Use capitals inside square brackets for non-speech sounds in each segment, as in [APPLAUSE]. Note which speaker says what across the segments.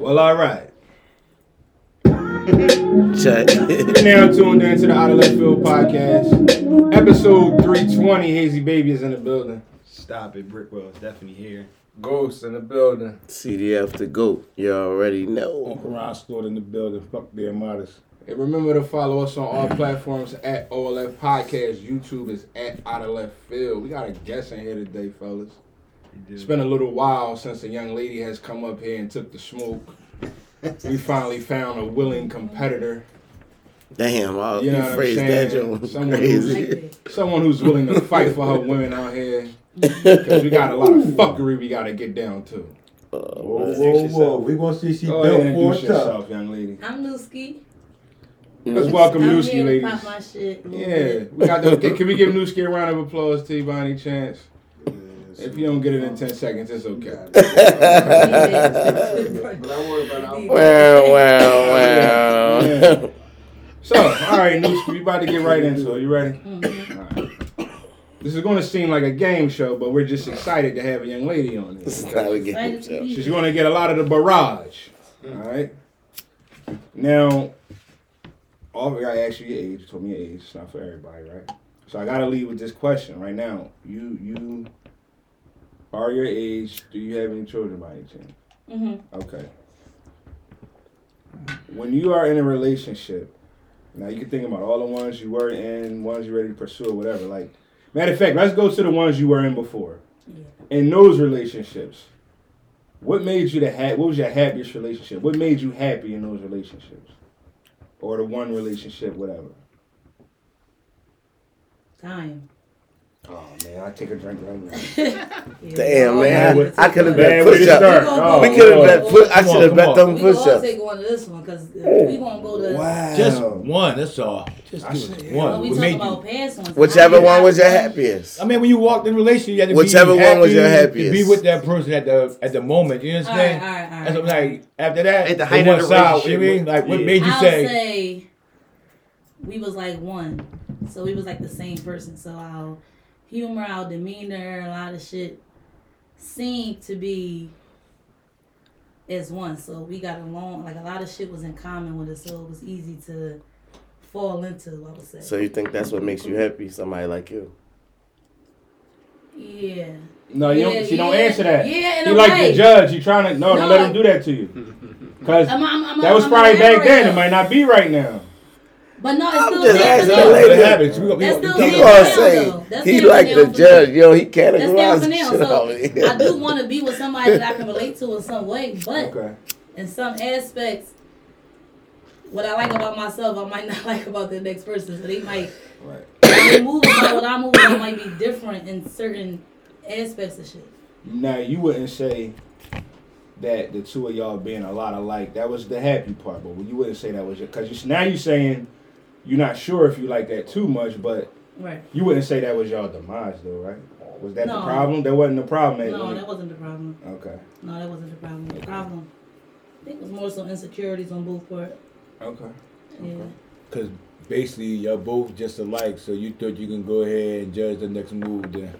Speaker 1: Well, all right. You're now tuned in to the Out of Left Field podcast, episode 320. Hazy Baby is in the building.
Speaker 2: Stop it, Brickwell is definitely here.
Speaker 1: Ghost in the building.
Speaker 3: CDF the GOAT. You already know.
Speaker 4: Uncle Ron Stewart in the building. Fuck their modest.
Speaker 1: And remember to follow us on all platforms at OLF Podcast. YouTube is at Out of Left Field. We got a guest in here today, fellas. It's been a little while since a young lady has come up here and took the smoke. We finally found a willing competitor,
Speaker 3: Damn, I,
Speaker 1: You
Speaker 3: you,
Speaker 1: know what I'm
Speaker 3: phrased
Speaker 1: saying?
Speaker 3: that joke
Speaker 1: Someone
Speaker 3: crazy.
Speaker 1: someone who's willing to fight for her women out here. Because we got a lot of fuckery we got to get down to.
Speaker 4: Whoa, whoa, whoa. We gonna see she
Speaker 1: Go ahead
Speaker 4: built
Speaker 1: and
Speaker 4: for
Speaker 1: introduce
Speaker 4: it up.
Speaker 1: yourself, young lady.
Speaker 5: I'm Nuski.
Speaker 1: Let's welcome
Speaker 5: I'm Nuski,
Speaker 1: ladies.
Speaker 5: pop my shit.
Speaker 1: Yeah, we got the. [LAUGHS] Can we give Nuski a round of applause, T, by any chance? If you don't get it in 10 seconds, it's okay. [LAUGHS]
Speaker 3: Well, [LAUGHS] well, well.
Speaker 1: So, all right, Nuski, we about to get right into it. You ready? All right. This is going to seem like a game show, but we're just excited to have a young lady on
Speaker 3: This is
Speaker 1: here.
Speaker 3: not a game show.
Speaker 1: She's going to get a lot of the barrage. All right. Now, all I asked you your age. You told me your age. It's not for everybody, right? So I got to lead with this question right now. You you are your age. Do you have any children by any chance?
Speaker 5: Mhm.
Speaker 1: Okay. When you are in a relationship, now you can think about all the ones you were in, ones you're ready to pursue, or whatever. Like, matter of fact, let's go to the ones you were in before.
Speaker 5: Yeah.
Speaker 1: In those relationships, what made you the ha- What was your happiest relationship? What made you happy in those relationships, or the one relationship, whatever?
Speaker 5: Time.
Speaker 1: Oh man, I take a drink right now. [LAUGHS]
Speaker 3: Damn,
Speaker 5: Oh,
Speaker 3: man.
Speaker 5: yeah.
Speaker 3: I could have bet
Speaker 1: way to
Speaker 3: push
Speaker 1: start.
Speaker 3: up.
Speaker 1: Oh,
Speaker 3: We could have
Speaker 5: oh,
Speaker 3: bet
Speaker 5: oh.
Speaker 3: I
Speaker 4: come
Speaker 3: should
Speaker 4: on,
Speaker 3: have bet
Speaker 4: come
Speaker 3: them
Speaker 5: We
Speaker 3: push
Speaker 5: gonna
Speaker 3: ups.
Speaker 5: take one to this one because we oh. gonna go to.
Speaker 1: Wow.
Speaker 4: Just one, that's all. Just
Speaker 1: I
Speaker 4: do
Speaker 1: see.
Speaker 4: it.
Speaker 5: Well,
Speaker 4: one.
Speaker 5: we
Speaker 4: What
Speaker 5: talk
Speaker 4: made
Speaker 5: about past ones.
Speaker 3: Whichever one was your happiest.
Speaker 4: I mean, when you walked in a relationship, you had to
Speaker 3: Whichever
Speaker 4: be
Speaker 3: one was
Speaker 4: happy
Speaker 3: your
Speaker 4: To be with that person at the at the moment. You
Speaker 5: All right, all
Speaker 4: understand?
Speaker 5: right, all right.
Speaker 4: That's what I'm like. After that,
Speaker 2: At the
Speaker 4: it
Speaker 2: height of the
Speaker 4: You know what I mean?
Speaker 2: relationship,
Speaker 4: Like, what
Speaker 2: yeah.
Speaker 4: made you
Speaker 5: I'll
Speaker 4: say?
Speaker 5: say we was like one, so we was like the same person. So our humor, our demeanor, a lot of shit seemed to be as one. So we got along. Like a lot of shit was in common with us, so it was easy to fall into. I would say.
Speaker 3: So you think that's what makes you happy? Somebody like you.
Speaker 5: yeah.
Speaker 1: No, you
Speaker 5: Yeah,
Speaker 1: don't. She don't answer that.
Speaker 5: Yeah, in
Speaker 1: You like
Speaker 5: way.
Speaker 1: the judge. You trying to no,
Speaker 5: No,
Speaker 1: don't let him do that to you. [LAUGHS] Because
Speaker 5: I'm, I'm, I'm,
Speaker 1: that was
Speaker 5: I'm
Speaker 1: probably back
Speaker 5: elaborate,
Speaker 1: then. It might not be right now.
Speaker 5: But no, it's
Speaker 3: I'm
Speaker 5: still
Speaker 3: just
Speaker 5: there
Speaker 3: asking the lady.
Speaker 4: What happens? We we
Speaker 5: That's still
Speaker 4: we
Speaker 3: He
Speaker 5: Yeah,
Speaker 4: gonna-
Speaker 3: gonna say.
Speaker 5: That's
Speaker 3: he
Speaker 5: there
Speaker 3: like the
Speaker 5: now.
Speaker 3: judge. Yo, he
Speaker 5: That's there
Speaker 3: categorized
Speaker 5: for
Speaker 3: the
Speaker 5: now.
Speaker 3: shit
Speaker 5: So
Speaker 3: of me.
Speaker 5: I do want to be with somebody that I can relate to in some way, but
Speaker 1: Okay.
Speaker 5: in some aspects, what I like about myself, I might [LAUGHS] not like about the next person. So they might
Speaker 1: Right.
Speaker 5: they move about what I move about might be different in certain aspects of shit.
Speaker 1: Now you wouldn't say that the two of y'all being a lot alike. That was the happy part, but you wouldn't say that was your because you now you're saying you're not sure if you like that too much, but
Speaker 5: Right.
Speaker 1: you wouldn't say that was y'all demise though, right? Was that the problem? That wasn't the problem.
Speaker 5: No, that wasn't the problem.
Speaker 1: okay.
Speaker 5: No, that wasn't the problem. The problem, I think, it was more so insecurities on both parts.
Speaker 1: Okay.
Speaker 5: Yeah.
Speaker 4: Cause basically you're both just alike, so you thought you can go ahead and judge the next move. Then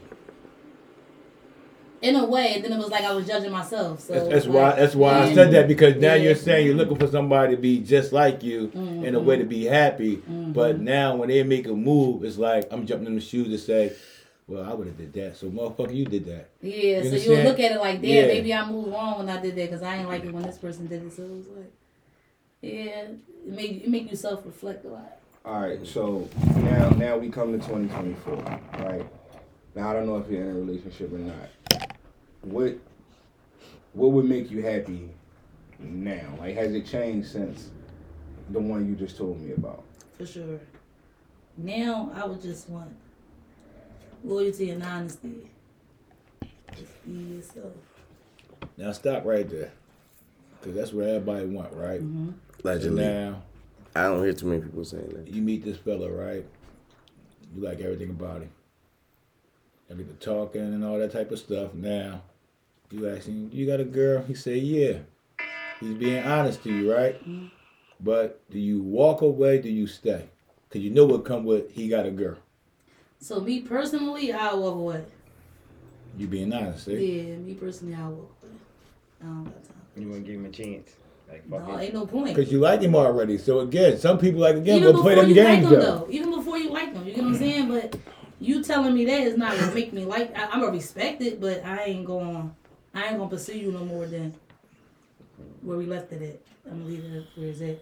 Speaker 5: In a way, and then it was like I was judging myself. So
Speaker 4: that's, that's
Speaker 5: like,
Speaker 4: why that's why I said that because now
Speaker 5: Yeah.
Speaker 4: you're saying you're looking for somebody to be just like you in a way to be happy.
Speaker 5: Mm-hmm.
Speaker 4: But now when they make a move, it's like I'm jumping in the shoes to say, "Well, I would have did that." So motherfucker, you did that.
Speaker 5: Yeah,
Speaker 4: You
Speaker 5: so you would look at it like, damn,
Speaker 4: Yeah.
Speaker 5: maybe I moved wrong when I did that because I ain't like it when this person did it. So it was like, yeah, it made it make you self reflect a lot.
Speaker 1: All right, so now now we come to 2024, right? Now I don't know if you're in a relationship or not. What what would make you happy now? Like, has it changed since the one you just told me about?
Speaker 5: For sure. Now I would just want loyalty and honesty. Just be yourself.
Speaker 4: Now stop right there, because that's what everybody want, right?
Speaker 5: Mm-hmm.
Speaker 4: So now
Speaker 3: I don't hear too many people saying that.
Speaker 4: you meet this fella, right? You like everything about him. I get to talking and all that type of stuff. Now, you ask him, "You got a girl?" He say, "Yeah." He's being honest to you, right? But do you walk away? Do you stay? Cause you know what come with he got a girl.
Speaker 5: So me personally, I walk away.
Speaker 4: You being honest, see?
Speaker 5: Yeah, me personally, I walk away. I don't got time.
Speaker 2: You want to give him a chance? Like, fuck
Speaker 5: No,
Speaker 2: it.
Speaker 5: ain't no point.
Speaker 4: Cause you like him already. So again, some people like again
Speaker 5: Even
Speaker 4: go play
Speaker 5: before
Speaker 4: them
Speaker 5: you like
Speaker 4: games
Speaker 5: them,
Speaker 4: though.
Speaker 5: though. Even before you like them, you get what I'm saying. But you telling me that is not gonna make me like. I, I'm gonna respect it, but I ain't going. I ain't gonna pursue you no more than where we left it at. I'm gonna leave it where it's at.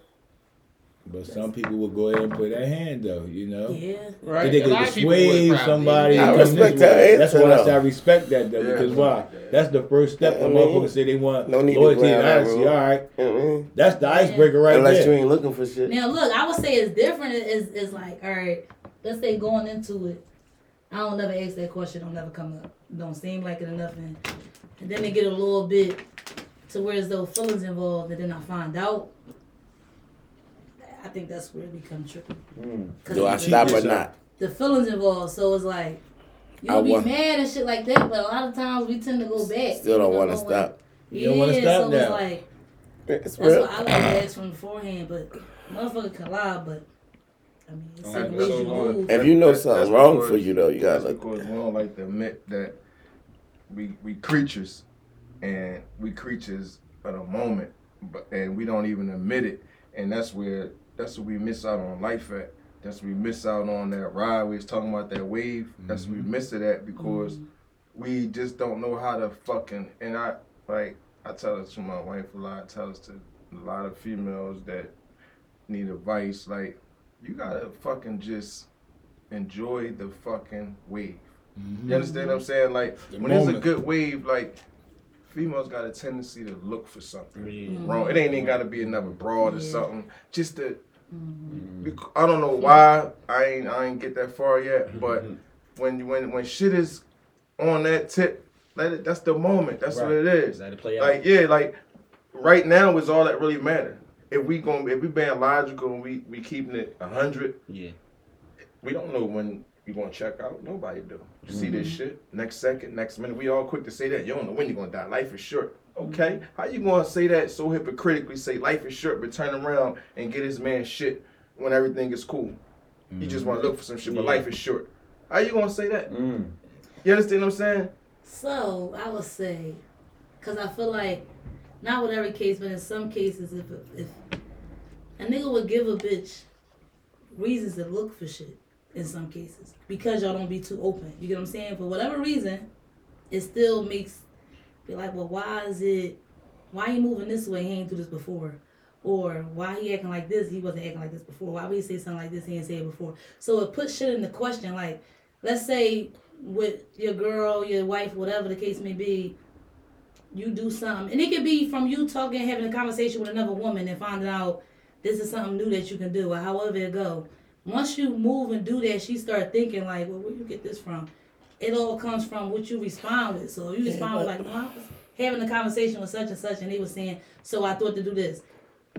Speaker 4: But some people will go ahead and put that hand though, you know.
Speaker 5: Yeah.
Speaker 6: Right.
Speaker 4: They
Speaker 6: A
Speaker 4: can
Speaker 6: lot of people would probably-
Speaker 4: somebody.
Speaker 3: I
Speaker 4: and come this
Speaker 3: respect that
Speaker 4: That's why I
Speaker 3: though.
Speaker 4: say I respect that though.
Speaker 7: Yeah.
Speaker 4: Because why? That's the first step.
Speaker 3: I
Speaker 4: When
Speaker 3: mean,
Speaker 4: motherfuckers say they want
Speaker 3: no need
Speaker 4: loyalty and honesty. All right,
Speaker 3: You know what I mean?
Speaker 4: that's the icebreaker right
Speaker 3: Unless
Speaker 4: there.
Speaker 3: you ain't looking for shit.
Speaker 5: Now look, I would say it's different. Is is like all right. Let's say going into it, I don't never ask that question. Don't never come up. Don't seem like it enough, and, and then they get a little bit to where as those feelings involved, and then I find out. I think that's where it becomes tricky. Mm. Cause
Speaker 3: Do I
Speaker 5: the-
Speaker 3: stop or not?
Speaker 5: The feelings involved, so it's like you'll be
Speaker 3: want-
Speaker 5: mad and shit like that, but a lot of times we tend to go back.
Speaker 3: Still don't want to
Speaker 5: when-
Speaker 3: stop.
Speaker 4: You
Speaker 5: Yeah,
Speaker 4: don't wanna stop
Speaker 5: so it's like
Speaker 3: It's
Speaker 5: that's
Speaker 3: real.
Speaker 5: what I like to ask from beforehand, but motherfucker can lie, but I mean, it's
Speaker 7: Like,
Speaker 5: certain
Speaker 7: that's
Speaker 5: ways you.
Speaker 3: If you know
Speaker 7: That's-
Speaker 3: something
Speaker 7: that's
Speaker 3: wrong
Speaker 7: because-
Speaker 3: for you though, you gotta.
Speaker 7: because we don't like to admit that we we creatures and we creatures of the moment, but and we don't even admit it, and that's where that's where we miss out on life at. That's where we miss out on that ride. We was talking about that wave. That's where we mm-hmm. miss it at because mm-hmm. we just don't know how to fucking. And I like I tell it to my wife a lot. I tell it to a lot of females that need advice. Like you gotta fucking just enjoy the fucking wave. You understand what I'm saying? Like
Speaker 4: The
Speaker 7: when there's a good wave, like females got a tendency to look for something
Speaker 2: Yeah. Mm-hmm.
Speaker 7: wrong. It ain't even got to be another broad or something. Just to, mm-hmm. bec- I don't know why I ain't I ain't get that far yet. Mm-hmm. But when when when shit is on that tip, let it. That's the moment. That's what it is.
Speaker 2: Let it play out.
Speaker 7: Like yeah, like right now is all that really matter. If we going if we being logical and we we keeping it a hundred,
Speaker 2: yeah.
Speaker 7: we don't know when you gonna check out. Nobody do. You see this
Speaker 5: Mm-hmm.
Speaker 7: shit next second, next minute. We all quick to say that. You don't know when you're gonna die. Life is short. Okay, how you gonna say that so hypocritically? Say life is short, but turn around and get his man shit when everything is cool. You just want to look for some shit, but
Speaker 2: Yeah.
Speaker 7: life is short. How you gonna say that?
Speaker 1: Mm.
Speaker 7: You understand what I'm saying?
Speaker 5: So I would say, because I feel like, not with every case, but in some cases, if if a nigga would give a bitch reasons to look for shit, in some cases, because y'all don't be too open. You get what I'm saying? For whatever reason, it still makes be like, well, why is it? Why he moving this way? He ain't do this before. Or why he acting like this? He wasn't acting like this before. Why would he say something like this? He didn't say it before. So it puts shit in the question. Like, let's say with your girl, your wife, whatever the case may be, you do something, and it could be from you talking, having a conversation with another woman, and finding out this is something new that you can do, or however it go. Once you move and do that, she start thinking like, well, where you get this from? It all comes from what you respond with. So you respond with like, well, I was having a conversation with such and such, and they was saying, so I thought to do this.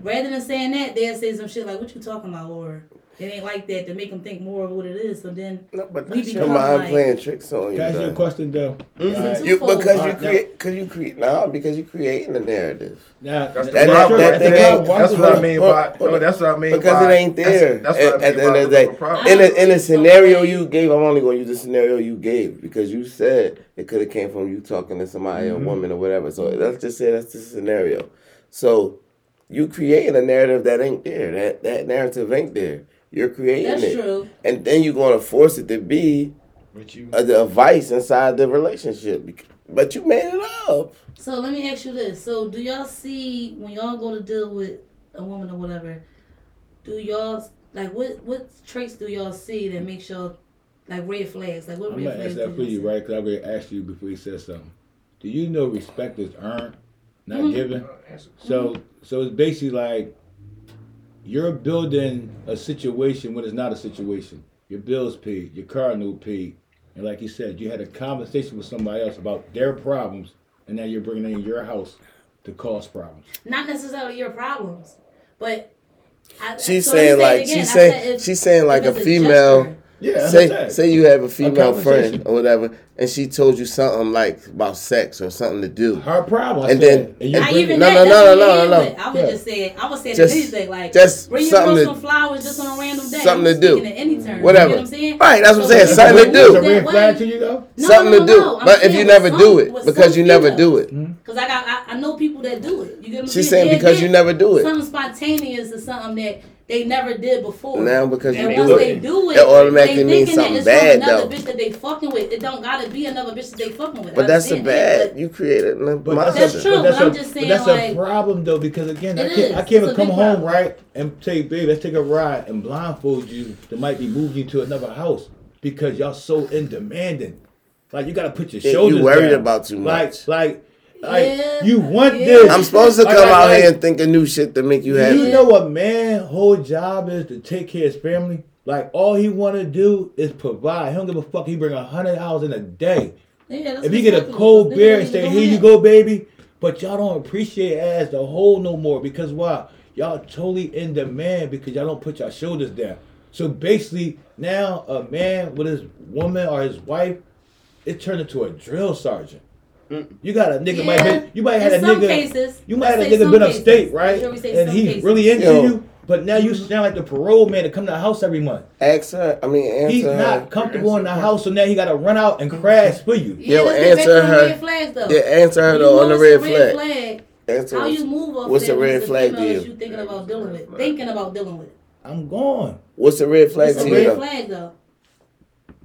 Speaker 5: Rather than saying that, they'll say some shit like, what you talking about, or it ain't like that to make them think more of what it is. So then
Speaker 3: No, but
Speaker 5: We
Speaker 3: that's your
Speaker 5: become
Speaker 3: mind
Speaker 5: like-
Speaker 3: playing tricks on you.
Speaker 4: Can I ask you a question though?
Speaker 5: it's a
Speaker 4: Alright.
Speaker 3: You,
Speaker 5: twofold.
Speaker 3: because you
Speaker 4: Alright, now-
Speaker 3: create, because you create, no, because you creating a narrative.
Speaker 4: Now,
Speaker 7: That's the
Speaker 3: That-
Speaker 7: problem.
Speaker 3: that-
Speaker 7: right
Speaker 3: that
Speaker 7: that's what I mean by. No, that's what I mean
Speaker 3: Because
Speaker 7: by-
Speaker 3: it ain't there.
Speaker 7: That's, that's
Speaker 3: at,
Speaker 7: what I
Speaker 3: at
Speaker 7: mean
Speaker 3: the end
Speaker 7: by
Speaker 3: of the day,
Speaker 7: looking for problems.
Speaker 5: I
Speaker 3: in a, in a scenario
Speaker 5: much.
Speaker 3: you gave, I'm only gonna use the scenario you gave because you said it could have came from you talking to somebody,
Speaker 5: Mm-hmm.
Speaker 3: a woman or whatever. So let's just say that's the scenario. So you creating a narrative that ain't there. That that narrative ain't there. You're creating
Speaker 5: That's
Speaker 3: it,
Speaker 5: true.
Speaker 3: and then you're gonna force it to be
Speaker 2: you.
Speaker 3: a vice inside the relationship. But you made it up.
Speaker 5: So let me ask you this. So do y'all see when y'all go to deal with a woman or whatever, do y'all like what what traits do y'all see that makes y'all like red flags? Like what
Speaker 4: I'm
Speaker 5: red
Speaker 4: gonna
Speaker 5: flags
Speaker 4: ask that for you,
Speaker 5: see?
Speaker 4: right? Because I'm gonna ask you before you said something. Do you know respect is earned, not
Speaker 5: Mhm.
Speaker 4: given?
Speaker 7: Uh, answer.
Speaker 4: So, so it's basically like you're building a situation when it's not a situation. Your bills paid, your car note paid, and like you said, you had a conversation with somebody else about their problems, and now you're bringing it in your house to cause problems.
Speaker 5: Not necessarily your problems, but I,
Speaker 3: She's
Speaker 5: so
Speaker 3: saying like
Speaker 5: again.
Speaker 3: she's saying
Speaker 5: if-
Speaker 3: she's saying like a
Speaker 5: if it's
Speaker 3: female.
Speaker 5: Gesture,
Speaker 4: Yeah,
Speaker 3: say
Speaker 4: what
Speaker 3: say you have a female
Speaker 4: conversation.
Speaker 3: friend or whatever, and she told you something like about sex or something to do.
Speaker 4: Her problem. I
Speaker 3: And
Speaker 4: said,
Speaker 3: then-
Speaker 4: and you
Speaker 5: Not
Speaker 4: bring
Speaker 5: even
Speaker 4: it-
Speaker 3: No,
Speaker 5: that.
Speaker 3: no,
Speaker 5: that's
Speaker 3: no,
Speaker 5: what
Speaker 3: no,
Speaker 5: we
Speaker 3: no, no.
Speaker 5: I was
Speaker 4: Yeah.
Speaker 5: just saying. I was saying
Speaker 3: Just-
Speaker 5: anything like
Speaker 3: just
Speaker 5: bring your
Speaker 3: something
Speaker 5: girl
Speaker 3: to-
Speaker 5: some flowers just on a random day.
Speaker 3: Something to do.
Speaker 5: in any terms.
Speaker 3: Whatever.
Speaker 5: You know what I'm saying?
Speaker 3: Right, that's what I'm saying,
Speaker 5: if
Speaker 3: something to do.
Speaker 4: It's a
Speaker 5: that
Speaker 4: red flag to you though.
Speaker 5: No,
Speaker 3: something
Speaker 5: no,
Speaker 3: to do.
Speaker 5: no,
Speaker 3: but if you never do it because you never do it, hmm?
Speaker 5: Cause I got I, I know people that do it. You get what I'm
Speaker 3: She's
Speaker 5: saying?
Speaker 3: saying because you never do it.
Speaker 5: Something spontaneous or something that they never did before.
Speaker 3: Now because you
Speaker 5: and
Speaker 3: do
Speaker 5: once
Speaker 3: it,
Speaker 5: they do it,
Speaker 3: it automatically
Speaker 5: they
Speaker 3: means something bad,
Speaker 5: from another
Speaker 3: though.
Speaker 5: bitch that they fucking with. It don't gotta be another bitch that they fucking with. I
Speaker 3: but that's a
Speaker 5: understand that,
Speaker 3: bad. You created a
Speaker 4: But
Speaker 3: monster.
Speaker 5: That's true.
Speaker 4: But that's
Speaker 5: but I'm
Speaker 4: a,
Speaker 5: just
Speaker 4: but
Speaker 5: saying,
Speaker 4: that's
Speaker 5: like-
Speaker 4: a problem though because again, I can't,
Speaker 5: is.
Speaker 4: I can't
Speaker 5: It's a
Speaker 4: come home
Speaker 5: problem.
Speaker 4: right and say, babe, let's take a ride and blindfold you. That might be moving you to another house because y'all so in demanding. Like you gotta put your
Speaker 3: Yeah, you
Speaker 4: shoulders.
Speaker 3: worried
Speaker 4: down.
Speaker 3: about too much.
Speaker 4: Like, like, like
Speaker 5: Yeah,
Speaker 4: you want
Speaker 5: yeah.
Speaker 4: this.
Speaker 3: I'm supposed to come
Speaker 4: like,
Speaker 3: out
Speaker 4: like,
Speaker 3: here and think of new shit to make you happy.
Speaker 4: You know what man whole job is to take care of his family? Like all he wanna do is provide. He don't give a fuck. He bring a hundred hours in a day.
Speaker 5: Yeah,
Speaker 4: If you get a cold beer
Speaker 5: don't
Speaker 4: and say, "Here
Speaker 5: in
Speaker 4: you go, baby," but y'all don't appreciate as the whole no more because why? Y'all totally in demand because y'all don't put your shoulders down. So basically, now a man with his woman or his wife, it turned into a drill sergeant. Mm. You got a nigga might
Speaker 5: Yeah.
Speaker 4: been, you might have
Speaker 5: In
Speaker 4: a nigga
Speaker 5: cases,
Speaker 4: you might have a nigga
Speaker 5: some
Speaker 4: been
Speaker 5: cases.
Speaker 4: upstate, right?
Speaker 5: Sure we say
Speaker 4: And
Speaker 5: some
Speaker 4: he's
Speaker 5: cases.
Speaker 4: really into
Speaker 3: Yo.
Speaker 4: you, but now you mm-hmm. sound like the parole man to come to the house every month.
Speaker 3: Ask her. I mean, answer
Speaker 4: He's not comfortable in the house, so now he got to run out and mm-hmm. crash for you.
Speaker 5: Yeah,
Speaker 3: Yo,
Speaker 5: let's get back
Speaker 3: answer her.
Speaker 5: red flags though.
Speaker 3: Yeah, answer her though on the
Speaker 5: notice
Speaker 3: red
Speaker 5: a
Speaker 3: flag. Answer
Speaker 5: How you move off
Speaker 3: What's
Speaker 5: that
Speaker 3: a red flag to you?
Speaker 5: you thinking about dealing with? Thinking about dealing with.
Speaker 4: I'm gone.
Speaker 3: What's the red flag
Speaker 5: It's
Speaker 3: to you
Speaker 5: red flag though.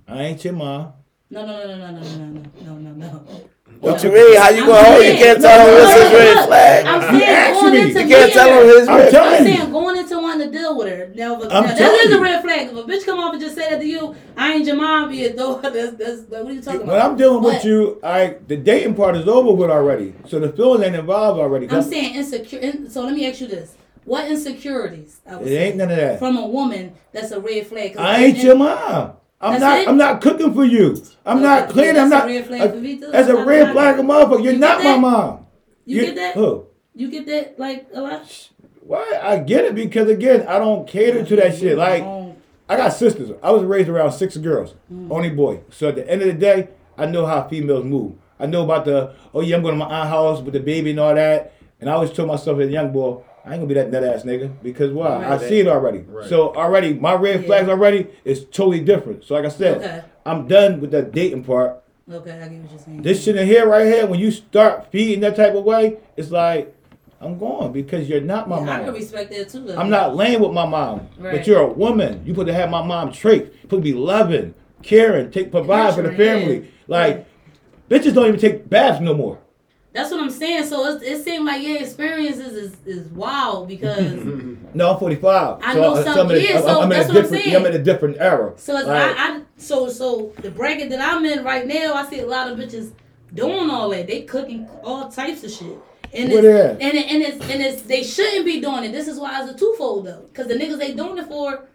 Speaker 4: I ain't your mom.
Speaker 5: No, no, no, no, no, no, no, no, no, no, no.
Speaker 3: What you mean? How you gonna hold? You can't tell him
Speaker 5: No,
Speaker 3: what's
Speaker 5: no,
Speaker 3: his red flag.
Speaker 5: I'm saying
Speaker 4: asked
Speaker 5: going into
Speaker 3: You can't tell him his
Speaker 4: I'm
Speaker 3: red
Speaker 4: telling
Speaker 5: I'm saying going into wanting to deal with her. Now, if,
Speaker 4: I'm
Speaker 5: now that
Speaker 4: telling
Speaker 5: is a red flag. If a bitch come off and just say that to you, I ain't your mom, be a though. That's, that's, what are you talking
Speaker 4: When
Speaker 5: about?
Speaker 4: I'm dealing with you, I the dating part is over with already. So the feelings ain't involved already.
Speaker 5: I'm saying insecure. In, so let me ask you this: What insecurities? I
Speaker 4: it
Speaker 5: say,
Speaker 4: ain't none of that.
Speaker 5: from a woman that's a red flag.
Speaker 4: I ain't your mom. I'm
Speaker 5: That's
Speaker 4: not.
Speaker 5: it?
Speaker 4: I'm not cooking for you. I'm
Speaker 5: Okay,
Speaker 4: not cleaning. I'm not.
Speaker 5: a red flag for me, too.
Speaker 4: That's a red flag, of motherfucker. You're
Speaker 5: You
Speaker 4: not my mom.
Speaker 5: You get that?
Speaker 4: Who?
Speaker 5: You get that like a lot?
Speaker 4: Why? I get it because again, I don't cater to that shit. Like
Speaker 5: Um,
Speaker 4: I got sisters. I was raised around six girls,
Speaker 5: Mm.
Speaker 4: only boy. So at the end of the day, I know how females move. I know about the oh yeah, I'm going to my aunt house with the baby and all that. And I always told myself as a young boy, I ain't gonna be that nut ass nigga because why? I see it already.
Speaker 2: Right.
Speaker 4: So already my red
Speaker 5: Yeah.
Speaker 4: flags already is totally different. So like I said,
Speaker 5: Okay.
Speaker 4: I'm done with that dating part.
Speaker 5: okay, I get what you're saying.
Speaker 4: This shit in here right here, when you start feeding that type of way, it's like I'm going because you're not my
Speaker 5: yeah, I
Speaker 4: mom.
Speaker 5: can respect that too. Though.
Speaker 4: I'm not laying with my mom,
Speaker 5: Right.
Speaker 4: but you're a woman. You put to have my mom trait. You put to be loving, caring, take provide for the family. Like bitches don't even take baths no more.
Speaker 5: That's what I'm saying. So it, it seemed like your experiences is, is wild because [LAUGHS]
Speaker 4: No, I'm 45.
Speaker 5: I know
Speaker 4: uh,
Speaker 5: some-
Speaker 4: I'm in I'm,
Speaker 5: so
Speaker 4: I'm in
Speaker 5: that's
Speaker 4: a
Speaker 5: what I'm
Speaker 4: different.
Speaker 5: saying.
Speaker 4: I'm in a different era.
Speaker 5: so it's,
Speaker 4: Like,
Speaker 5: I, I so so the bracket that I'm in right now, I see a lot of bitches doing all that. They cooking all types of shit. And it's, and it, and it's and it's they shouldn't be doing it. This is why it's a twofold though, because the niggas they doing it for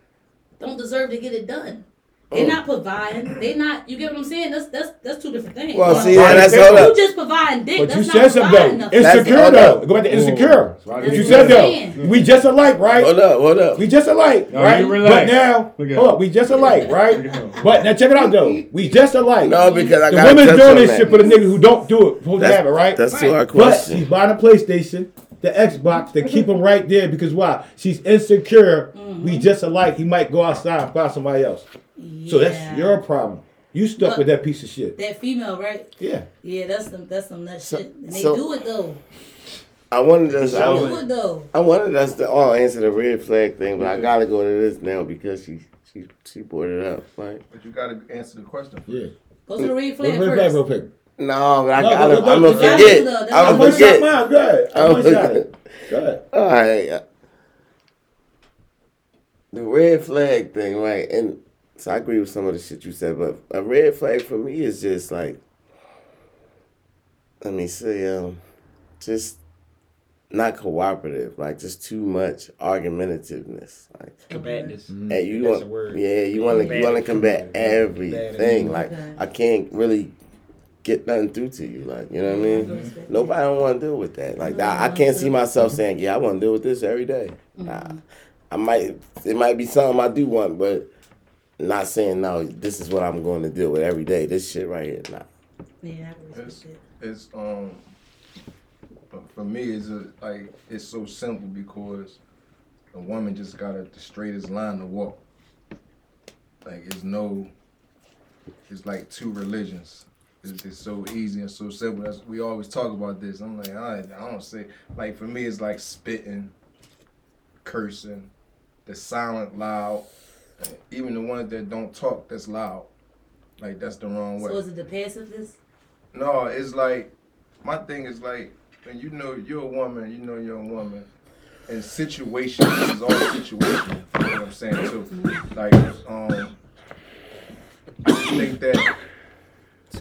Speaker 5: don't deserve to get it done. They oh. not providing. They not. You get what I'm saying? That's that's that's two different things.
Speaker 3: Well, see,
Speaker 4: Right.
Speaker 3: that's
Speaker 4: You
Speaker 3: hold
Speaker 5: you just providing dick.
Speaker 4: But
Speaker 5: that's
Speaker 4: you
Speaker 5: not
Speaker 4: said something though. Insecure though. Go back to insecure.
Speaker 2: That's right.
Speaker 4: What you said
Speaker 5: what I'm
Speaker 4: though. We just alike, right?
Speaker 3: Hold up, hold up.
Speaker 4: We just alike,
Speaker 2: No,
Speaker 4: right?
Speaker 2: you
Speaker 4: But now,
Speaker 2: Look
Speaker 4: hold up, we just alike, right?
Speaker 2: Look at him.
Speaker 4: But now check it out though. We just alike.
Speaker 3: No, because I
Speaker 4: the
Speaker 3: got
Speaker 4: women's
Speaker 3: touch
Speaker 4: doing this shit for the niggas who don't do it, supposed to
Speaker 3: That's,
Speaker 4: have it, right?
Speaker 3: that's to our
Speaker 4: But
Speaker 3: question.
Speaker 4: she's buying a PlayStation, the Xbox, to keep him right there because why? She's insecure. We mm-hmm. just alike. He might go outside and find somebody else. So that's your problem. You stuck
Speaker 5: But-
Speaker 4: with that piece of shit.
Speaker 5: that female, right?
Speaker 4: Yeah.
Speaker 5: Yeah, that's some that's some nut
Speaker 3: So-
Speaker 5: shit. And they
Speaker 3: so-
Speaker 5: do it though.
Speaker 3: I wanted us. I,
Speaker 5: do
Speaker 3: was-
Speaker 5: it though.
Speaker 3: I wanted us to all answer the red flag thing, but I gotta go to this now because she she she brought it up. Right?
Speaker 7: But you gotta answer the question.
Speaker 4: Yeah.
Speaker 5: Go to the red flag
Speaker 4: Real flag, real
Speaker 5: first.
Speaker 4: quick.
Speaker 3: No, but I
Speaker 4: No,
Speaker 3: gotta.
Speaker 4: no, no,
Speaker 3: I'm
Speaker 4: no,
Speaker 3: gonna forget. I'm
Speaker 5: not
Speaker 3: gonna forget.
Speaker 4: shot mine. Go ahead. I'm
Speaker 3: I'm gonna-
Speaker 4: it. Go ahead.
Speaker 3: All right. The red flag thing, right? And so I agree with some of the shit you said, but a red flag for me is just like, let me see, um, just not cooperative, like just too much argumentativeness, like.
Speaker 2: Combatants.
Speaker 3: And you
Speaker 2: That's
Speaker 3: want, yeah, you want to, you want to combat everything. Like I can't really get nothing through to you. Like you know what I mean? Nobody don't want to deal with that. Like I, I can't see myself saying, yeah, I want to deal with this every day. Nah, I might, it might be something I do want, but not saying no, this is what I'm going to deal with every day. This shit right here, nah.
Speaker 5: Yeah, I can respect
Speaker 7: It's, it's um but for me it's a, like it's so simple because a woman just got a, the straightest line to walk. Like it's no it's like two religions. It's, it's so easy and so simple. That's, we always talk about this. I'm like, I, I don't say like for me it's like spitting, cursing, the silent loud, even the ones that don't talk that's loud. Like that's the wrong way.
Speaker 5: So is it the passiveness?
Speaker 7: No, it's like my thing is like when you know you're a woman, you know you're a woman, and situations is all situation. You know what I'm saying too. Like um, I think that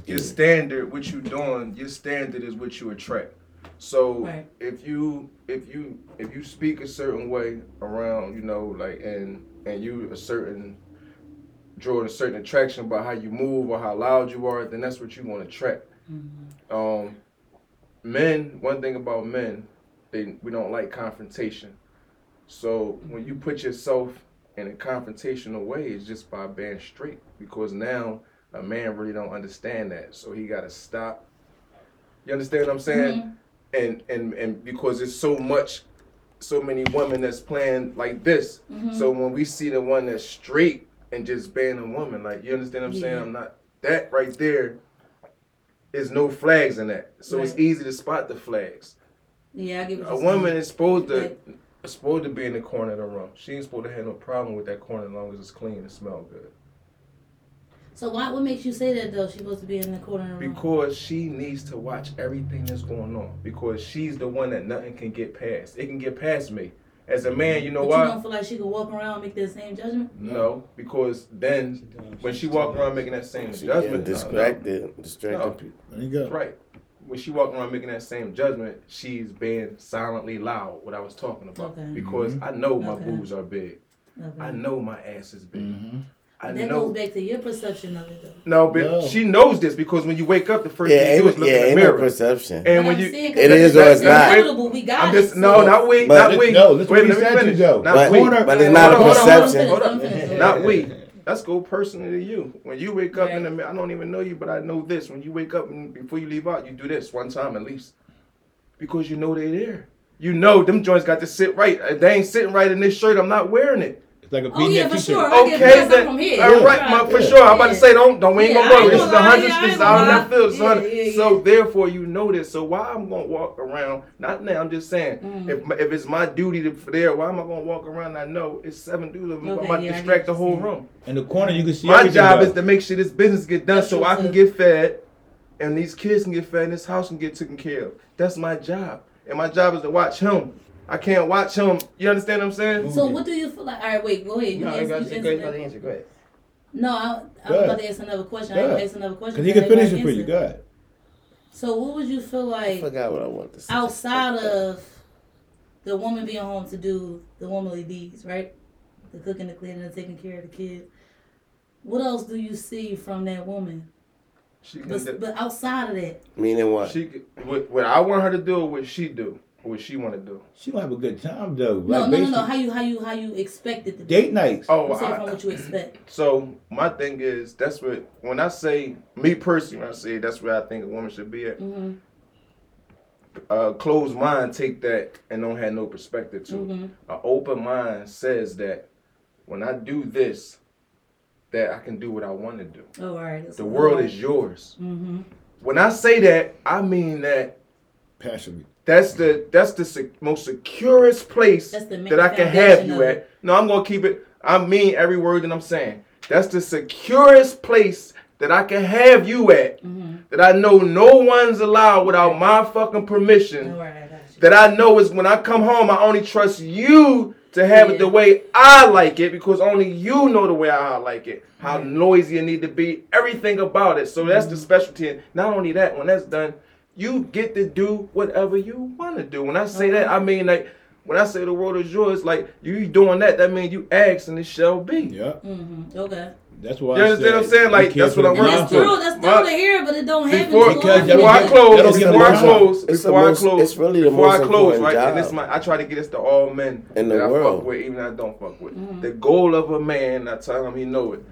Speaker 7: your standard, what you doing, your standard is what you attract. So
Speaker 5: Right.
Speaker 7: if you if you if you speak a certain way around, you know, like and and you a certain drawing a certain attraction by how you move or how loud you are, then that's what you want to attract. Um, men, one thing about men, they we don't like confrontation. So when you put yourself in a confrontational way, it's just by being straight. Because now a man really don't understand that, so he got to stop. You understand what I'm saying? And and and because it's so much, so many women that's playing like this. So when we see the one that's straight and just being a woman, like you understand what I'm saying? I'm not that right there. Is no flags in that, so it's easy to spot the flags.
Speaker 5: Yeah, I get what
Speaker 7: A woman is supposed to
Speaker 5: Right.
Speaker 7: supposed to be in the corner of the room. She ain't supposed to have no problem with that corner as long as it's clean and smell good.
Speaker 5: So why? What makes you say that though? She's supposed to be in the corner of the room.
Speaker 7: Because she needs to watch everything that's going on. Because she's the one that nothing can get past. It can get past me. As a man, you know
Speaker 5: but
Speaker 7: why?
Speaker 5: you don't feel like she could walk around and make that same judgment?
Speaker 7: No, because then when she walk around making that same
Speaker 3: She getting
Speaker 7: judgment, no, no.
Speaker 3: distracted, distracting
Speaker 7: No.
Speaker 3: people.
Speaker 4: There you go.
Speaker 7: right? When she walk around making that same judgment, she's being silently loud. What I was talking about,
Speaker 5: Okay.
Speaker 7: because I know my
Speaker 5: Okay.
Speaker 7: boobs are big.
Speaker 5: Okay.
Speaker 7: I know my ass is big.
Speaker 4: Mm-hmm.
Speaker 7: I
Speaker 5: that
Speaker 7: know.
Speaker 5: goes back to your perception of it though.
Speaker 7: No, but
Speaker 4: No.
Speaker 7: she knows this because when you wake up, the first
Speaker 3: Yeah,
Speaker 7: thing you do is
Speaker 3: ain't,
Speaker 7: look
Speaker 3: yeah,
Speaker 7: in the
Speaker 3: ain't no
Speaker 7: mirror.
Speaker 3: perception.
Speaker 7: and when you,
Speaker 5: saying 'cause
Speaker 3: It
Speaker 5: it's
Speaker 3: is or it's not.
Speaker 5: inevitable, We got
Speaker 7: I'm
Speaker 5: it,
Speaker 7: no,
Speaker 5: so-
Speaker 7: not we,
Speaker 3: But-
Speaker 7: not we.
Speaker 4: No, listen
Speaker 7: Wait,
Speaker 4: what
Speaker 7: let me
Speaker 4: said
Speaker 7: finish.
Speaker 4: to.
Speaker 7: Not
Speaker 3: But-
Speaker 7: we.
Speaker 3: But it's not a
Speaker 7: hold on,
Speaker 3: perception.
Speaker 7: Hold
Speaker 5: I'm
Speaker 7: on. Not we. Let's go personally to you. When you wake up in the mirror, I don't even know you, but I know this. When you wake up and before you leave out, you do this one time at least, because you know they're there. You know them joints got to sit right. If they ain't sitting right in this shirt, I'm not wearing it.
Speaker 4: It's like a
Speaker 5: Oh yeah,
Speaker 4: V-neck
Speaker 5: for
Speaker 4: t-shirt.
Speaker 5: sure. I get
Speaker 7: Okay,
Speaker 5: dressed up
Speaker 7: then.
Speaker 5: from here.
Speaker 7: All right,
Speaker 5: Yeah.
Speaker 7: my, for sure. I'm about to say, don't, don't. We ain't
Speaker 5: Yeah,
Speaker 7: gonna
Speaker 5: I
Speaker 7: worry. This is the
Speaker 5: lie,
Speaker 7: hundreds.
Speaker 5: I
Speaker 7: This
Speaker 5: ain't
Speaker 7: is out in
Speaker 5: gonna
Speaker 7: that field.
Speaker 5: lie.
Speaker 7: It's hundred.
Speaker 5: Yeah, yeah,
Speaker 7: So therefore, you know this. So why I'm gonna walk around? Not now. I'm just saying.
Speaker 5: Mm.
Speaker 7: If if it's my duty to for there, why am I gonna walk around? I know it's seven dudes. I'm
Speaker 5: Okay,
Speaker 7: about to
Speaker 5: yeah, I
Speaker 7: distract the whole room.
Speaker 4: In the corner, you can see
Speaker 7: My job
Speaker 4: though.
Speaker 7: is to make sure this business get done,
Speaker 5: That's
Speaker 7: so
Speaker 5: true,
Speaker 7: I can get fed, and these kids can get fed, and this house can get taken care of. That's my job, and my job is to watch him. I can't watch him. You understand what I'm saying?
Speaker 5: So what do you feel like? All right, wait, go ahead. You
Speaker 2: No,
Speaker 5: answer,
Speaker 2: you got to
Speaker 5: answer
Speaker 2: go ahead. Answer. Go ahead.
Speaker 5: No, I, I
Speaker 4: Go
Speaker 5: was about to ask another question.
Speaker 4: Go
Speaker 5: I
Speaker 4: ahead.
Speaker 5: ain't ask another question.
Speaker 4: Cause he can finish it for you. Go ahead.
Speaker 5: So what would you feel
Speaker 3: I
Speaker 5: like
Speaker 3: forgot what I want to say.
Speaker 5: outside of the woman being home to do the womanly deeds, right? The cooking, the cleaning, the taking care of the kids. What else do you see from that woman?
Speaker 7: She can.
Speaker 5: But, but outside of that,
Speaker 3: Meaning what?
Speaker 7: She what, what I want her to do, or what she do, or what she want to do.
Speaker 4: She gonna have a good time though.
Speaker 5: no,
Speaker 4: Like,
Speaker 5: no, no, no.
Speaker 4: basically-
Speaker 5: How you, how you, how you expect it to be?
Speaker 4: Date nights.
Speaker 7: Oh,
Speaker 5: I'm saying from what you expect.
Speaker 7: so my thing is that's what when I say me personally, when I say that's where I think a woman should be at.
Speaker 5: Mm-hmm.
Speaker 7: A closed mind take that and don't have no perspective to. it.
Speaker 5: Mm-hmm.
Speaker 7: An open mind says that when I do this, that I can do what I want to do.
Speaker 5: Oh, all right.
Speaker 7: The world is yours.
Speaker 5: Mm-hmm.
Speaker 7: When I say that, I mean that
Speaker 4: Passionate.
Speaker 7: That's the that's the sec- most securest place
Speaker 5: That's the main
Speaker 7: that I can have you at. No, I'm gonna keep it. I mean every word that I'm saying. That's the securest place that I can have you at.
Speaker 5: Mm-hmm.
Speaker 7: That I know no one's allowed without my fucking permission.
Speaker 5: I
Speaker 7: that I know is when I come home, I only trust you to have it the way I like it because only you know the way I like it. How noisy it need to be, everything about it. So that's the
Speaker 5: Mm-hmm.
Speaker 7: specialty. And not only that, when that's done, you get to do whatever you want to do. When I say that, I mean like when I say the world is yours, like you doing that, that means you ask and it shall be.
Speaker 4: Yeah.
Speaker 5: Mm-hmm. Okay.
Speaker 4: That's why.
Speaker 7: You
Speaker 4: I
Speaker 7: understand what I'm saying? Like, that's what I'm
Speaker 5: And
Speaker 4: with
Speaker 7: working
Speaker 5: that's
Speaker 7: for.
Speaker 5: true. That's
Speaker 7: My-
Speaker 5: down to here, but it don't happen.
Speaker 7: Before,
Speaker 4: Because
Speaker 7: before I
Speaker 4: don't
Speaker 5: that.
Speaker 4: get- that
Speaker 7: close, before I close,
Speaker 3: It's the
Speaker 7: before I close,
Speaker 3: it's really the
Speaker 7: before
Speaker 3: most
Speaker 7: I close,
Speaker 3: important
Speaker 7: right?
Speaker 3: job.
Speaker 7: And this my, I try to get this to all men
Speaker 3: In the
Speaker 7: that I
Speaker 3: world.
Speaker 7: fuck with, even I don't fuck with.
Speaker 5: Mm-hmm.
Speaker 7: The goal of a man, I tell him he know it.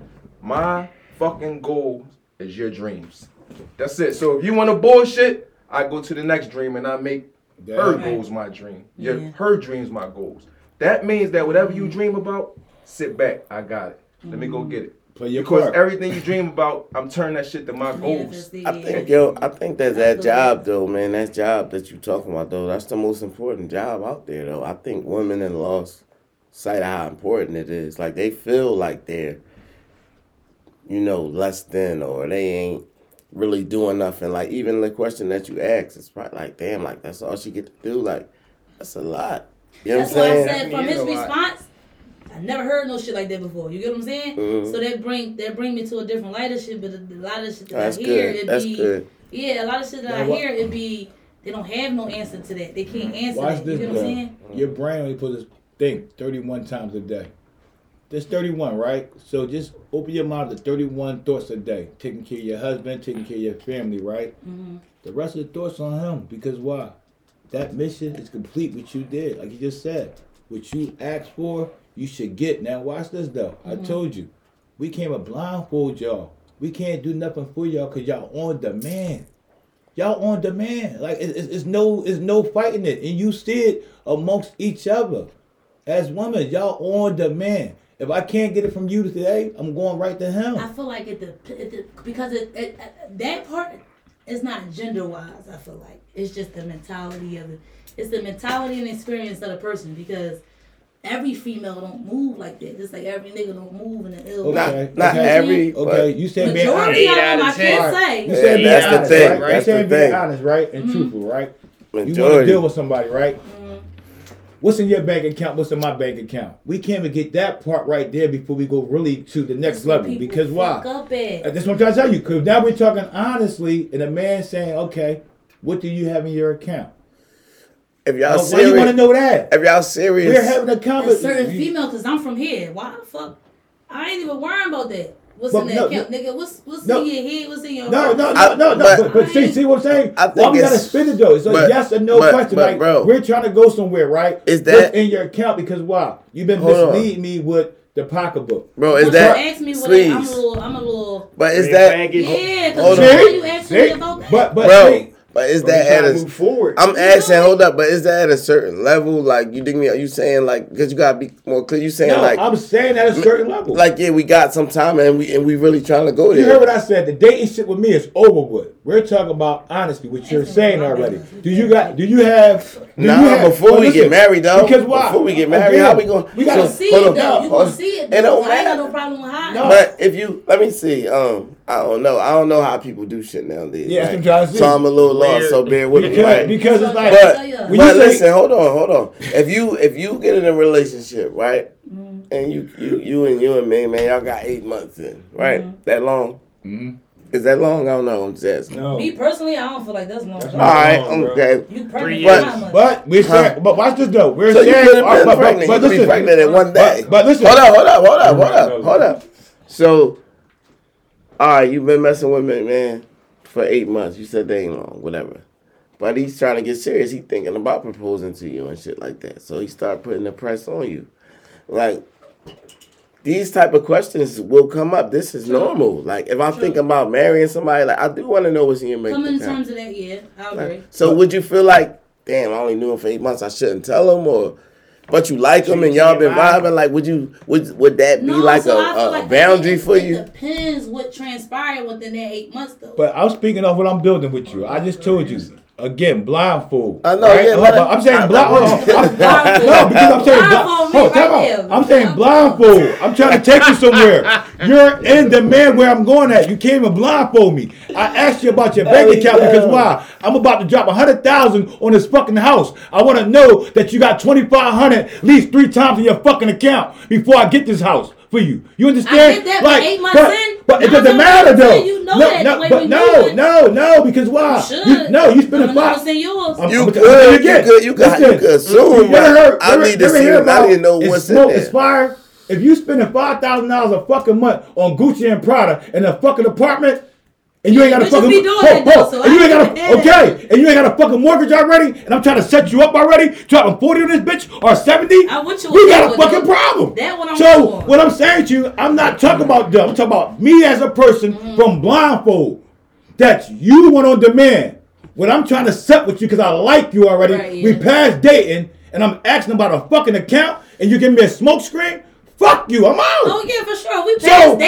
Speaker 7: My fucking goals is your dreams. That's it. So if you want to bullshit, I go to the next dream and I make her
Speaker 5: Right.
Speaker 7: goals my dream. Your
Speaker 5: Yeah.
Speaker 7: her dreams my goals. That means that whatever you dream about, sit back. I got it. Let me go get it.
Speaker 4: Play your
Speaker 7: Because
Speaker 4: part.
Speaker 7: everything you dream about, I'm turning that shit to my goals.
Speaker 5: Manifested,
Speaker 3: I think yo, I think that that job though, man, that job that you talking about though, that's the most important job out there though. I think women in lost sight of how important it is. Like they feel like they're, you know, less than or they ain't really doing nothing. Like even the question that you asked, it's probably like, damn, like that's all she get to do. Like that's a lot. You know
Speaker 5: That's
Speaker 3: what I'm
Speaker 5: I
Speaker 3: saying?
Speaker 5: said from his
Speaker 7: is a lot.
Speaker 5: response, I never heard no shit like that before. You get what I'm saying?
Speaker 3: Mhm.
Speaker 5: So that bring that bring me to a different light of shit. But a, a lot of shit that
Speaker 3: That's
Speaker 5: I hear,
Speaker 3: good.
Speaker 5: it
Speaker 3: That's
Speaker 5: be
Speaker 3: good.
Speaker 5: yeah, a lot of shit that
Speaker 4: Now
Speaker 5: I
Speaker 4: what-
Speaker 5: hear, it be they don't have no answer to that. They can't answer
Speaker 4: Watch
Speaker 5: that.
Speaker 4: this,
Speaker 5: You get what I'm
Speaker 4: though.
Speaker 5: saying?
Speaker 4: Your brain only put this thing 31 times a day. That's 31, right? So just open your mouth to 31 thoughts a day. Taking care of your husband, taking care of your family, right?
Speaker 5: Mm-hmm.
Speaker 4: The rest of the thoughts on him. Because why? That mission is complete what you did. Like you just said. What you asked for, you should get. Now watch this though. I told you. We came to blindfold y'all. We can't do nothing for y'all because y'all on demand. Y'all on demand. Like it, it's, it's no it's no fighting it. And you see it amongst each other. As women, y'all on demand. If I can't get it from you today, I'm going right to him.
Speaker 5: I feel like it, the, it the, because it, it, that part is not gender wise. I feel like it's just the mentality of it. It's the mentality and experience of the person because every female don't move like that. Just like every nigga don't move in the ill.
Speaker 3: Not
Speaker 4: Okay,
Speaker 3: not
Speaker 4: okay.
Speaker 3: every
Speaker 4: Okay, you said being honest.
Speaker 5: Majority of
Speaker 2: out
Speaker 5: them,
Speaker 2: of
Speaker 5: I can't
Speaker 2: ten.
Speaker 5: say.
Speaker 4: You said being
Speaker 3: that's the
Speaker 4: honest,
Speaker 3: thing.
Speaker 4: right?
Speaker 3: That's
Speaker 4: you said
Speaker 3: the
Speaker 4: being
Speaker 3: thing.
Speaker 4: honest, right? And
Speaker 5: Mm-hmm.
Speaker 4: truthful, right? You want to deal with somebody, right? What's in your bank account? What's in my bank account? We can't even get that part right there before we go really to the next
Speaker 5: That's
Speaker 4: level. Because why?
Speaker 5: fuck Up at.
Speaker 4: That's what I'm trying to tell you. Because now we're talking honestly, and a man saying, "Okay, what do you have in your account?"
Speaker 3: If y'all
Speaker 4: Well, why you want to know that?
Speaker 3: if y'all serious,
Speaker 4: We're having a
Speaker 5: A
Speaker 4: conversation.
Speaker 5: certain female, cause I'm from here. Why the fuck? I ain't even worrying about that. What's
Speaker 4: But
Speaker 5: in that
Speaker 4: no,
Speaker 5: account, nigga? What's what's
Speaker 4: no.
Speaker 5: in your head? What's in your
Speaker 4: No, no, no, no, no.
Speaker 3: but-
Speaker 4: But, but see, see what I'm saying?
Speaker 3: I think
Speaker 4: Why we gotta spin it though? It's a
Speaker 3: but-
Speaker 4: yes or no
Speaker 3: but-
Speaker 4: question.
Speaker 3: but,
Speaker 4: like
Speaker 3: bro.
Speaker 4: we're trying to go somewhere, right?
Speaker 3: Is
Speaker 4: What's
Speaker 3: that-
Speaker 4: in your account? Because why? You've been misleading me with the pocketbook.
Speaker 3: bro, is
Speaker 5: Don't
Speaker 3: that
Speaker 5: you ask me what I- I'm a little, I'm a little.
Speaker 3: But is that
Speaker 2: flag is-
Speaker 5: Yeah,
Speaker 3: Hold
Speaker 5: cause
Speaker 3: on.
Speaker 5: why you asking me about that?
Speaker 4: But but
Speaker 3: bro?
Speaker 4: see,
Speaker 3: But is that at a?
Speaker 2: move forward.
Speaker 3: I'm asking, hold up, but is that at a certain level? Like you dig me? Are you saying like because you gotta be more clear? You saying
Speaker 4: no,
Speaker 3: like
Speaker 4: I'm saying at a certain level.
Speaker 3: like yeah, we got some time and we and we really trying to go
Speaker 4: you
Speaker 3: there.
Speaker 4: You heard what I said. The dating shit with me is over with. We're talking about honesty, which you're saying already. Do you got? Do you have? Do
Speaker 3: Nah,
Speaker 4: you have,
Speaker 3: before
Speaker 4: well,
Speaker 3: we get married, though.
Speaker 4: Because why?
Speaker 3: Before we get married,
Speaker 4: Again,
Speaker 3: how we gonna-
Speaker 4: We gotta
Speaker 5: gonna see it
Speaker 3: on.
Speaker 5: though. You
Speaker 3: Hold
Speaker 5: gonna see it.
Speaker 3: It don't
Speaker 5: I ain't got no problem with hiding.
Speaker 4: No.
Speaker 3: But if you let me see, um, I don't know. I don't know how people do shit nowadays.
Speaker 4: Yeah, that's
Speaker 3: right?
Speaker 4: I'm trying to see.
Speaker 3: So I'm a little lost.
Speaker 2: Weird.
Speaker 3: So bear with me,
Speaker 4: because,
Speaker 3: right?
Speaker 4: because it's like
Speaker 3: But,
Speaker 5: When
Speaker 3: but
Speaker 4: you say-
Speaker 3: listen, hold on, hold on. If you if you get in a relationship, right,
Speaker 5: Mm-hmm.
Speaker 3: and you you you and you and me, man, y'all got eight months in, right?
Speaker 5: Mm-hmm.
Speaker 3: That long?
Speaker 4: Mhm.
Speaker 3: Is that long? I don't know. I'm just asking.
Speaker 4: no.
Speaker 5: Me personally, I don't feel like that's long.
Speaker 4: That's
Speaker 3: All
Speaker 4: not
Speaker 3: right,
Speaker 4: long, bro.
Speaker 3: okay.
Speaker 5: You
Speaker 2: Three
Speaker 5: pregnant
Speaker 2: years.
Speaker 5: months.
Speaker 4: But we're saying,
Speaker 3: Huh.
Speaker 4: but watch this though. We're
Speaker 3: So you could have been
Speaker 4: but,
Speaker 3: pregnant.
Speaker 4: but
Speaker 3: you could be
Speaker 4: listen,
Speaker 3: pregnant in one day.
Speaker 4: But, but listen,
Speaker 3: hold up, hold up, hold up, hold
Speaker 4: Right,
Speaker 3: up, hold up. So, all right, you've been messing with me, man, for eight months. You said they ain't long, whatever. But he's trying to get serious. He thinking about proposing to you and shit like that. So he start putting the press on you. Like these type of questions will come up. This is normal. Like if I'm
Speaker 5: True.
Speaker 3: thinking about marrying somebody, like I do want to know what's in your bank
Speaker 5: Coming in terms of that, yeah, I agree.
Speaker 3: Like, so would you feel like, damn, I only knew him for eight months. I shouldn't tell him, or but you like him and y'all been vibing? Like, would you would would that be
Speaker 5: No,
Speaker 3: like
Speaker 5: so
Speaker 3: a,
Speaker 5: I feel
Speaker 3: a,
Speaker 5: like
Speaker 3: boundary
Speaker 5: it,
Speaker 3: for
Speaker 5: it
Speaker 3: you?
Speaker 5: depends what transpired within that eight months, though.
Speaker 4: But I'm speaking of what I'm building with you. I just told you again, blindfold.
Speaker 3: I know,
Speaker 4: right?
Speaker 3: yeah,
Speaker 4: Hold
Speaker 3: let
Speaker 4: on,
Speaker 3: it-
Speaker 4: I'm saying
Speaker 3: I-
Speaker 4: blind. I'm- [LAUGHS]
Speaker 5: Blindfold.
Speaker 4: No, because I'm saying
Speaker 5: Blindfold
Speaker 4: blind. Oh,
Speaker 5: right
Speaker 4: time
Speaker 5: there.
Speaker 4: out. I'm saying blindfold. I'm trying to take you somewhere. You're in demand where I'm going at. You can't even blindfold me. I asked you about your bank account because
Speaker 3: yo.
Speaker 4: why? I'm about to drop a hundred thousand on this fucking house. I want to know that you got twenty five hundred at least three times in your fucking account before I get this house for you. You understand?
Speaker 5: get that, but eight months
Speaker 4: but,
Speaker 5: in,
Speaker 4: but it doesn't matter though.
Speaker 5: you know
Speaker 4: no,
Speaker 5: that
Speaker 4: no, but no, no, no, because why?
Speaker 5: You should.
Speaker 4: no, you spending
Speaker 5: I'm gonna
Speaker 4: five.
Speaker 5: yours.
Speaker 4: I'm-
Speaker 3: You
Speaker 4: I'm-
Speaker 3: could,
Speaker 4: I'm telling
Speaker 3: you
Speaker 4: again.
Speaker 3: could, you could, you
Speaker 4: Listen,
Speaker 3: could assume.
Speaker 4: you
Speaker 3: but
Speaker 4: ever heard-
Speaker 3: I
Speaker 4: ever-
Speaker 3: need to see
Speaker 4: hear
Speaker 3: it. I
Speaker 4: about
Speaker 3: need to know what's in
Speaker 4: smoke
Speaker 3: there.
Speaker 4: Expire. If you spending five thousand dollars a fucking month on Gucci and Prada in a fucking apartment, And you ain't got a fucking
Speaker 5: be doing
Speaker 4: ho,
Speaker 5: so
Speaker 4: and you ain't got a okay, and you ain't got a fucking mortgage already, and I'm trying to set you up already, dropping forty on this bitch or seventy.
Speaker 5: I'm with you
Speaker 4: we got a fucking problem.
Speaker 5: That one I'm
Speaker 4: so what I'm saying to you, I'm not talking about them. I'm talking about me as a person
Speaker 5: Mm-hmm.
Speaker 4: from blindfold. That you want on demand. When I'm trying to set with you because I like you already,
Speaker 5: Right,
Speaker 4: we passed dating, and I'm asking about a fucking account, and you give me a smoke screen. Fuck you, I'm out.
Speaker 5: Oh yeah, for sure. We
Speaker 4: So,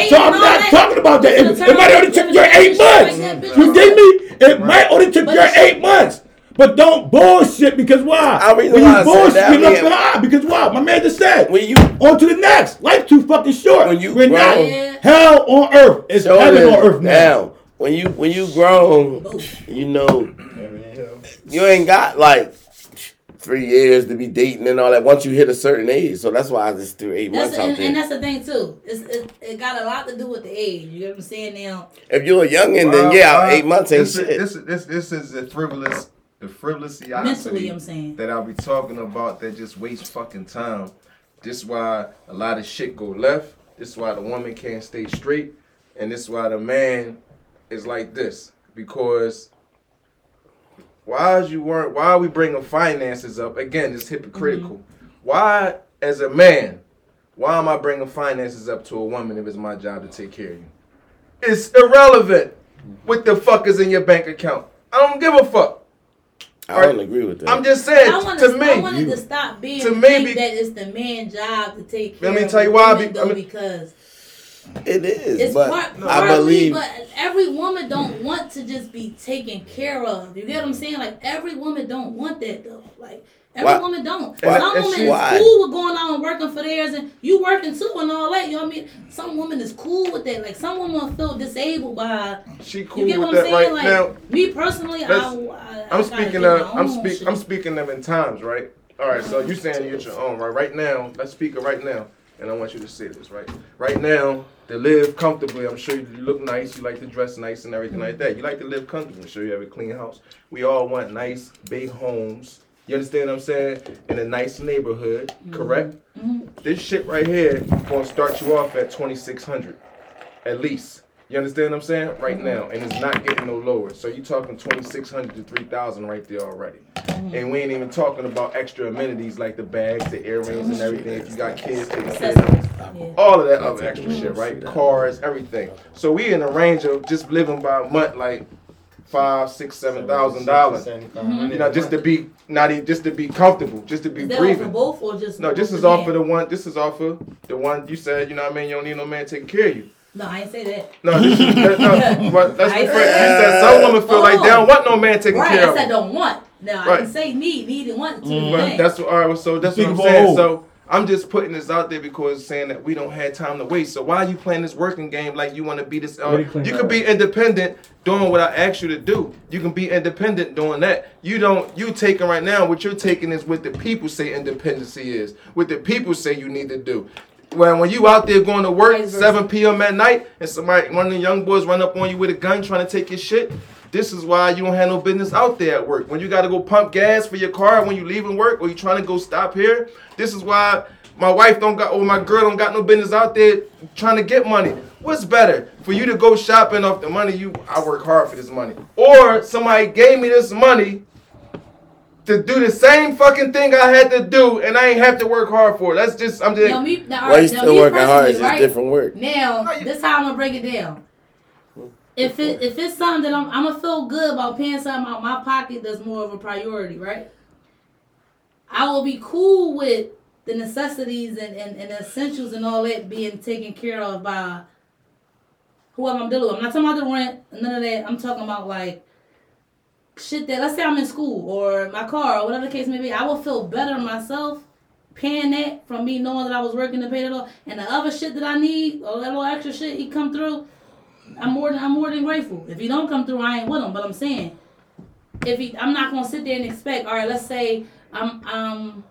Speaker 4: so I'm not
Speaker 5: that.
Speaker 4: talking about that.
Speaker 5: It's
Speaker 4: It, it might only took
Speaker 5: of
Speaker 4: your eight months.
Speaker 5: that, bitch.
Speaker 4: You dig me? It might only took
Speaker 5: But
Speaker 4: your
Speaker 5: it's-
Speaker 4: eight months. But don't bullshit because why?
Speaker 3: I reason
Speaker 4: when
Speaker 3: why I
Speaker 4: you
Speaker 3: said
Speaker 4: bullshit,
Speaker 3: that,
Speaker 4: you
Speaker 3: I
Speaker 4: left
Speaker 3: mean-
Speaker 4: behind because why? My man just said.
Speaker 3: When you
Speaker 4: on to the next. Life too fucking short.
Speaker 3: When you
Speaker 4: We're not
Speaker 3: grown-
Speaker 5: Yeah.
Speaker 4: hell on earth. It's
Speaker 3: show
Speaker 4: heaven on earth now.
Speaker 3: now, when you when you grown, you know you ain't got like three years to be dating and all that. Once you hit a certain age, so that's why I just threw eight
Speaker 5: That's
Speaker 3: months out
Speaker 5: and,
Speaker 3: there.
Speaker 5: and that's the thing too. It's, it, it got a lot to do with the age. You know what I'm saying now?
Speaker 3: if you're a youngin', then yeah,
Speaker 7: well,
Speaker 3: eight months ain't
Speaker 7: this is-
Speaker 3: shit.
Speaker 7: This, this, this is the frivolous, the frivolity
Speaker 5: Mentally, I'm saying.
Speaker 7: that I'll be talking about that just waste fucking time. This why a lot of shit go left. This why the woman can't stay straight, and this why the man is like this because. Why is you weren't? Why are we bringing finances up again? It's hypocritical. Mm-hmm. Why, as a man, why am I bringing finances up to a woman if it's my job to take care of you? It's irrelevant. What the fuck is in your bank account? I don't give a fuck.
Speaker 3: I don't agree with that.
Speaker 7: I'm just saying.
Speaker 5: I wanted,
Speaker 7: to
Speaker 5: I
Speaker 7: me,
Speaker 5: wanted to stop being
Speaker 7: to
Speaker 5: to
Speaker 7: me
Speaker 5: think
Speaker 7: be-
Speaker 5: that it's the man's job to take care of you.
Speaker 7: Let me tell you why be-
Speaker 5: though,
Speaker 7: I mean-
Speaker 5: because
Speaker 3: it is,
Speaker 5: it's
Speaker 3: but
Speaker 5: part,
Speaker 3: I
Speaker 5: partly,
Speaker 3: believe
Speaker 5: but every woman don't want to just be taken care of. You get what I'm saying? Like every woman don't want that though. Like every
Speaker 3: Why-
Speaker 5: woman don't.
Speaker 3: why-
Speaker 5: Some
Speaker 7: and
Speaker 5: women
Speaker 7: she-
Speaker 5: is
Speaker 3: why?
Speaker 5: cool with going out and working for theirs, and you working too and all that. You know what I mean? Some women is cool with that. Like some women feel disabled by.
Speaker 7: she
Speaker 5: You
Speaker 7: cool
Speaker 5: get
Speaker 7: with
Speaker 5: what I'm
Speaker 7: that
Speaker 5: saying?
Speaker 7: right
Speaker 5: like
Speaker 7: now.
Speaker 5: me personally, I,
Speaker 7: let's-
Speaker 5: I, I
Speaker 7: I'm speaking of I'm
Speaker 5: own
Speaker 7: speak
Speaker 5: shit.
Speaker 7: I'm speaking them in times, right? All right, so you saying you at your own, right? Right now, let's speak it right now, and I want you to say this, right? Right now, to live comfortably, I'm sure you look nice, you like to dress nice and everything like that. You like to live comfortably, I'm sure you have a clean house. We all want nice, big homes. You understand what I'm saying? In a nice neighborhood, mm-hmm. correct? Mm-hmm. This shit right here gonna start you off at 2600 at least. You understand what I'm saying? Right now, and it's not getting no lower. So you talking 2,600 to 3,000 right there already. And we ain't even talking about extra amenities like the bags, the earrings, and everything. If you got kids, taking care of all of that other extra shit, right? Cars, everything. So we in a range of just living by a month, like five, six, seven thousand dollars. Mm-hmm. You know, just to be not even just to be comfortable, just to be
Speaker 5: Is that off
Speaker 7: breathing.
Speaker 5: both or just?
Speaker 7: No, this is
Speaker 5: the
Speaker 7: off of the one. This is off of the one you said. You know what I mean? You don't need no man taking care of you.
Speaker 5: No, I ain't say that.
Speaker 7: No, this is that, no. [LAUGHS] But that's
Speaker 5: I
Speaker 7: what
Speaker 5: said-
Speaker 7: you said. Some women feel like they don't want no man taking
Speaker 5: Right,
Speaker 7: care
Speaker 5: I
Speaker 7: of
Speaker 5: said
Speaker 7: them.
Speaker 5: don't want. Now I
Speaker 7: Right.
Speaker 5: didn't say need, need and want to.
Speaker 7: But
Speaker 5: thing.
Speaker 7: that's what. All right. So that's what
Speaker 4: Speaking
Speaker 7: I'm saying.
Speaker 4: who?
Speaker 7: So I'm just putting this out there because saying that we don't have time to waste. So why are you playing this working game like you want to be this? Uh,
Speaker 1: Really
Speaker 7: you
Speaker 1: that
Speaker 7: could be independent doing what I asked you to do. You can be independent doing that. You don't. You taking right now. What you're taking is what the people say independency is. What the people say you need to do. When when you out there going to work
Speaker 5: Vice versa.
Speaker 7: 7 p.m. at night and somebody one of the young boys run up on you with a gun trying to take your shit. This is why you don't have no business out there at work. When you got to go pump gas for your car when you leaving work or you trying to go stop here. This is why my wife don't got or my girl don't got no business out there trying to get money. What's better for you to go shopping off the money you I work hard for this money or somebody gave me this money to do the same fucking thing I had to do and I ain't have to work hard for it. That's just I'm just
Speaker 5: Now, me, now,
Speaker 3: Well,
Speaker 5: alright,
Speaker 3: he's
Speaker 5: now,
Speaker 3: still
Speaker 5: me
Speaker 3: working hard. It's
Speaker 5: personally,
Speaker 3: just
Speaker 5: right?
Speaker 3: different work.
Speaker 5: Now, this how I'm gonna break it down. If it if it's something that I'm I'm gonna feel good about paying something out my pocket that's more of a priority, right? I will be cool with the necessities and, and, and essentials and all that being taken care of by whoever I'm dealing with. I'm not talking about the rent, none of that. I'm talking about like shit that let's say I'm in school or my car or whatever the case may be. I will feel better myself paying that from me knowing that I was working to pay that all. And the other shit that I need, or that little extra shit he come through, I'm more than I'm more than grateful. If he don't come through, I ain't with him. But I'm saying, if he, I'm not gonna sit there and expect. All right, let's say I'm um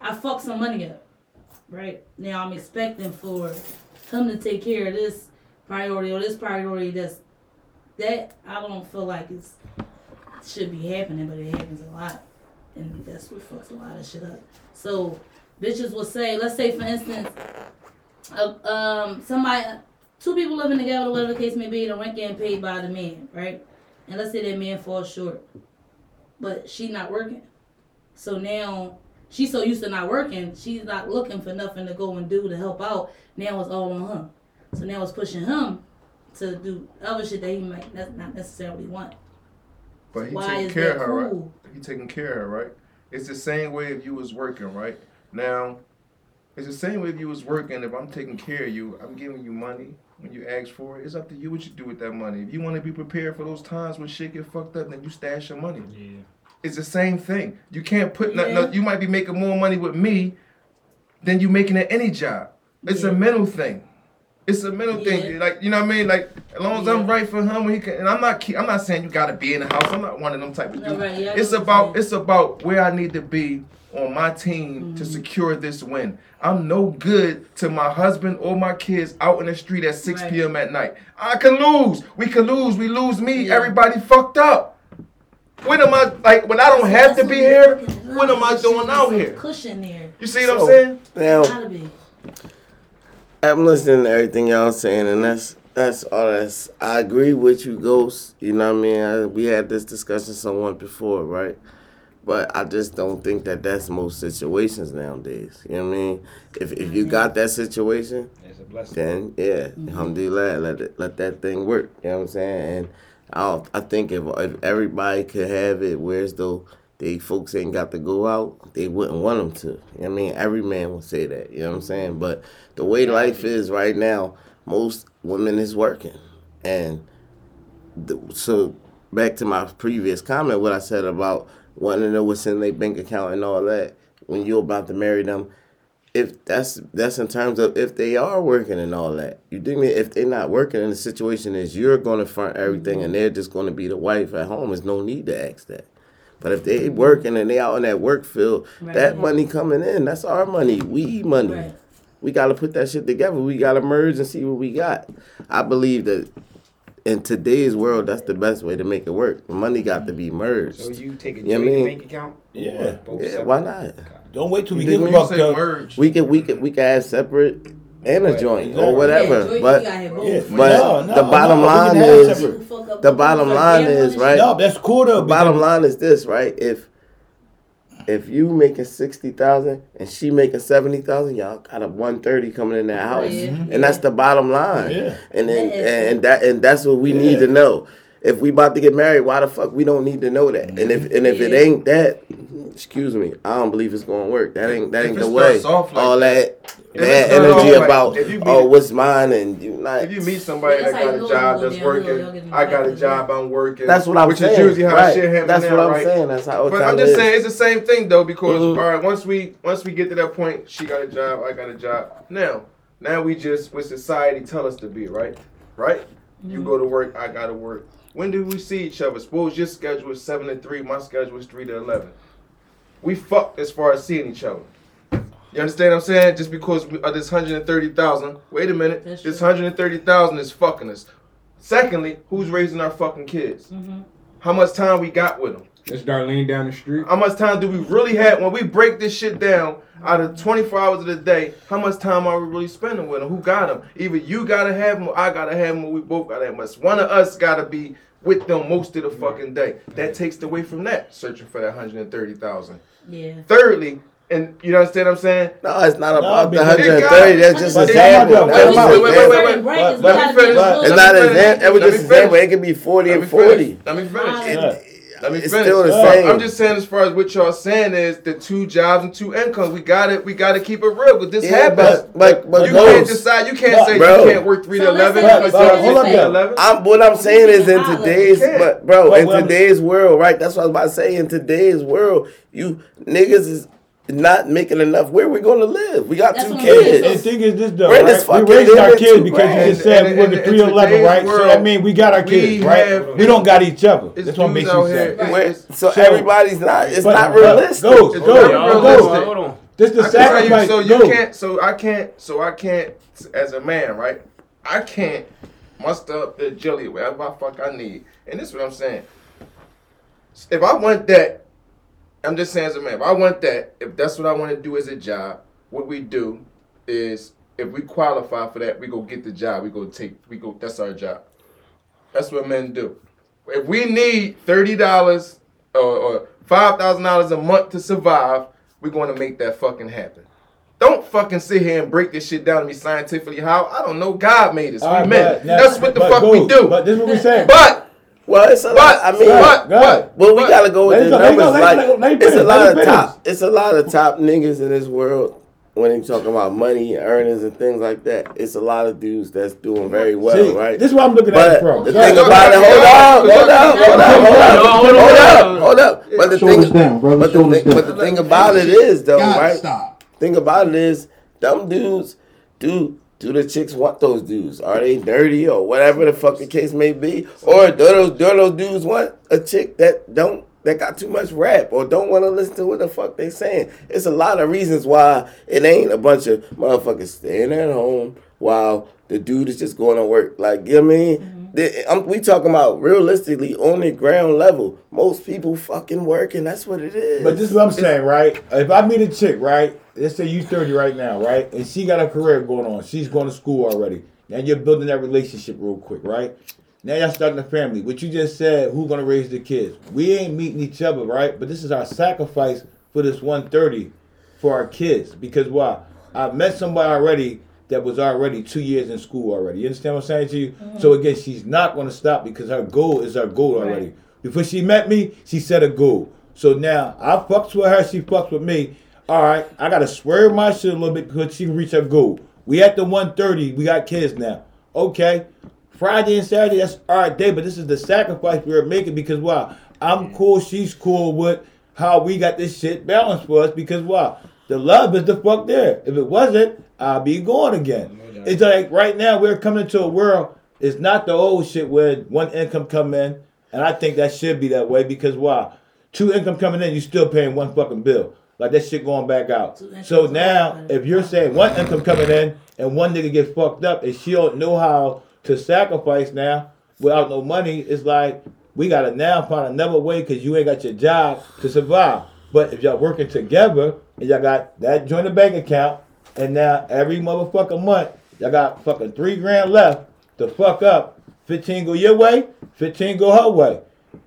Speaker 5: I fuck some money up, right now I'm expecting for him to take care of this priority or this priority. That's that I don't feel like it's should be happening, but it happens a lot, and that's what fucks a lot of shit up. So bitches will say, let's say for instance, uh, um, somebody two people living together, whatever the case may be, the rent getting paid by the man, right? And let's say that man falls short, but she not working. So now she's so used to not working, she's not looking for nothing to go and do to help out. Now it's all on him. So now it's pushing him to do other shit that he might not necessarily want.
Speaker 7: But he
Speaker 5: Why
Speaker 7: taking
Speaker 5: is
Speaker 7: care
Speaker 5: that
Speaker 7: of her,
Speaker 5: cool?
Speaker 7: right? He taking care of her, right? It's the same way if you was working, right? Now, it's the same way if you was working. If I'm taking care of you, I'm giving you money when you ask for it. It's up to you what you do with that money. If you want to be prepared for those times when shit get fucked up, then you stash your money.
Speaker 2: Yeah.
Speaker 7: It's the same thing. You can't put no, no, you might be making more money with me than you making at any job. It's a mental thing. It's a mental thing. Like you know what I mean? Like as long as I'm right for him, he can. And I'm not. I'm not saying you gotta be in the house. I'm not one of them type of
Speaker 5: No,
Speaker 7: dudes.
Speaker 5: right, yeah,
Speaker 7: it's about. It's about where I need to be on my team to
Speaker 5: Mm-hmm.
Speaker 7: secure this win. I'm no good to my husband or my kids out in the street at 6
Speaker 5: Right.
Speaker 7: p.m. at night. I can lose. We can lose. We lose me.
Speaker 5: Yeah.
Speaker 7: Everybody fucked up. When am I like when I don't have to be here? When am I doing out here?
Speaker 5: Cushion there.
Speaker 7: You see what
Speaker 3: So-
Speaker 7: I'm saying?
Speaker 3: Now,
Speaker 5: Gotta be.
Speaker 3: I'm listening to everything y'all saying, and that's that's all. That's I agree with you, Ghost. You know what I mean? I, we had this discussion someone before, right? But I just don't think that that's most situations nowadays. You know what I mean? If if you got that situation,
Speaker 2: It's a blessing.
Speaker 3: then yeah, mm-hmm. alhamdulillah, let it, let that thing work. You know what I'm saying? And I I think if if everybody could have it, whereas though they folks ain't got to go out, they wouldn't want them to. You know what I mean? Every man would say that. You know what I'm saying? But the way life is right now, most women is working, and the, so back to my previous comment, what I said about wanting to know what's in their bank account and all that. When you're about to marry them, if that's that's in terms of if they are working and all that. You think me if they're not working and the situation is you're gonna front everything and mm-hmm. they're just gonna be the wife at home, there's no need to ask that. But if they working and they out in that work field, that money coming in, that's our money. We money.
Speaker 5: Right.
Speaker 3: We gotta put that shit together. We gotta merge and see what we got. I believe that in today's world, that's the best way to make it work. Money got to be merged.
Speaker 2: So you take a
Speaker 3: Yeah, I
Speaker 2: joint
Speaker 3: mean-
Speaker 2: bank account?
Speaker 4: Yeah.
Speaker 3: yeah, why not?
Speaker 4: Don't wait till we
Speaker 3: You
Speaker 4: get
Speaker 3: think
Speaker 7: When you
Speaker 4: fucked up.
Speaker 7: merge,
Speaker 3: We can we can we can have separate and a
Speaker 2: Right.
Speaker 3: joint
Speaker 4: Exactly.
Speaker 3: or whatever.
Speaker 5: Yeah,
Speaker 3: but
Speaker 5: you gotta have both.
Speaker 4: Yeah.
Speaker 3: but
Speaker 4: No, no,
Speaker 3: the bottom
Speaker 4: no,
Speaker 3: line is
Speaker 4: separate.
Speaker 5: Fuck up
Speaker 3: the bottom line is, right?
Speaker 4: No, that's cool
Speaker 3: the bottom line is this, right? If if you making sixty thousand and she making seventy thousand, y'all got a one thirty coming in that house,
Speaker 5: Yeah.
Speaker 3: and that's the bottom line.
Speaker 4: Yeah.
Speaker 3: And then and that and that's what we need to know. If we about to get married, why the fuck we don't need to know that? And if and if it ain't that, excuse me, I don't believe it's gonna work. That ain't that
Speaker 7: If
Speaker 3: ain't
Speaker 7: it
Speaker 3: the way.
Speaker 7: like
Speaker 3: All that
Speaker 7: If
Speaker 3: that
Speaker 7: starts off
Speaker 3: energy
Speaker 7: like-
Speaker 3: about
Speaker 7: if
Speaker 3: oh what's mine and you not.
Speaker 7: If you meet somebody that got a job that's working, I got a job, I'm working.
Speaker 3: That's what I'm
Speaker 7: which
Speaker 3: saying.
Speaker 7: is usually how
Speaker 3: right.
Speaker 7: shit happens
Speaker 3: That's
Speaker 7: now,
Speaker 3: what I'm
Speaker 7: right?
Speaker 3: saying. That's how it
Speaker 7: But I'm just
Speaker 3: is.
Speaker 7: saying it's the same thing though because
Speaker 3: Mhm.
Speaker 7: all right, once we once we get to that point, she got a job, I got a job. Now, now we just what society tell us to be, right? Right? You go to work, I gotta work. When do we see each other? Suppose your schedule is seven to three, my schedule is three to eleven. We fucked as far as seeing each other. You understand what I'm saying? Just because of this hundred and thirty thousand. Wait a minute,
Speaker 5: That's
Speaker 7: this hundred and thirty thousand is fucking us. Secondly, who's raising our fucking kids?
Speaker 5: Mhm.
Speaker 7: How much time we got with them?
Speaker 1: That's Darlene down the street.
Speaker 7: How much time do we really have when we break this shit down out of 24 hours of the day? How much time are we really spending with them? Who got them? Either you gotta have them or I gotta have them or we both gotta have them. One of us gotta be with them most of the fucking day. That takes away from that, searching for that 130,000.
Speaker 5: Yeah.
Speaker 7: Thirdly, and you understand what I'm saying?
Speaker 3: No, it's not about the
Speaker 4: because-
Speaker 3: 130. That's just
Speaker 4: But
Speaker 3: a
Speaker 4: time
Speaker 3: sample.
Speaker 4: out, wait, wait,
Speaker 7: wait, wait, wait.
Speaker 5: Certain brackets,
Speaker 4: Let me
Speaker 7: finish.
Speaker 3: It's not
Speaker 7: me
Speaker 3: an
Speaker 7: finish.
Speaker 3: example. It was just
Speaker 7: me
Speaker 3: an example. It could be 40
Speaker 7: Let
Speaker 3: and
Speaker 7: me finish.
Speaker 3: 40.
Speaker 7: Let me finish.
Speaker 5: Yeah.
Speaker 7: Let me
Speaker 3: It's
Speaker 7: finish.
Speaker 3: still the
Speaker 7: So,
Speaker 3: same.
Speaker 7: I'm just saying, as far as what y'all saying is the two jobs and two incomes. We got it. We got to keep it real. But this
Speaker 3: Yeah,
Speaker 7: happens.
Speaker 3: but- but- but
Speaker 7: you
Speaker 3: those-
Speaker 7: can't decide. You can't
Speaker 4: But,
Speaker 7: say
Speaker 3: bro.
Speaker 7: you can't work three to eleven.
Speaker 5: say-
Speaker 7: but
Speaker 5: let's
Speaker 7: you
Speaker 5: say-
Speaker 4: hold up
Speaker 7: three to
Speaker 4: there.
Speaker 7: eleven.
Speaker 3: I'm what I'm saying is in today's but bro, in today's world, right? That's what I was about to say. In today's world, you niggas is not making enough. Where we gonna live? We got
Speaker 5: That's
Speaker 3: two
Speaker 5: kids.
Speaker 4: And the
Speaker 3: kids.
Speaker 4: thing is this though,
Speaker 3: We're
Speaker 4: right? we
Speaker 3: fucking
Speaker 4: raising our kids
Speaker 3: too,
Speaker 4: because
Speaker 3: right?
Speaker 4: you just said
Speaker 7: And-
Speaker 4: we were
Speaker 7: and-
Speaker 4: the 311,
Speaker 7: today's
Speaker 4: right? so
Speaker 7: world,
Speaker 4: that means we got our
Speaker 7: we
Speaker 4: kids, right?
Speaker 7: have-
Speaker 4: we don't got each other.
Speaker 7: It's
Speaker 4: That's what makes you sad.
Speaker 3: Where- so
Speaker 7: So-
Speaker 3: everybody's not. It's
Speaker 4: But-
Speaker 3: not realistic.
Speaker 4: Goes,
Speaker 7: It's
Speaker 4: goes,
Speaker 7: not realistic.
Speaker 2: Hold on.
Speaker 4: This is the
Speaker 7: I can tell you,
Speaker 4: sacrifice.
Speaker 7: so you
Speaker 4: goes.
Speaker 7: can't. So I can't. So I can't. As a man, right? I can't muster up the jelly whatever the fuck I need. And this is what I'm saying. If I want that, I'm just saying as a man. If I want that, if that's what I want to do as a job, what we do is if we qualify for that, we go get the job. We go take. We go. That's our job. That's what men do. If we need thirty dollars or, or five thousand dollars a month to survive, we're going to make that fucking happen. Don't fucking sit here and break this shit down to me scientifically. How I don't know. God made us.
Speaker 4: All
Speaker 7: we
Speaker 4: right,
Speaker 7: men. That's what the fuck we do.
Speaker 4: But this is what we saying.
Speaker 7: But
Speaker 3: Well, it's a lot. I mean,
Speaker 7: but
Speaker 4: Go ahead.
Speaker 7: but
Speaker 3: Well, we
Speaker 7: but-
Speaker 3: gotta go with
Speaker 4: Let
Speaker 3: the
Speaker 4: him go, let him
Speaker 3: numbers.
Speaker 4: go, let
Speaker 3: Like,
Speaker 4: go, let him
Speaker 3: it's a lot of top. It's a lot of top niggas in this world. When you talking about money, earnings, and things like that, it's a lot of dudes that's doing very well,
Speaker 4: See,
Speaker 3: right?
Speaker 4: This is what I'm looking at
Speaker 3: But
Speaker 4: it from.
Speaker 3: the
Speaker 4: Go
Speaker 3: thing about it, hold on, hold up, hold up, hold up,
Speaker 6: No, hold
Speaker 3: hold up, hold up. But the thing,
Speaker 6: down, brother,
Speaker 3: but the thing, but the thing about it is though, right?
Speaker 8: stop.
Speaker 3: Thing about it is, dumb dudes do do the chicks want those dudes? Are they dirty or whatever the fuck the case may be? Or do those do those dudes want a chick that don't that got too much rap or don't want to listen to what the fuck they saying? It's a lot of reasons why it ain't a bunch of motherfuckers staying at home while the dude is just going to work. Like you know what I mean? Mm-hmm. The- I'm- we talking about realistically on the ground level. Most people fucking working. That's what it is.
Speaker 4: But this is what I'm saying, right? If I meet a chick, right? Let's say you 30 right now, right? And she got a career going on. She's going to school already. Now you're building that relationship real quick, right? Now y'all starting a family. What you just said, who's gonna raise the kids? We ain't meeting each other, right? But this is our sacrifice for this 130 for our kids. Because why? I met somebody already that was already two years in school already. You understand what I'm saying to you? Mm-hmm. So again, she's not gonna stop because her goal is her goal already. Before she met me, she set a goal. So now I fucks with her, she fucks with me. All right, I gotta swerve my shit a little bit because she can reach her goal. We at the 130, we got kids now. Okay, Friday and Saturday, that's our day, but this is the sacrifice we're making because why? I'm cool, she's cool with how we got this shit balanced for us because why? The love is the fuck there. If it wasn't, I'd be gone again. It's like right now we're coming into a world. It's not the old shit where one income come in, and I think that should be that way because why? Two income coming in, you still paying one fucking bill. Like that shit going back out.
Speaker 5: Incomes
Speaker 4: So now, if you're saying one income coming in and one nigga get fucked up and she don't know how to sacrifice now without no money, it's like we gotta now find another way because you ain't got your job to survive. But if y'all working together and y'all got that joint bank account, and now every motherfucking month y'all got fucking three grand left to fuck up. Fifteen go your way, fifteen go her way.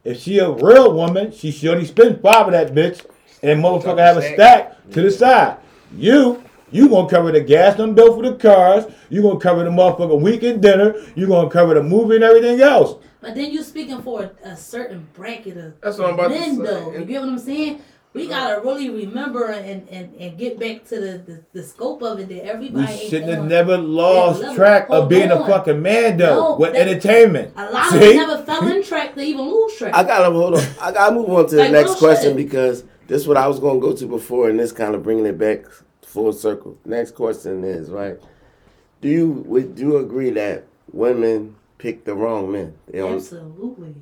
Speaker 4: If she a real woman, she should only spend five of that bitch, and motherfucker have a stack to the side. You, you gonna cover the gas and bill for the cars. You gonna cover the motherfucker weekend dinner. You gonna cover the movie and everything else.
Speaker 5: But then you speaking for a, a certain bracket of
Speaker 7: That's what I'm about to
Speaker 5: men,
Speaker 7: say.
Speaker 5: though. You get what I'm saying? We uh-huh. gotta really remember and, and, and get back to the, the, the scope of it that everybody ain't
Speaker 4: shouldn't have never lost
Speaker 5: level.
Speaker 4: track of
Speaker 5: Hold
Speaker 4: being a fucking man though
Speaker 5: No,
Speaker 4: with
Speaker 5: that-
Speaker 4: entertainment.
Speaker 5: A lot
Speaker 4: See?
Speaker 5: of us never fell in track to even lose track.
Speaker 3: I gotta hold on. I gotta move on to the
Speaker 5: Like,
Speaker 3: next
Speaker 5: real
Speaker 3: question
Speaker 5: shit.
Speaker 3: because this is what I was gonna go to before, and this kind of bringing it back full circle. Next question is right. Do you would you agree that women pick the wrong men? They don't.
Speaker 5: Absolutely.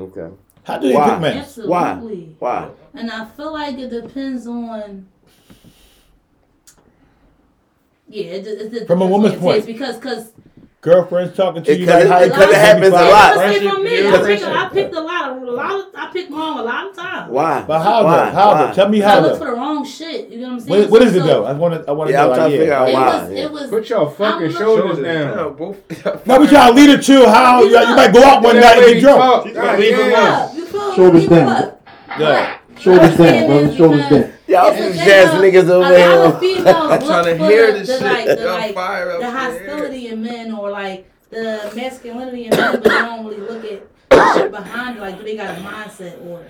Speaker 3: Okay.
Speaker 4: How do they
Speaker 3: Why?
Speaker 4: pick men?
Speaker 5: Absolutely.
Speaker 3: Why? Why?
Speaker 5: And I feel like it depends on. Yeah, it, it, it
Speaker 4: From a woman's
Speaker 5: on
Speaker 4: point.
Speaker 5: taste because because
Speaker 4: Girlfriends talking to
Speaker 3: It
Speaker 4: you
Speaker 3: could-
Speaker 4: like how
Speaker 3: it
Speaker 4: you
Speaker 3: could
Speaker 4: got
Speaker 3: happens a lot.
Speaker 5: let's say
Speaker 4: friends.
Speaker 5: for me, I picked. I picked a lot of a lot of I picked wrong a lot of times.
Speaker 3: Why?
Speaker 4: But how
Speaker 3: Why?
Speaker 4: though? How
Speaker 3: Why?
Speaker 4: though? Tell me how.
Speaker 5: I
Speaker 4: how
Speaker 5: look for the wrong shit. You know what I'm saying?
Speaker 4: What, what is it
Speaker 5: So-
Speaker 4: though? I want to. I want to
Speaker 3: Yeah,
Speaker 4: know.
Speaker 3: I'm trying to figure out
Speaker 5: It
Speaker 3: why.
Speaker 5: was,
Speaker 3: yeah.
Speaker 5: it was.
Speaker 1: Put your fucking
Speaker 5: I'm
Speaker 1: shoulders down.
Speaker 7: Yeah, both.
Speaker 4: No, but y'all lead it to how you, you might go out one night and get drunk.
Speaker 1: Talk.
Speaker 2: She's gonna leave him
Speaker 1: Yeah.
Speaker 5: up. You feel?
Speaker 6: Shoulders down.
Speaker 4: Yeah.
Speaker 6: Shoulders down, brother. Shoulders down.
Speaker 3: Y'all
Speaker 5: it's
Speaker 3: some
Speaker 5: a
Speaker 3: jazz
Speaker 5: thing of-
Speaker 3: niggas over
Speaker 5: a lot of
Speaker 3: here.
Speaker 5: females
Speaker 7: I'm
Speaker 5: look
Speaker 7: trying to
Speaker 5: for
Speaker 7: hear
Speaker 5: the,
Speaker 7: this
Speaker 5: the,
Speaker 7: shit.
Speaker 5: like, the, like,
Speaker 7: fire up
Speaker 5: the
Speaker 7: here.
Speaker 5: hostility in men or like the masculinity in men, but they don't really look at the shit behind it. Like, do they got a mindset or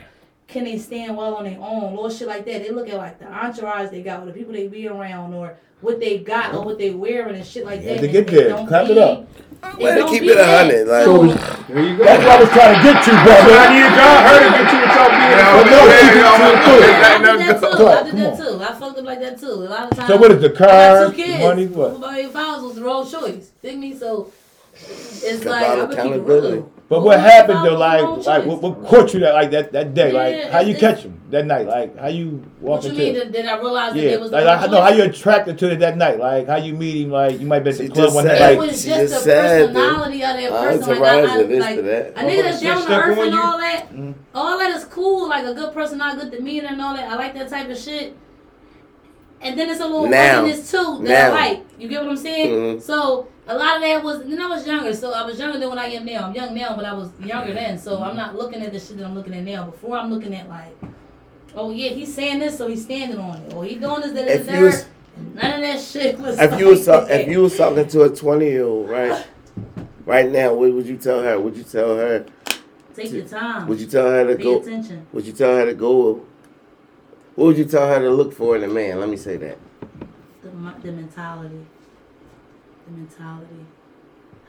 Speaker 5: can they stand well on their own? Little shit like that. They look at like the entourage they got or the people they be around or what they got or what they wearing and shit like
Speaker 4: You have
Speaker 5: that.
Speaker 4: to get there. Clap it
Speaker 5: be-
Speaker 4: up.
Speaker 3: Way to keep it a hundred, like-
Speaker 5: So,
Speaker 1: There you go.
Speaker 4: That's what I was trying to get to, brother.
Speaker 1: I need y'all her to get you what y'all being.
Speaker 4: But no,
Speaker 7: yeah,
Speaker 4: keep it to the
Speaker 7: yeah,
Speaker 5: I did that too.
Speaker 4: Go
Speaker 5: I did that too. I fucked up like that too. A lot of times.
Speaker 4: So what is the
Speaker 5: I got two kids.
Speaker 4: money, what?
Speaker 5: My baby fathers was the wrong choice. Dig me? So it's like I'm gonna keep it
Speaker 3: accountability.
Speaker 5: real.
Speaker 4: But
Speaker 5: Both
Speaker 4: what happened
Speaker 5: fathers
Speaker 4: though? Like, like
Speaker 5: choice.
Speaker 4: what, what caught you that like that that day? Like, how you catch them that night? Like, how you walk
Speaker 5: What you
Speaker 4: into?
Speaker 5: mean? Did, did I realize that it was
Speaker 4: like
Speaker 5: the
Speaker 4: I know how you attracted to it that night. Like how you meet him. Like you might be at the club
Speaker 3: just
Speaker 4: one
Speaker 3: said-
Speaker 4: night.
Speaker 5: It
Speaker 4: Like,
Speaker 5: was
Speaker 3: She
Speaker 5: just
Speaker 3: just
Speaker 5: the
Speaker 3: said that.
Speaker 5: personality of that person. Like, I, I,
Speaker 3: this
Speaker 5: like
Speaker 3: to that.
Speaker 5: a nigga that's down to earth and
Speaker 1: you?
Speaker 5: all that. All that is cool. Like a good person, not good demeanor and all that. I like that type of shit. and then it's a little
Speaker 3: Now.
Speaker 5: ugliness too that
Speaker 3: Now.
Speaker 5: I like. You get what I'm saying?
Speaker 3: Mhm.
Speaker 5: So a lot of that was when I was younger. So I was younger than when I am now. I'm young now, but I was younger then. So I'm mm-hmm. not looking at the shit that I'm looking at now. Before I'm looking at like, oh yeah, he's saying this, so he's standing on it. Or he doing this, that,
Speaker 3: If
Speaker 5: that,
Speaker 3: was-
Speaker 5: None of that shit [LAUGHS] was.
Speaker 3: If you was talk, if you was talking to a twenty year old right, [SIGHS] right now, what would you tell her? Would you tell her?
Speaker 5: take your time.
Speaker 3: Would you tell her to
Speaker 5: Pay
Speaker 3: go?
Speaker 5: attention.
Speaker 3: Would you tell her to go? What would you tell her to look for in a man? Let me say that.
Speaker 5: The, the mentality. The mentality.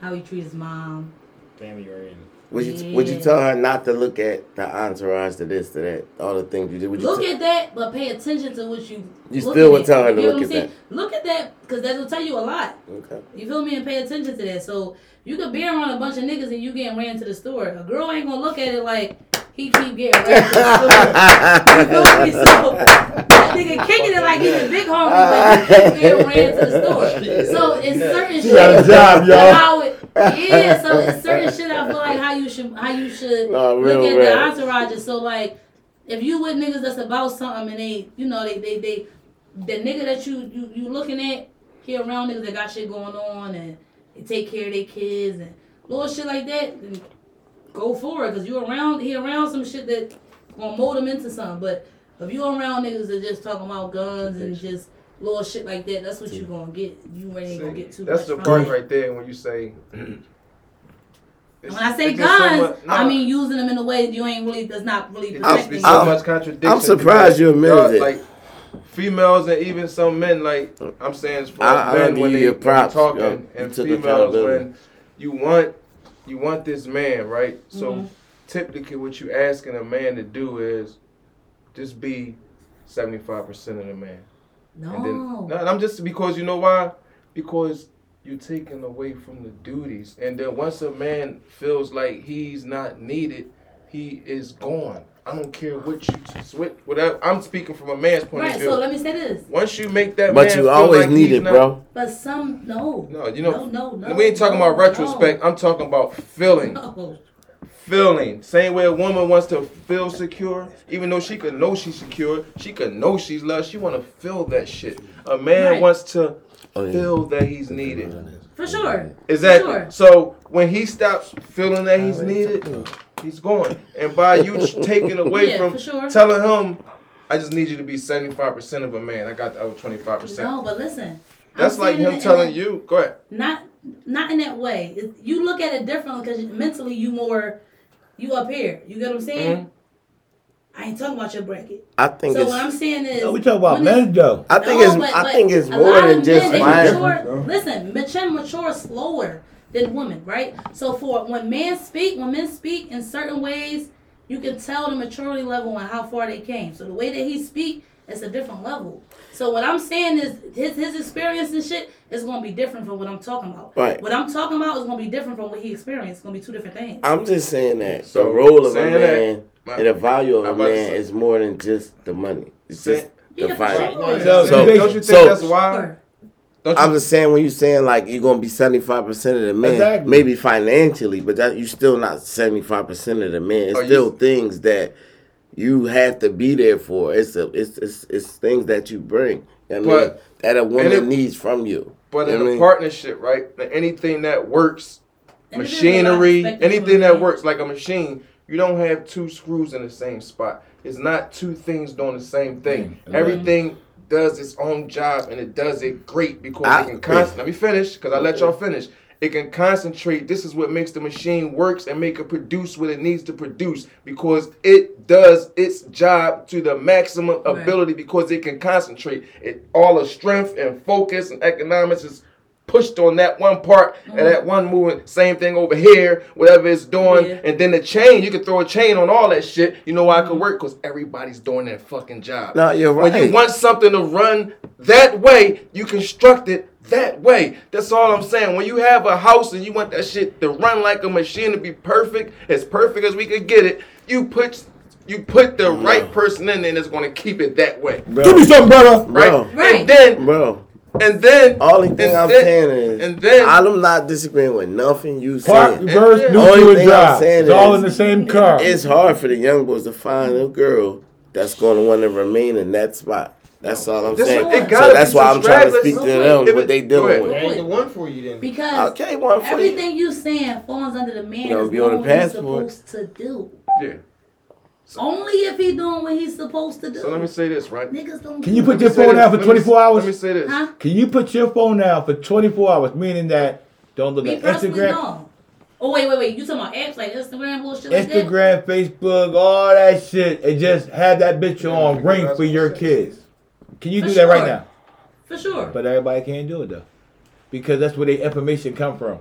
Speaker 5: How he treats his mom.
Speaker 2: Family oriented.
Speaker 3: Would you Would you tell her not to look at the entourage, to this, to that, all the things you did? Would you
Speaker 5: Look
Speaker 3: t-
Speaker 5: at that, but pay attention to what you.
Speaker 3: You
Speaker 5: looking
Speaker 3: still would
Speaker 5: at.
Speaker 3: tell her
Speaker 5: You
Speaker 3: to
Speaker 5: get
Speaker 3: look at
Speaker 5: saying? Look at that, because that will tell you a lot.
Speaker 3: Okay.
Speaker 5: You feel me? And pay attention to that. So you could be around a bunch of niggas and you getting ran to the store. A girl ain't gonna look at it like he keep getting ran to the store. You feel me? So that nigga kicking it like he's a big homie, but he keep getting ran to the store. [LAUGHS] So it's certain shit.
Speaker 4: got a job, y'all.
Speaker 5: How it, yeah, so it's certain shit I feel like how you should how you should
Speaker 3: Nah,
Speaker 5: look at the entourages. So like if you with niggas that's about something and they you know they they they the nigga that you you, you looking at he around niggas that got shit going on and they take care of their kids and little shit like that then go for it because you around he around some shit that gonna mold him into something but if you around niggas that just talking about guns and just little shit like that that's what you gonna get you ain't gonna get too
Speaker 7: That's
Speaker 5: much
Speaker 7: the
Speaker 5: from
Speaker 7: part right there when you say. [CLEARS THROAT]
Speaker 5: When I say
Speaker 7: it's just so
Speaker 5: guns,
Speaker 7: much-
Speaker 5: I mean using them in a way that you ain't really does not really
Speaker 7: it
Speaker 5: protecting you.
Speaker 7: so
Speaker 3: I'm-
Speaker 7: much contradiction.
Speaker 3: I'm surprised you admitted
Speaker 7: Y'all,
Speaker 3: it.
Speaker 7: Like females and even some men, like I'm saying, as far
Speaker 3: I-
Speaker 7: as
Speaker 3: I
Speaker 7: when
Speaker 3: you
Speaker 7: they
Speaker 3: your
Speaker 7: when
Speaker 3: props,
Speaker 7: they talking,
Speaker 3: yo.
Speaker 7: And
Speaker 3: took
Speaker 7: females when you want you want this man, right? So
Speaker 5: Mhm.
Speaker 7: typically, what you asking a man to do is just be seventy five percent of the man.
Speaker 5: No.
Speaker 7: And then, no, and I'm just because you know why? Because you're taking away from the duties, and then once a man feels like he's not needed, he is gone. I don't care what you switch, whatever. I'm speaking from a man's point
Speaker 5: right,
Speaker 7: of view. Right.
Speaker 5: So let me say this.
Speaker 7: once you make that,
Speaker 3: But
Speaker 7: man
Speaker 3: you
Speaker 7: feel
Speaker 3: always
Speaker 7: like
Speaker 3: need
Speaker 7: he's
Speaker 3: it,
Speaker 7: not-
Speaker 3: bro.
Speaker 5: But some no.
Speaker 7: No, you know,
Speaker 5: no, no, no.
Speaker 7: we ain't talking
Speaker 5: no,
Speaker 7: about retrospect. I'm talking about feeling.
Speaker 5: No.
Speaker 7: feeling. Same way a woman wants to feel secure, even though she could know she's secure, she could know she's loved. She want to feel that shit. A man
Speaker 5: Right.
Speaker 7: wants to
Speaker 3: Oh, yeah.
Speaker 7: feel that he's needed.
Speaker 5: For sure.
Speaker 7: Exactly.
Speaker 5: Sure.
Speaker 7: So when he stops feeling that he's needed, he's going. And by you taking away
Speaker 5: Yeah,
Speaker 7: from
Speaker 5: for sure.
Speaker 7: telling him, I just need you to be seventy five percent of a man. I got the other twenty five percent.
Speaker 5: No, but listen.
Speaker 7: That's
Speaker 5: I'm
Speaker 7: like him
Speaker 5: it
Speaker 7: telling
Speaker 5: a-
Speaker 7: you. Go ahead.
Speaker 5: Not not in that way. It- you look at it differently because mentally you more you up here. You get what I'm saying?
Speaker 7: Mm-hmm.
Speaker 5: I ain't talking about your bracket.
Speaker 3: I think
Speaker 5: So
Speaker 3: it's.
Speaker 5: what I'm saying is
Speaker 4: No, we talk about men though.
Speaker 3: I think
Speaker 5: No,
Speaker 3: it's.
Speaker 5: but-
Speaker 3: I
Speaker 5: but
Speaker 3: think it's more than just
Speaker 5: men, they
Speaker 3: fine.
Speaker 5: mature, listen, men mature slower than women, right? So for when men speak, when men speak in certain ways, you can tell the maturity level and how far they came. So the way that he speak, it's a different level. So what I'm saying is his his experience and shit is gonna be different from what I'm talking about.
Speaker 3: Right.
Speaker 5: What I'm talking about is gonna be different from what he experienced. It's gonna be two different things.
Speaker 3: I'm just saying that the role of a
Speaker 7: saying that,
Speaker 3: man
Speaker 7: my-
Speaker 3: and the value of a man is more than just the money. It's
Speaker 7: Say-
Speaker 3: just
Speaker 5: Yeah,
Speaker 3: the value.
Speaker 5: sure.
Speaker 4: So-
Speaker 7: So, don't you think
Speaker 3: so-
Speaker 7: that's why?
Speaker 5: Sure.
Speaker 7: Don't
Speaker 3: I'm just saying when you're saying like you're gonna be 75 percent of the man,
Speaker 4: Exactly.
Speaker 3: maybe financially, but that you still not 75 percent of the man. It's
Speaker 7: Are you-
Speaker 3: still things that you have to be there for. It's a, it's it's it's things that you bring. I mean,
Speaker 7: But-
Speaker 3: that a woman
Speaker 7: it-
Speaker 3: needs from you.
Speaker 7: But
Speaker 3: You
Speaker 7: in
Speaker 3: know what I
Speaker 7: a
Speaker 3: mean?
Speaker 7: partnership, right? Anything that works,
Speaker 5: And it is a lot
Speaker 7: machinery, anything that works like a machine, you don't have two screws in the same spot. It's not two things doing the same thing.
Speaker 4: Mm,
Speaker 7: Everything does its own job and it does it great because
Speaker 3: I-
Speaker 7: it can constantly. [LAUGHS] Let me finish because I let y'all finish. It can concentrate. This is what makes the machine works and make it produce what it needs to produce because it does its job to the maximum
Speaker 5: Right.
Speaker 7: ability because it can concentrate. It all the strength and focus and economics is pushed on that one part and that mm-hmm. one movement. Same thing over here, whatever it's doing.
Speaker 5: Yeah.
Speaker 7: And then the chain, you can throw a chain on all that shit. You know why it could mm-hmm. work? Because everybody's doing that fucking job.
Speaker 3: No, you're right.
Speaker 7: When you want something to run that way, you construct it that way. That's all I'm saying. When you have a house and you want that shit to run like a machine to be perfect, as perfect as we could get it, you put you put the right person in there it's gonna keep it that way.
Speaker 4: Give me something, brother.
Speaker 7: Right?
Speaker 3: Bro.
Speaker 5: Right.
Speaker 7: And then
Speaker 3: Bro,
Speaker 7: and then
Speaker 3: only thing
Speaker 7: and
Speaker 3: I'm
Speaker 7: then-
Speaker 3: saying is,
Speaker 7: and then
Speaker 3: I'm not disagreeing with nothing you
Speaker 4: Park,
Speaker 3: saying.
Speaker 4: reverse,
Speaker 7: then-
Speaker 4: neutral,
Speaker 3: Only
Speaker 4: and
Speaker 3: thing I'm saying
Speaker 4: It's all in the same car.
Speaker 3: It's hard for the young boys to find a girl that's going to want to remain in that spot. That's all I'm
Speaker 7: This-
Speaker 3: saying.
Speaker 7: it
Speaker 3: So that's why I'm trying to speak to them
Speaker 7: if
Speaker 3: what
Speaker 7: it-
Speaker 3: they
Speaker 7: go
Speaker 3: dealing
Speaker 7: ahead.
Speaker 3: with.
Speaker 2: That ain't the one for you then.
Speaker 5: Because
Speaker 3: Okay, one for you.
Speaker 5: everything you saying falls under the man
Speaker 3: You know,
Speaker 5: is
Speaker 3: be on the passport.
Speaker 5: supposed to do.
Speaker 7: Yeah.
Speaker 5: Only if he doing what he's supposed to do.
Speaker 7: So let me say this, right?
Speaker 5: Niggas don't.
Speaker 4: Can you put
Speaker 7: Let
Speaker 4: your phone
Speaker 7: this.
Speaker 4: down for
Speaker 7: Let me-
Speaker 4: 24 hours?
Speaker 7: Let me say this.
Speaker 5: Huh?
Speaker 4: Can you put your phone down for 24 hours, meaning that don't look
Speaker 5: Me
Speaker 4: at Instagram,
Speaker 5: no. Oh wait, wait, wait. You talking about apps like Instagram bullshit like that?
Speaker 4: Instagram, Facebook, all that shit, and just have that bitch on ring for your kids? Can you
Speaker 5: For
Speaker 4: do that right now?
Speaker 5: For sure.
Speaker 4: But everybody can't do it though, because that's where the information come from.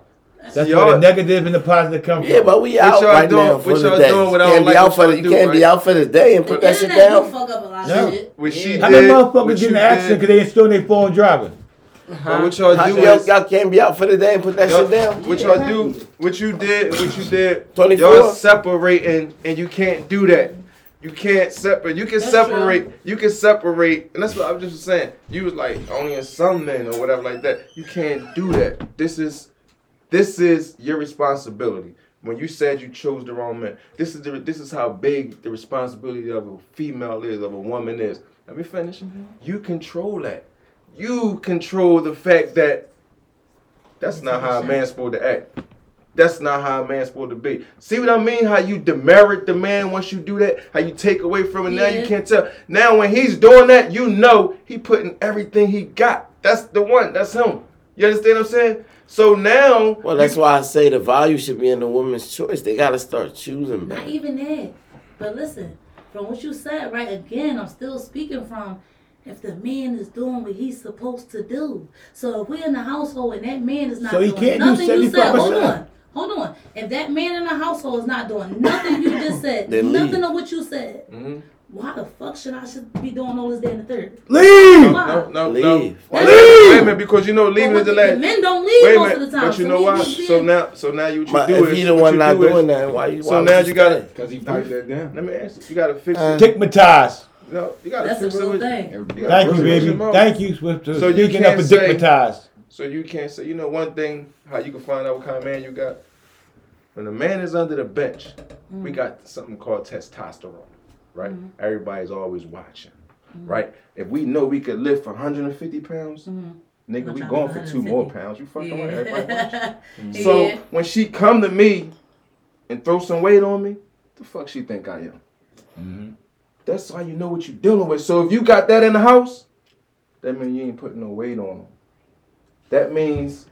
Speaker 4: That's
Speaker 7: Y'all-
Speaker 4: where the negative and the positive come from.
Speaker 3: Yeah, but we
Speaker 7: What
Speaker 3: out
Speaker 7: y'all
Speaker 3: right
Speaker 7: doing-
Speaker 3: now for
Speaker 7: what
Speaker 3: the
Speaker 7: y'all
Speaker 3: day.
Speaker 7: doing
Speaker 3: You can't
Speaker 7: like
Speaker 3: be out for
Speaker 7: y'all
Speaker 3: the, you
Speaker 7: do,
Speaker 3: can't be out for the day and put that shit down.
Speaker 5: fuck up a lot
Speaker 4: No.
Speaker 5: of shit.
Speaker 7: What she
Speaker 4: How many motherfuckers
Speaker 7: what
Speaker 4: get in an accident because they ain't still in their phone driving?
Speaker 7: but what y'all
Speaker 3: How-
Speaker 7: do
Speaker 3: Y'all,
Speaker 7: is,
Speaker 3: y'all can't be out for the day and put that shit down.
Speaker 7: what y'all do, what you did, what you did,
Speaker 3: 24?
Speaker 7: y'all separating, and you can't do that. You can't separate. You can
Speaker 5: That's
Speaker 7: separate. You can separate, and that's what I was just saying. You was like only in some men or whatever like that. You can't do that. This is, this is your responsibility. When you said you chose the wrong man, this is the, this is how big the responsibility of a female is, of a woman is. Let me finish. Mm-hmm. You control that. You control the fact that that's not how a man's supposed to act. That's not how a man's supposed to be. See what I mean? How you demerit the man once you do that? How you take away from it? Now you can't tell. Now when he's doing that, you know he putting everything he got. That's the one. That's him. You understand what I'm saying? So now,
Speaker 3: Well, that's why I say the value should be in the woman's choice. They gotta start choosing
Speaker 5: Not even that. But listen, from what you said, right? Again, I'm still speaking from if the man is doing what he's supposed to do. So if we're in the household and that man is not
Speaker 4: So he
Speaker 5: doing
Speaker 4: can't do
Speaker 5: nothing you said, hold on. Hold on. If that man in the household is not doing nothing you just said,
Speaker 3: Then
Speaker 5: nothing
Speaker 3: leave.
Speaker 5: of what you said,
Speaker 7: Mhm.
Speaker 5: Why the fuck should I should be doing all this day in the third?
Speaker 4: Leave.
Speaker 5: Why?
Speaker 7: no, no, no.
Speaker 3: Leave.
Speaker 7: Wait a minute, wait a minute, because you know leaving
Speaker 5: Well,
Speaker 7: is the last.
Speaker 5: men don't leave
Speaker 7: Wait a
Speaker 5: most of the time.
Speaker 7: but you
Speaker 5: so
Speaker 7: know why? So now, so now you what you
Speaker 3: But
Speaker 7: do
Speaker 3: if
Speaker 7: is
Speaker 3: he the one not
Speaker 7: do
Speaker 3: doing that, why you?
Speaker 7: So now you gotta.
Speaker 1: Because he piped that down.
Speaker 7: Let me ask you. You gotta fix
Speaker 3: Uh,
Speaker 7: it.
Speaker 4: Stigmatized.
Speaker 7: No, you gotta
Speaker 5: That's a
Speaker 7: fix it.
Speaker 5: real
Speaker 7: with-
Speaker 5: thing.
Speaker 7: gotta
Speaker 4: Thank you,
Speaker 7: fix it with
Speaker 4: baby. Thank you, Swift.
Speaker 7: So you
Speaker 4: Speaking up
Speaker 7: can't
Speaker 4: for
Speaker 7: say-
Speaker 4: stigmatized.
Speaker 7: So you can't say, you know, one thing how you can find out what kind of man you got. When a man is under the bench, we got something called testosterone, right? Everybody's always watching, right? If we know we could lift 150 pounds, nigga,
Speaker 5: I'm
Speaker 7: we going for two more pounds. You fucking right, everybody watching.
Speaker 5: Yeah. [LAUGHS]
Speaker 7: So
Speaker 5: Yeah.
Speaker 7: when she come to me and throw some weight on me, the fuck she think I am? Mm-hmm. That's how you know what you're dealing with. So if you got that in the house, that means you ain't putting no weight on him. That means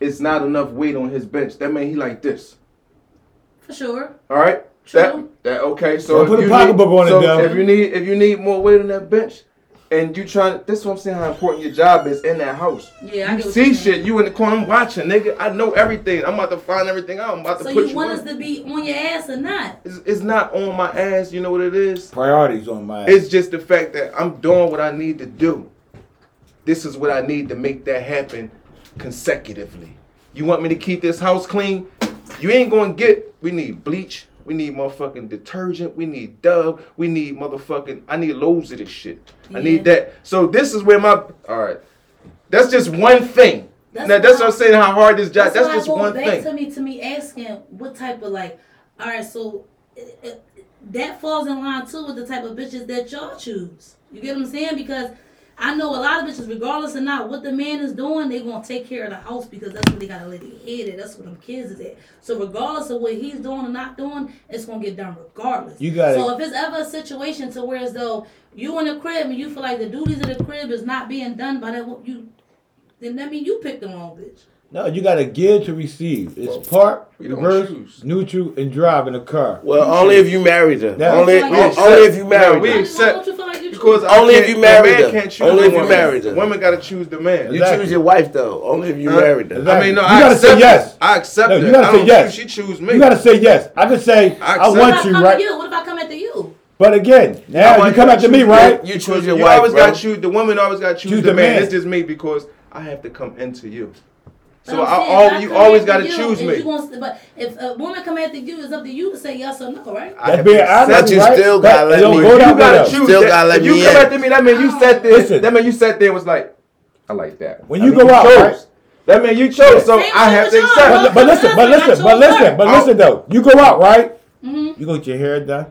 Speaker 7: it's not enough weight on his bench. That means he like this.
Speaker 5: For sure.
Speaker 7: All right.
Speaker 5: True.
Speaker 7: That that okay. So if
Speaker 4: put a
Speaker 7: you
Speaker 4: pocketbook
Speaker 7: need,
Speaker 4: on it,
Speaker 7: so
Speaker 4: though.
Speaker 7: if you need if you need more weight on that bench, and you trying, this is what I'm saying. How important your job is in that house.
Speaker 5: Yeah, I
Speaker 7: You
Speaker 5: get
Speaker 7: see
Speaker 5: you're
Speaker 7: shit. You in the corner. I'm watching, nigga. I know everything. I'm about to find everything out. I'm about to
Speaker 5: So
Speaker 7: put
Speaker 5: you
Speaker 7: you.
Speaker 5: want
Speaker 7: on.
Speaker 5: us to be on your ass or not?
Speaker 7: It's, it's not on my ass. You know what it is?
Speaker 4: Priorities on my.
Speaker 7: It's just the fact that I'm doing what I need to do. This is what I need to make that happen consecutively. You want me to keep this house clean? You ain't gonna get. We need bleach. We need motherfucking detergent. We need Dove. We need motherfucking. I need loads of this shit. I need that. So this is where my. All right. That's just one thing.
Speaker 5: That's
Speaker 7: now that's what I'm saying. How hard this job. That's,
Speaker 5: why
Speaker 7: just one
Speaker 5: back
Speaker 7: thing.
Speaker 5: to me to me asking what type of like, all right, so uh, uh, that falls in line too with the type of bitches that y'all choose. You get what I'm saying? Because I know a lot of bitches, regardless of not what the man is doing, they gonna take care of the house because that's what they gotta let their head at. That's what them kids is at. So regardless of what he's doing or not doing, it's gonna get done regardless.
Speaker 4: You gotta-
Speaker 5: So if it's ever a situation to where as though you in the crib and you feel like the duties of the crib is not being done by that you, then that mean you picked the wrong bitch.
Speaker 4: No, you gotta give to receive. It's park,
Speaker 7: we
Speaker 4: reverse,
Speaker 7: choose.
Speaker 4: neutral, and drive in a car.
Speaker 3: Well, only if you married her.
Speaker 4: Now-
Speaker 3: only,
Speaker 5: We
Speaker 3: only
Speaker 7: accept-
Speaker 3: if you married
Speaker 7: No, we accept-
Speaker 5: don't you feel like you
Speaker 7: Because
Speaker 3: Only if you
Speaker 7: the
Speaker 3: married her. Only if you
Speaker 7: woman.
Speaker 3: married her.
Speaker 7: Women gotta choose the man.
Speaker 3: You choose your wife though. Only if you
Speaker 7: Huh?
Speaker 3: married her.
Speaker 4: Exactly.
Speaker 7: I mean, no,
Speaker 4: You
Speaker 7: I
Speaker 4: gotta say yes.
Speaker 7: it. I accept
Speaker 4: No,
Speaker 7: it.
Speaker 4: you gotta
Speaker 7: I
Speaker 4: say
Speaker 7: don't
Speaker 4: yes.
Speaker 7: choose- She choose me.
Speaker 4: You gotta say yes. I could say
Speaker 7: I
Speaker 4: I,
Speaker 7: accept-
Speaker 5: What if
Speaker 4: want you, right?
Speaker 5: you? What if I come after you?
Speaker 4: But again,
Speaker 7: I
Speaker 4: now you
Speaker 7: want
Speaker 4: come
Speaker 7: to
Speaker 4: after me, right?
Speaker 3: You choose your wife.
Speaker 7: You
Speaker 3: always
Speaker 7: got to choose. The woman always got to choose,
Speaker 4: Choose
Speaker 7: the,
Speaker 4: the
Speaker 7: man.
Speaker 4: man.
Speaker 7: It's just me because I have to come into you.
Speaker 5: But
Speaker 7: So
Speaker 5: I'm
Speaker 7: I,
Speaker 5: saying,
Speaker 7: all
Speaker 5: if
Speaker 7: you always got to
Speaker 5: you,
Speaker 7: choose me.
Speaker 5: You gonna, but if a woman come after you, it's up to you to say yes or no, right?
Speaker 7: I
Speaker 4: That's
Speaker 7: have
Speaker 4: being
Speaker 7: to
Speaker 4: honest,
Speaker 7: accept
Speaker 3: But you
Speaker 4: right?
Speaker 3: still gotta let
Speaker 4: it
Speaker 3: me-
Speaker 4: go
Speaker 3: you
Speaker 4: that
Speaker 7: You gotta choose.
Speaker 3: Still
Speaker 7: that.
Speaker 3: gotta let
Speaker 7: if you
Speaker 3: me
Speaker 7: come
Speaker 3: in.
Speaker 7: after me, that means you sat there.
Speaker 4: Listen.
Speaker 7: That means you sat there and was like, I like that.
Speaker 4: When
Speaker 7: That
Speaker 4: you
Speaker 7: means
Speaker 4: go out,
Speaker 7: chose.
Speaker 4: right?
Speaker 7: That means you chose. So
Speaker 5: Same
Speaker 7: I have to
Speaker 5: y'all.
Speaker 7: accept.
Speaker 4: But, but listen, but listen, but listen, but listen though. You go out, right?
Speaker 5: Mm-hmm.
Speaker 4: You go get your hair done.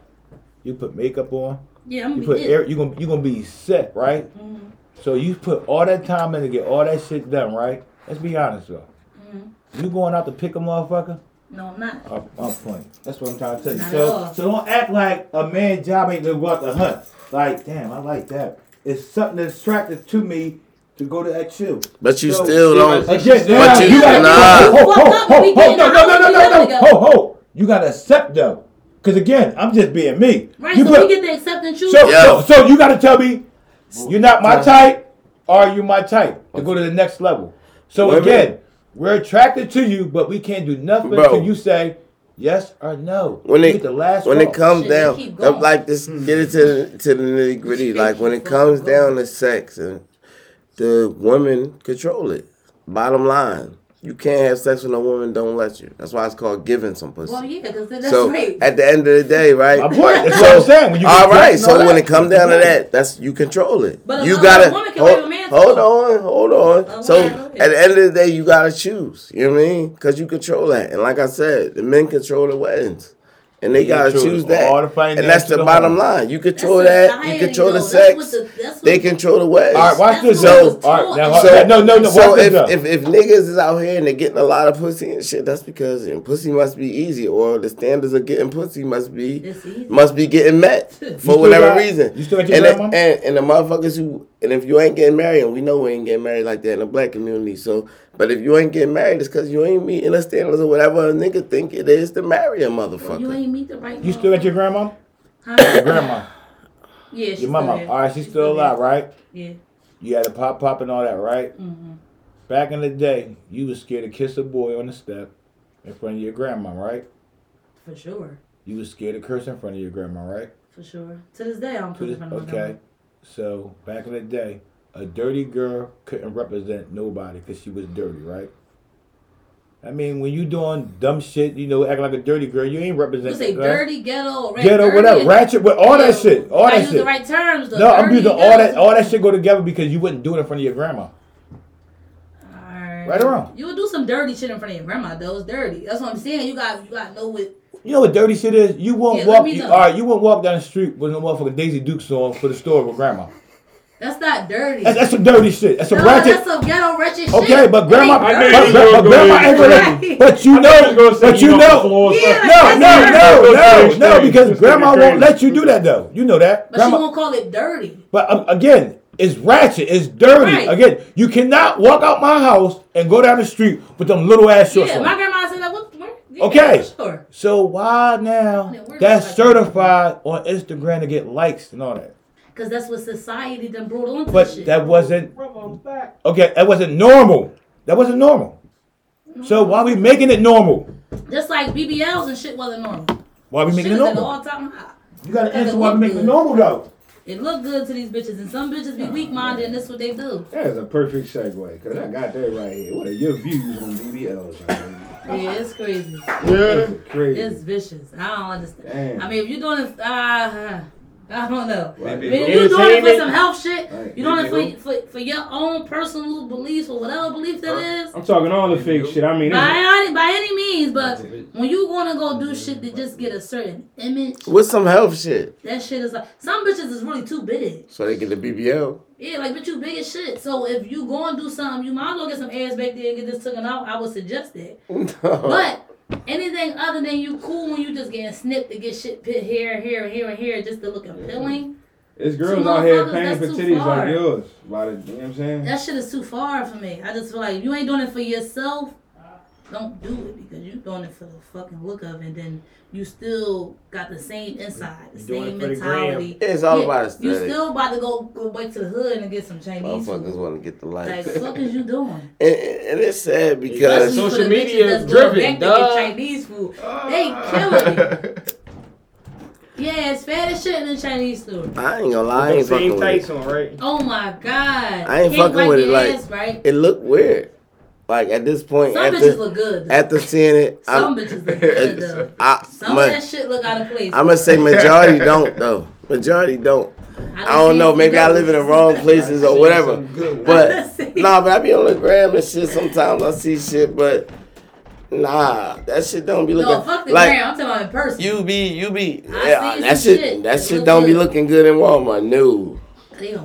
Speaker 4: You put makeup on.
Speaker 5: Yeah, I'm
Speaker 4: You
Speaker 5: gonna
Speaker 4: put
Speaker 5: be
Speaker 4: air, you gonna you gonna be set, right?
Speaker 5: Mhm.
Speaker 4: So you put all that time in to get all that shit done, right? Let's be honest though.
Speaker 5: Mhm.
Speaker 4: You going out to pick a motherfucker?
Speaker 5: No, I'm not.
Speaker 4: I'm, I'm playing. That's what I'm trying to tell you.
Speaker 5: Not at
Speaker 4: So,
Speaker 5: all.
Speaker 4: so don't act like a man's job ain't to go out to hunt. Like, damn, I like that. It's something that's attractive to me to go to that chill.
Speaker 3: But you
Speaker 4: So-
Speaker 3: still don't.
Speaker 4: Again,
Speaker 3: But
Speaker 4: now,
Speaker 3: you-
Speaker 4: gotta,
Speaker 3: nah.
Speaker 4: ho, ho, ho, ho,
Speaker 5: we
Speaker 4: ho,
Speaker 5: getting
Speaker 4: no, no, no, no, no, no, ho, ho. You gotta accept them. Cause again, I'm just being me.
Speaker 5: Right,
Speaker 4: You
Speaker 5: so
Speaker 4: put-
Speaker 5: we get the acceptance you.
Speaker 4: so,
Speaker 3: Yeah.
Speaker 4: so, so you gotta tell me you're not my type, or you my type to go to the next level. So
Speaker 3: Women-
Speaker 4: again, we're attracted to you, but we can't do nothing
Speaker 3: Bro.
Speaker 4: until you say yes or no.
Speaker 3: When it
Speaker 4: the last
Speaker 3: when
Speaker 4: call.
Speaker 3: it comes
Speaker 5: Shit,
Speaker 3: down,
Speaker 5: keep going.
Speaker 3: like this, hmm. get it to the, to the nitty gritty. Like when it comes down to sex, and the women control it. Bottom line, you can't have sex with a woman. Don't let you. That's why it's called giving some pussy.
Speaker 5: Well, yeah, because that's
Speaker 3: so
Speaker 5: right.
Speaker 3: at the end of the day, right?
Speaker 4: My point. That's what I'm saying. When you
Speaker 3: all
Speaker 4: get
Speaker 3: right.
Speaker 4: dressed and all
Speaker 3: So when it comes down to that, that's you control it.
Speaker 5: But
Speaker 3: you
Speaker 5: a- a
Speaker 3: gotta
Speaker 5: woman can
Speaker 3: hold,
Speaker 5: rape a man
Speaker 3: hold on, hold on.
Speaker 5: A
Speaker 3: so at the end of the day, you gotta choose. You know what I mean? Because you control that, and like I said, the men control the weddings. And they gotta
Speaker 4: control
Speaker 3: choose
Speaker 4: all
Speaker 3: that,
Speaker 4: the
Speaker 3: and that's the,
Speaker 4: the
Speaker 3: bottom
Speaker 4: home.
Speaker 3: line. You
Speaker 5: That's
Speaker 3: control that. You control the
Speaker 5: though. That's what
Speaker 3: sex.
Speaker 5: the- that's what-
Speaker 3: They control the weddings.
Speaker 4: All right, watch this.
Speaker 5: That's
Speaker 4: though.
Speaker 5: what was
Speaker 4: All right, now,
Speaker 3: So,
Speaker 4: no, no, no.
Speaker 3: so if, if if niggas is out here and they're getting a lot of pussy and shit, that's because and pussy must be easy, or the standards of getting pussy must be must be getting met [LAUGHS] for whatever
Speaker 4: got-
Speaker 3: reason.
Speaker 4: you still got your
Speaker 3: and, the,
Speaker 4: grandma?
Speaker 3: and and the motherfuckers who and if you ain't getting married, and we know we ain't getting married like that in the black community. So, but if you ain't getting married, it's because you ain't meeting the standards or whatever a nigga think it is to marry a motherfucker.
Speaker 5: You ain't meet the right.
Speaker 4: you still at your grandma?
Speaker 5: Huh?
Speaker 4: Your grandma,
Speaker 5: Yeah, she's
Speaker 4: your mama.
Speaker 5: Still.
Speaker 4: All right, she's still alive, right?
Speaker 5: Yeah.
Speaker 4: You had a pop pop and all that, right?
Speaker 5: Mm-hmm.
Speaker 4: Back in the day, you was scared to kiss a boy on the step in front of your grandma, right?
Speaker 5: For sure.
Speaker 4: You was scared to curse in front of your grandma, right?
Speaker 5: For sure. To this day, I'm
Speaker 4: To this-
Speaker 5: of my
Speaker 4: okay.
Speaker 5: grandma.
Speaker 4: So back in the day, a dirty girl couldn't represent nobody because she was dirty, right? I mean, when you doing dumb shit, you know, acting like a dirty girl, you ain't representing.
Speaker 5: You say
Speaker 4: right?
Speaker 5: dirty, ghetto, rat,
Speaker 4: ghetto, whatever, ratchet, with all that shit, all
Speaker 5: I
Speaker 4: that
Speaker 5: use
Speaker 4: shit.
Speaker 5: the right terms. Though.
Speaker 4: No, I'm
Speaker 5: Dirty,
Speaker 4: using all that, all that shit go together because you wouldn't do it in front of your grandma.
Speaker 5: Alright.
Speaker 4: Right or wrong?
Speaker 5: You would do some dirty shit in front of your grandma. though. it's dirty. That's what I'm saying. You got you got to know what.
Speaker 4: You know what dirty shit is? You won't
Speaker 5: Yeah,
Speaker 4: walk. You, all right, you won't walk down the street with no motherfucking Daisy Dukes on for the store with grandma.
Speaker 5: That's not dirty.
Speaker 4: That's, that's some dirty shit. That's some
Speaker 5: no,
Speaker 4: ratchet.
Speaker 5: that's some ghetto wretched shit.
Speaker 4: Okay, but grandma,
Speaker 5: It
Speaker 4: but,
Speaker 5: ain't
Speaker 4: but,
Speaker 5: dirty.
Speaker 4: but, but grandma ain't gonna
Speaker 5: Right.
Speaker 4: But you
Speaker 6: I thought you
Speaker 4: know,
Speaker 6: was gonna say
Speaker 4: but
Speaker 6: you
Speaker 4: you
Speaker 6: off the
Speaker 4: know.
Speaker 5: Yeah.
Speaker 4: No, no, no, no, no, because grandma won't let you do that though. You know that.
Speaker 5: But she won't call it dirty.
Speaker 4: but um, again, it's ratchet. It's dirty.
Speaker 5: Right.
Speaker 4: Again, you cannot walk out my house and go down the street with them little ass shorts
Speaker 5: Yeah,
Speaker 4: on.
Speaker 5: my grandma said that. What? Where? Yeah,
Speaker 4: Okay. So why now that's certified on Instagram to get likes and all that?
Speaker 5: Because that's what society done brought on to
Speaker 4: But
Speaker 5: shit.
Speaker 4: that wasn't okay. That wasn't normal. That wasn't normal. So why are we making it normal?
Speaker 5: Just like BBLs and shit wasn't normal.
Speaker 4: Why are
Speaker 5: we
Speaker 4: making
Speaker 5: is
Speaker 4: it normal?
Speaker 5: all time high.
Speaker 4: You gotta answer why we
Speaker 5: look
Speaker 4: making it normal though.
Speaker 5: It look good to these bitches, and some bitches be weak minded, and that's what they do.
Speaker 1: That is a perfect segue because I got that right here. What are your views on BBLs?
Speaker 5: Yeah, it's crazy.
Speaker 1: That's crazy.
Speaker 5: It's vicious. I don't understand.
Speaker 1: Damn.
Speaker 5: I mean, if you're doing it, uh, I don't know.
Speaker 1: Right.
Speaker 5: I mean, if you're doing it for some health shit,
Speaker 1: Right.
Speaker 5: you're doing it for, for for your own personal beliefs or whatever belief that is.
Speaker 1: I'm talking all the fake shit. I mean,
Speaker 5: By any, by any means, but when you gonna go do shit to just get a certain image,
Speaker 3: With some health shit,
Speaker 5: that shit is like some bitches is really too big.
Speaker 3: so they get the BBL.
Speaker 5: Yeah, like bitch, you big as shit. So if you go and do something, you might as well get some ass back there and get this taken out. I would suggest that. [LAUGHS] But anything other than you cool when you just getting snipped to get shit put here, here, here, and here just to look appealing,
Speaker 1: it's girls out here paying for titties
Speaker 5: far.
Speaker 1: like yours. By the, you know what I'm saying?
Speaker 5: that shit is too far for me. I just feel like you ain't doing it for yourself, don't do it because you're doing it for the fucking look of it and then you still got the same inside, the
Speaker 6: You doing
Speaker 5: same
Speaker 6: it the
Speaker 5: mentality.
Speaker 3: It's all
Speaker 5: Yeah,
Speaker 3: about
Speaker 5: You
Speaker 3: aesthetic.
Speaker 5: still about to go, go back to the hood and get some Chinese food.
Speaker 3: Motherfuckers
Speaker 5: food.
Speaker 3: want to get the
Speaker 5: Like,
Speaker 3: likes.
Speaker 5: the fuck is you doing? [LAUGHS]
Speaker 3: And, and it's sad
Speaker 5: Especially
Speaker 3: because
Speaker 6: Social media
Speaker 5: is that's
Speaker 6: driven,
Speaker 5: going back to
Speaker 6: dog.
Speaker 5: get Chinese food. They killing it. [LAUGHS] Yeah, it's fat as shit in the Chinese food.
Speaker 3: I ain't gonna lie, I ain't
Speaker 6: Same
Speaker 3: fucking with
Speaker 6: tights
Speaker 3: it.
Speaker 6: on, right?
Speaker 5: Oh my god.
Speaker 3: I ain't
Speaker 5: Can't
Speaker 3: fucking with it,
Speaker 5: your
Speaker 3: like-
Speaker 5: right?
Speaker 3: It looked weird. Like at this point,
Speaker 5: Some bitches look good. though.
Speaker 3: after seeing it,
Speaker 5: Some
Speaker 3: I'm,
Speaker 5: bitches look good [LAUGHS] though.
Speaker 3: I,
Speaker 5: Some
Speaker 3: ma-
Speaker 5: of that shit look out of place.
Speaker 3: I'm gonna say [LAUGHS] majority don't though. Majority don't. I don't know. Maybe I live in the wrong places or whatever. But
Speaker 5: See? [LAUGHS]
Speaker 3: nah, but I be on the gram and shit. Sometimes I see shit, but Nah, that shit don't be looking.
Speaker 5: No, fuck the
Speaker 3: like
Speaker 5: gram. I'm talking about in person.
Speaker 3: you be you be
Speaker 5: I
Speaker 3: yeah, that shit,
Speaker 5: shit.
Speaker 3: that shit don't be looking good in Walmart. No,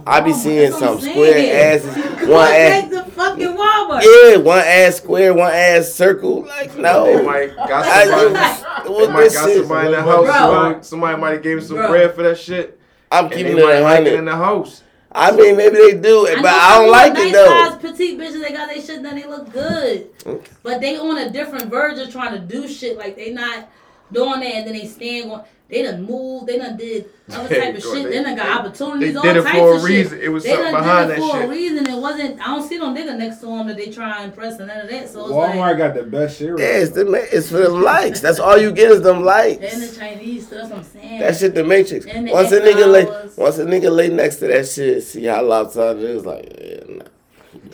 Speaker 3: I be seeing
Speaker 5: That's what I'm
Speaker 3: some square asses, [LAUGHS] one ass,
Speaker 5: take the fucking Walmart.
Speaker 3: yeah, one ass square, one ass circle. Like
Speaker 7: They
Speaker 3: no,
Speaker 7: might got
Speaker 3: I,
Speaker 7: somebody, they might got somebody [LAUGHS] in the house.
Speaker 5: Bro.
Speaker 7: Somebody, somebody might have gave him some
Speaker 5: Bro.
Speaker 7: bread for that shit.
Speaker 3: I'm
Speaker 7: And they
Speaker 3: keeping it
Speaker 7: might like it in the house.
Speaker 3: I mean, maybe they do it, but
Speaker 5: know
Speaker 3: I don't like
Speaker 5: nice
Speaker 3: it though.
Speaker 5: Size, petite bitches, they got their shit done. They look good,
Speaker 3: Okay.
Speaker 5: but they on a different verge of trying to do shit. Like they not doing that, and then they stand on. They done moved. They done did other type of
Speaker 7: go-
Speaker 5: shit.
Speaker 7: they-
Speaker 5: They, done got
Speaker 7: they-
Speaker 5: opportunities.
Speaker 7: they
Speaker 5: all
Speaker 7: did it
Speaker 5: types
Speaker 7: for a
Speaker 5: of
Speaker 7: reason.
Speaker 5: Shit.
Speaker 7: It was
Speaker 5: they
Speaker 7: something
Speaker 5: done
Speaker 7: behind
Speaker 5: did it
Speaker 7: that
Speaker 5: for
Speaker 7: shit.
Speaker 5: a reason. It wasn't. I don't see no nigga next to them that they try and impress and none of that. So it's
Speaker 1: Walmart
Speaker 5: like.
Speaker 1: got the best cereal.
Speaker 3: Yeah, it's, the, it's for them likes. That's all you get is them likes.
Speaker 5: And the Chinese stuff, I'm saying.
Speaker 3: That shit, the Matrix.
Speaker 5: The
Speaker 3: Once a nigga lay, once a nigga lay next to that shit, see how lopsided it is. Like, yeah,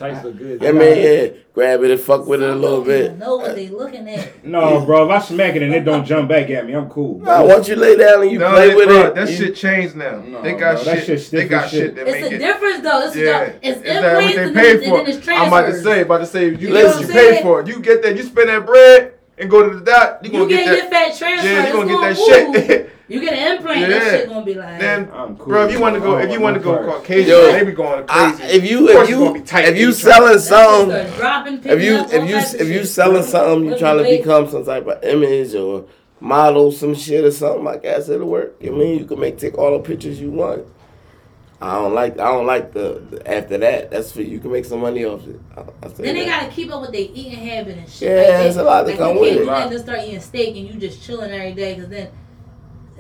Speaker 3: nah.
Speaker 4: Tights look good.
Speaker 3: I mean, yeah, grab it and fuck with it a little bit.
Speaker 5: even Know what they looking at?
Speaker 1: No, bro. If I smack it and it don't jump back at me, I'm cool.
Speaker 3: Nah, once you lay down and you
Speaker 7: No,
Speaker 3: play
Speaker 7: they-
Speaker 3: with
Speaker 7: bro,
Speaker 3: it,
Speaker 7: That
Speaker 3: you-
Speaker 7: shit changed now.
Speaker 1: No,
Speaker 7: they got
Speaker 1: bro, that
Speaker 7: shit.
Speaker 1: shit stiff
Speaker 7: they got shit
Speaker 1: shit.
Speaker 7: that
Speaker 5: It's
Speaker 7: make
Speaker 5: a
Speaker 7: it.
Speaker 5: difference though. It's,
Speaker 7: Yeah,
Speaker 5: it's
Speaker 7: is that what they
Speaker 5: and
Speaker 7: paid for?
Speaker 5: and then it's
Speaker 7: I'm about to say, about to say, you,
Speaker 5: You
Speaker 7: you,
Speaker 5: know what I'm
Speaker 7: pay for it. You get that, you spend that bread and go to the doc. You
Speaker 5: You
Speaker 7: gonna
Speaker 5: get
Speaker 7: get
Speaker 5: your
Speaker 7: that.
Speaker 5: fat transfer.
Speaker 7: Yeah, you
Speaker 5: it's
Speaker 7: gonna get that shit. [LAUGHS]
Speaker 5: You get an implant. That
Speaker 7: Yeah.
Speaker 5: shit gonna be like.
Speaker 7: then,
Speaker 1: I'm cool.
Speaker 7: bro, if you want to go, if you want to go
Speaker 1: no parts.
Speaker 7: Caucasian,
Speaker 3: Yo,
Speaker 7: they be going
Speaker 3: I,
Speaker 7: crazy.
Speaker 3: if you
Speaker 7: Of course
Speaker 3: if
Speaker 7: it's gonna
Speaker 3: you
Speaker 7: be tight
Speaker 3: if you selling
Speaker 5: that
Speaker 3: something, if you if you if you selling something, you
Speaker 5: Look
Speaker 3: trying to become some type of image or model some shit or something like that, it'll work. I mean, you can make take all the pictures you want. I don't like I don't like the, the after that. That's for you can make some money off it. I, I say
Speaker 5: Then they
Speaker 3: that.
Speaker 5: gotta keep up with their eating habit and shit.
Speaker 3: Yeah,
Speaker 5: like that.
Speaker 3: there's a lot that
Speaker 5: like
Speaker 3: come
Speaker 5: you
Speaker 3: with
Speaker 5: can't
Speaker 3: it.
Speaker 5: do that and just start eating steak and you just chilling every day because then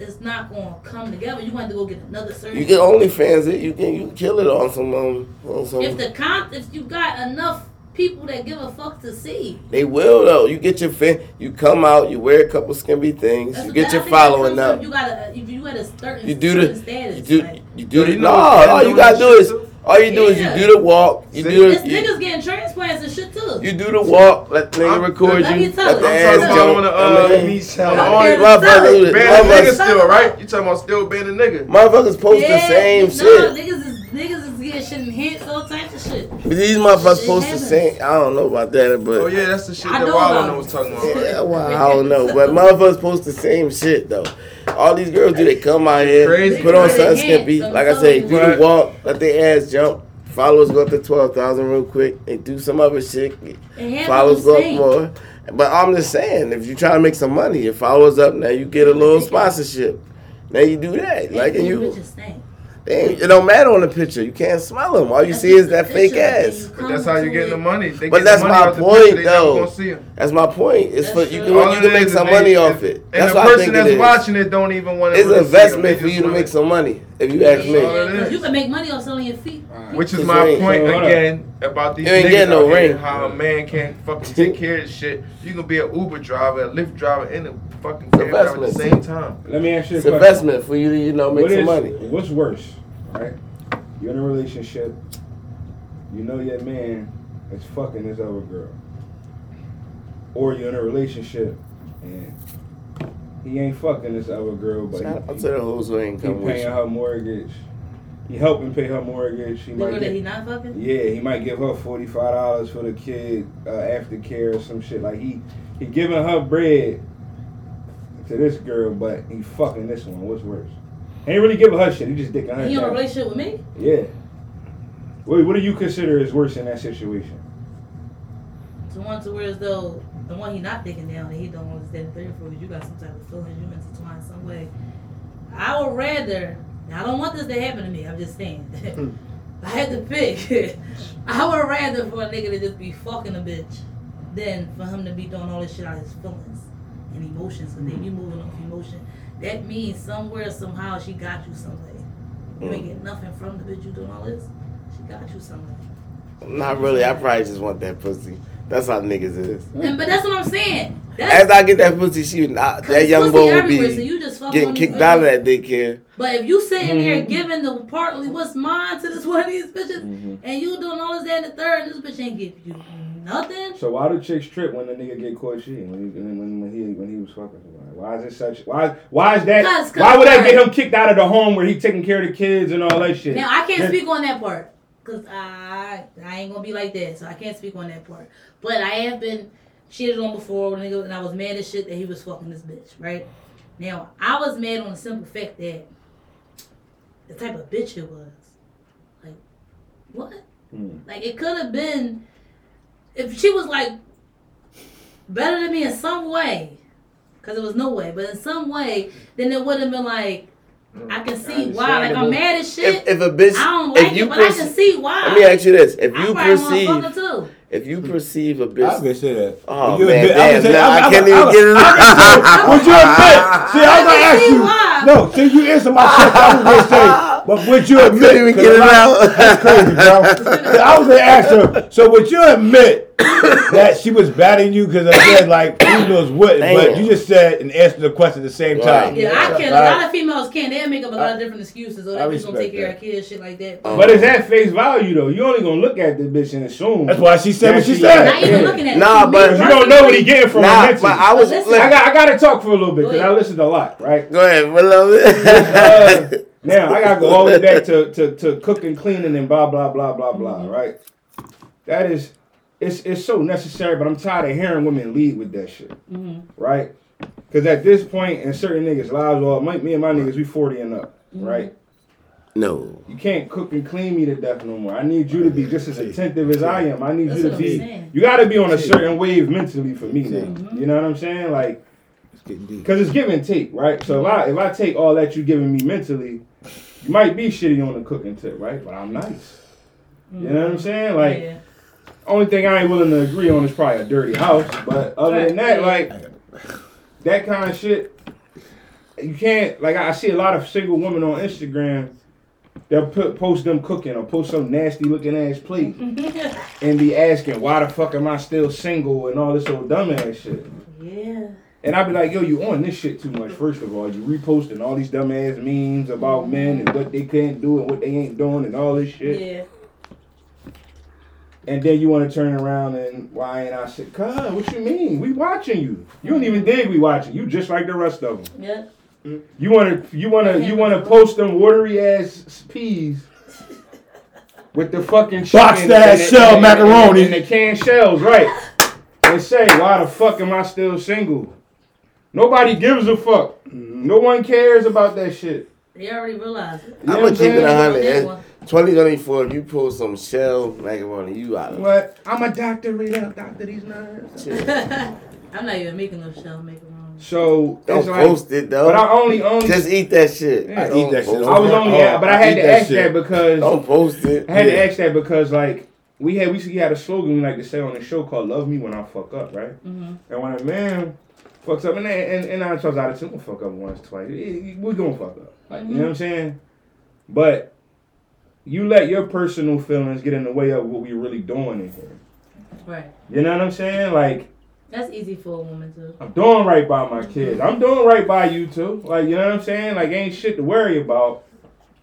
Speaker 5: it's not gonna come together. You want to go get another surgery.
Speaker 3: You can OnlyFans it. You can you can kill it on some um, on some.
Speaker 5: if the con, if you got enough people that give a fuck to see.
Speaker 3: They will though. You get your fan. You come out. You wear a couple skimpy things.
Speaker 5: That's
Speaker 3: you get your following up.
Speaker 5: You gotta, if you had a certain,
Speaker 3: You do
Speaker 5: certain
Speaker 3: the.
Speaker 5: status.
Speaker 3: You do.
Speaker 5: like,
Speaker 3: You do.
Speaker 7: Yo,
Speaker 3: the, no, all you gotta do
Speaker 7: shit
Speaker 3: is.
Speaker 7: Too?
Speaker 3: All you do is you do the walk. You
Speaker 7: See?
Speaker 3: do
Speaker 5: This
Speaker 3: the. You,
Speaker 5: niggas getting transplants and shit too.
Speaker 3: you do the walk. Let the nigga
Speaker 7: I'm-
Speaker 3: record
Speaker 5: let
Speaker 3: you.
Speaker 5: me tell
Speaker 3: Let
Speaker 5: you,
Speaker 3: the
Speaker 5: I'm
Speaker 3: ass
Speaker 7: talking about
Speaker 3: jump.
Speaker 7: on the,
Speaker 3: I
Speaker 7: uh, me selling
Speaker 5: I'm
Speaker 7: all
Speaker 5: here
Speaker 7: you
Speaker 3: motherfuckers,
Speaker 5: it.
Speaker 7: being a
Speaker 3: motherfuckers,
Speaker 7: nigga still, right? You talking about still being a nigga?
Speaker 3: motherfuckers post the same
Speaker 5: no,
Speaker 3: shit.
Speaker 5: Niggas is niggas is getting shit in hints, all the of shit.
Speaker 3: But these motherfuckers
Speaker 5: It
Speaker 3: post the
Speaker 5: happens.
Speaker 3: same. I don't know about that, but
Speaker 7: Oh yeah, that's the shit
Speaker 5: I
Speaker 7: that
Speaker 5: know
Speaker 7: Wallow
Speaker 5: about
Speaker 7: was talking about.
Speaker 3: Yeah, well, I don't know, but motherfuckers post the same shit though. All these girls do, they come out here,
Speaker 7: Crazy.
Speaker 3: put on
Speaker 5: They
Speaker 3: something
Speaker 5: can't,
Speaker 3: skimpy.
Speaker 5: so
Speaker 3: Like I say,
Speaker 5: of
Speaker 3: do the walk, let their ass jump. Followers go up to twelve thousand real quick. and do some other shit. Followers go up more. But I'm just saying, if you try to make some money, your followers up, now you get a little sponsorship. Now you do that, like and you,
Speaker 5: bitches stink.
Speaker 3: They it don't matter on the picture. You can't smell them. All you
Speaker 5: That's
Speaker 3: see is that fake ass.
Speaker 5: you
Speaker 7: But that's how you
Speaker 5: to
Speaker 7: getting the money. They
Speaker 3: But that's
Speaker 7: money
Speaker 3: my
Speaker 7: off the
Speaker 3: point,
Speaker 7: picture,
Speaker 3: though.
Speaker 7: gonna see 'em.
Speaker 3: That's my point. It's
Speaker 5: That's
Speaker 3: for you
Speaker 5: true.
Speaker 3: can
Speaker 7: All
Speaker 3: you can make some money off it.
Speaker 7: And
Speaker 3: That's
Speaker 7: the person that's watching it don't even want to.
Speaker 3: It's an investment for you to make some money. If you ask me.
Speaker 5: because you can make money off selling your feet.
Speaker 7: Which is
Speaker 3: Cause
Speaker 7: my
Speaker 3: you
Speaker 7: point
Speaker 1: hold up.
Speaker 7: again about these
Speaker 3: You ain't
Speaker 7: niggas
Speaker 3: getting no
Speaker 7: out here,
Speaker 3: ring.
Speaker 7: How a man can't fucking take care of shit. You can be an Uber driver, a Lyft driver, and a fucking cab driver at the
Speaker 3: investment.
Speaker 7: same time.
Speaker 1: Let me ask you a
Speaker 3: It's
Speaker 1: question.
Speaker 3: investment for you to you know make
Speaker 1: What
Speaker 3: some
Speaker 1: is-
Speaker 3: money.
Speaker 1: What's worse, right? You're in a relationship. You know your man is fucking this other girl, or you're in a relationship and he ain't fucking this other girl, but
Speaker 3: Shout out
Speaker 1: he,
Speaker 3: to the hoes who ain't
Speaker 1: he
Speaker 3: come with
Speaker 1: paying
Speaker 3: you.
Speaker 1: her mortgage. He helping pay her mortgage. He
Speaker 5: The
Speaker 1: might
Speaker 5: girl that he
Speaker 1: get,
Speaker 5: not fucking.
Speaker 1: yeah, he might give her forty five dollars for the kid uh, aftercare or some shit. Like he he giving her bread to this girl, but he fucking this one. What's worse? He ain't really giving her shit. He just dicking her.
Speaker 5: He in a
Speaker 1: down.
Speaker 5: relationship with me.
Speaker 1: Yeah. What, what do you consider is worse in that situation?
Speaker 5: To one to where as though the one he not taking down and he don't want understand the third for you got some type of feelings you intertwined some way. I would rather. Now I don't want this to happen to me. I'm just saying. Hmm. [LAUGHS] I had to pick. [LAUGHS] I would rather for a nigga to just be fucking a bitch than for him to be doing all this shit out of his feelings and emotions. Cause then you hmm. moving off emotion. That means somewhere somehow she got you some way. You ain't hmm. get nothing from the bitch you doing all this. She got you some way.
Speaker 3: Not really. I probably just want that pussy. That's how niggas is.
Speaker 5: And, but that's what I'm saying. That's,
Speaker 3: After I get that pussy, she would not,
Speaker 5: 'cause
Speaker 3: that young boy would
Speaker 5: everywhere,
Speaker 3: be
Speaker 5: so you just
Speaker 3: getting kicked out of
Speaker 5: bitches.
Speaker 3: that daycare.
Speaker 5: But if you sitting here
Speaker 1: Mhm.
Speaker 5: giving the partly what's mine to this [LAUGHS] one of these bitches,
Speaker 1: Mm-hmm.
Speaker 5: and you doing all this that and the third, and this bitch ain't give you nothing.
Speaker 1: So why do chicks trip when the nigga get caught cheating when he when, when he when he was fucking? Why is it such? Why why is that?
Speaker 5: 'cause
Speaker 1: why would that get him kicked out of the home where he taking care of the kids and all that shit?
Speaker 5: Now I can't speak on that part because I I ain't gonna be like that, so I can't speak on that part. But I have been cheated on before with a nigga, and I was mad as shit that he was fucking this bitch, right? Now I was mad on the simple fact that the type of bitch it was. Like, what?
Speaker 1: Hmm.
Speaker 5: Like it could have been if she was like better than me in some way, because it was no way, but in some way, then it would have been like I can see why. Like I'm mad as shit.
Speaker 3: If, if a bitch,
Speaker 5: I don't like
Speaker 3: if you
Speaker 5: it, but I can see why.
Speaker 3: let me ask you this: If you
Speaker 5: probably fuck her
Speaker 3: perceive,
Speaker 5: too.
Speaker 3: If you hmm. perceive a bitch,
Speaker 4: gonna say that.
Speaker 3: Oh,
Speaker 4: You
Speaker 3: man,
Speaker 4: admit-
Speaker 3: damn,
Speaker 4: say-
Speaker 3: now I
Speaker 4: was-
Speaker 3: can't even get it
Speaker 4: I was gonna say, Would you admit? See, I was gonna ask you. [LAUGHS] No, see, you answer my question. I was gonna say, but would you admit?
Speaker 3: couldn't even
Speaker 4: 'cause
Speaker 3: get it out.
Speaker 4: That's crazy, bro. I was gonna ask her. So would you admit that she was batting you? Because again, like females wouldn't, but you just said and answered the question at the same time.
Speaker 5: Yeah, I can. A lot of females can. They make up a lot of different excuses, or
Speaker 4: I
Speaker 5: they just gonna
Speaker 4: respect
Speaker 5: take care
Speaker 4: that.
Speaker 5: of kids, shit like that.
Speaker 3: Um,
Speaker 1: But it's at face value though. You only gonna look at the bitch and assume.
Speaker 4: That's why she said what she
Speaker 1: That
Speaker 4: said.
Speaker 5: Not even
Speaker 1: Yeah.
Speaker 5: looking at
Speaker 3: Nah,
Speaker 5: me
Speaker 3: but
Speaker 1: you don't know what he getting from her
Speaker 3: nah,
Speaker 1: mentally.
Speaker 3: but I was.
Speaker 5: But listen,
Speaker 3: look,
Speaker 1: I got I gotta talk for a little bit because I
Speaker 5: ahead.
Speaker 1: listened a lot, right?
Speaker 3: go ahead, beloved.
Speaker 1: Uh, now I gotta go all the way back to, to, to cooking, cleaning, and blah blah blah blah blah. Mm-hmm. Right? That is, it's it's so necessary. But I'm tired of hearing women lead with that shit. Mm-hmm. Right? Because at this point in certain niggas' lives, well, my, me and my niggas, we 40 and up. Mm-hmm. Right?
Speaker 3: no,
Speaker 1: You can't cook and clean me to death no more. I need you to be just as attentive as I am. I need
Speaker 5: That's
Speaker 1: you to be.
Speaker 5: saying.
Speaker 1: You got to be on a certain wave mentally for me now. You know what I'm saying? Like.
Speaker 4: It's getting deep.
Speaker 1: Cause it's give and take, right? So if I if I take all that you're giving me mentally, you might be shitty on the cooking tip, right? But I'm nice. You know what I'm saying? Like
Speaker 5: yeah.
Speaker 1: only thing I ain't willing to agree on is probably a dirty house. But other than that, like that kind of shit, you can't like I see a lot of single women on Instagram. They'll put post them cooking or post some nasty looking ass plate [LAUGHS] and be asking why the fuck am I still single and all this old dumb ass shit.
Speaker 5: yeah.
Speaker 1: And I'd be like, yo, you on this shit too much, first of all. You reposting all these dumbass memes about men and what they can't do and what they ain't doing and all this shit.
Speaker 5: Yeah.
Speaker 1: And then you want to turn around and why ain't I said, cuz, what you mean? We watching you. You don't even dig we watching. You just like the rest of them.
Speaker 5: Yeah.
Speaker 1: You wanna you wanna you wanna post them watery ass peas with the fucking
Speaker 4: Box
Speaker 1: chicken
Speaker 4: that
Speaker 1: and
Speaker 4: shell
Speaker 1: and
Speaker 4: macaroni.
Speaker 1: and the canned shells, right? And say, why the fuck am I still single? Nobody gives a fuck. No one cares about that shit.
Speaker 5: They already realized it.
Speaker 1: You
Speaker 3: I'm gonna keep it
Speaker 1: saying?
Speaker 3: a
Speaker 5: That
Speaker 3: hundred.
Speaker 5: one.
Speaker 3: 2024, if you pull some shell macaroni, you out. of
Speaker 1: What? I'm a doctor, read out, doctor these nerves. [LAUGHS]
Speaker 5: I'm not even making no shell macaroni.
Speaker 1: So
Speaker 3: Don't
Speaker 1: it's like,
Speaker 3: post it though.
Speaker 1: but I only only
Speaker 3: Just eat that shit.
Speaker 1: Yeah, I
Speaker 4: eat that shit.
Speaker 1: I was only,
Speaker 4: Oh,
Speaker 1: but I
Speaker 4: I
Speaker 1: had
Speaker 4: eat
Speaker 1: to
Speaker 4: that
Speaker 1: ask
Speaker 4: shit.
Speaker 1: that because
Speaker 3: Don't post it.
Speaker 1: I had
Speaker 4: Yeah.
Speaker 1: to ask that because like we had we we had a slogan we like to say on the show called "Love Me When I Fuck Up," right?
Speaker 5: Mm-hmm.
Speaker 1: And when a man fucks up, and and, and nine times out of ten, we fuck up once, twice. We're gonna fuck up, like you know what I'm saying. But you let your personal feelings get in the way of what we're really doing in here.
Speaker 5: Right.
Speaker 1: You know what I'm saying? Like
Speaker 5: That's easy for a woman too.
Speaker 1: I'm doing right by my kids. I'm doing right by you too. Like you know what I'm saying? Like ain't shit to worry about.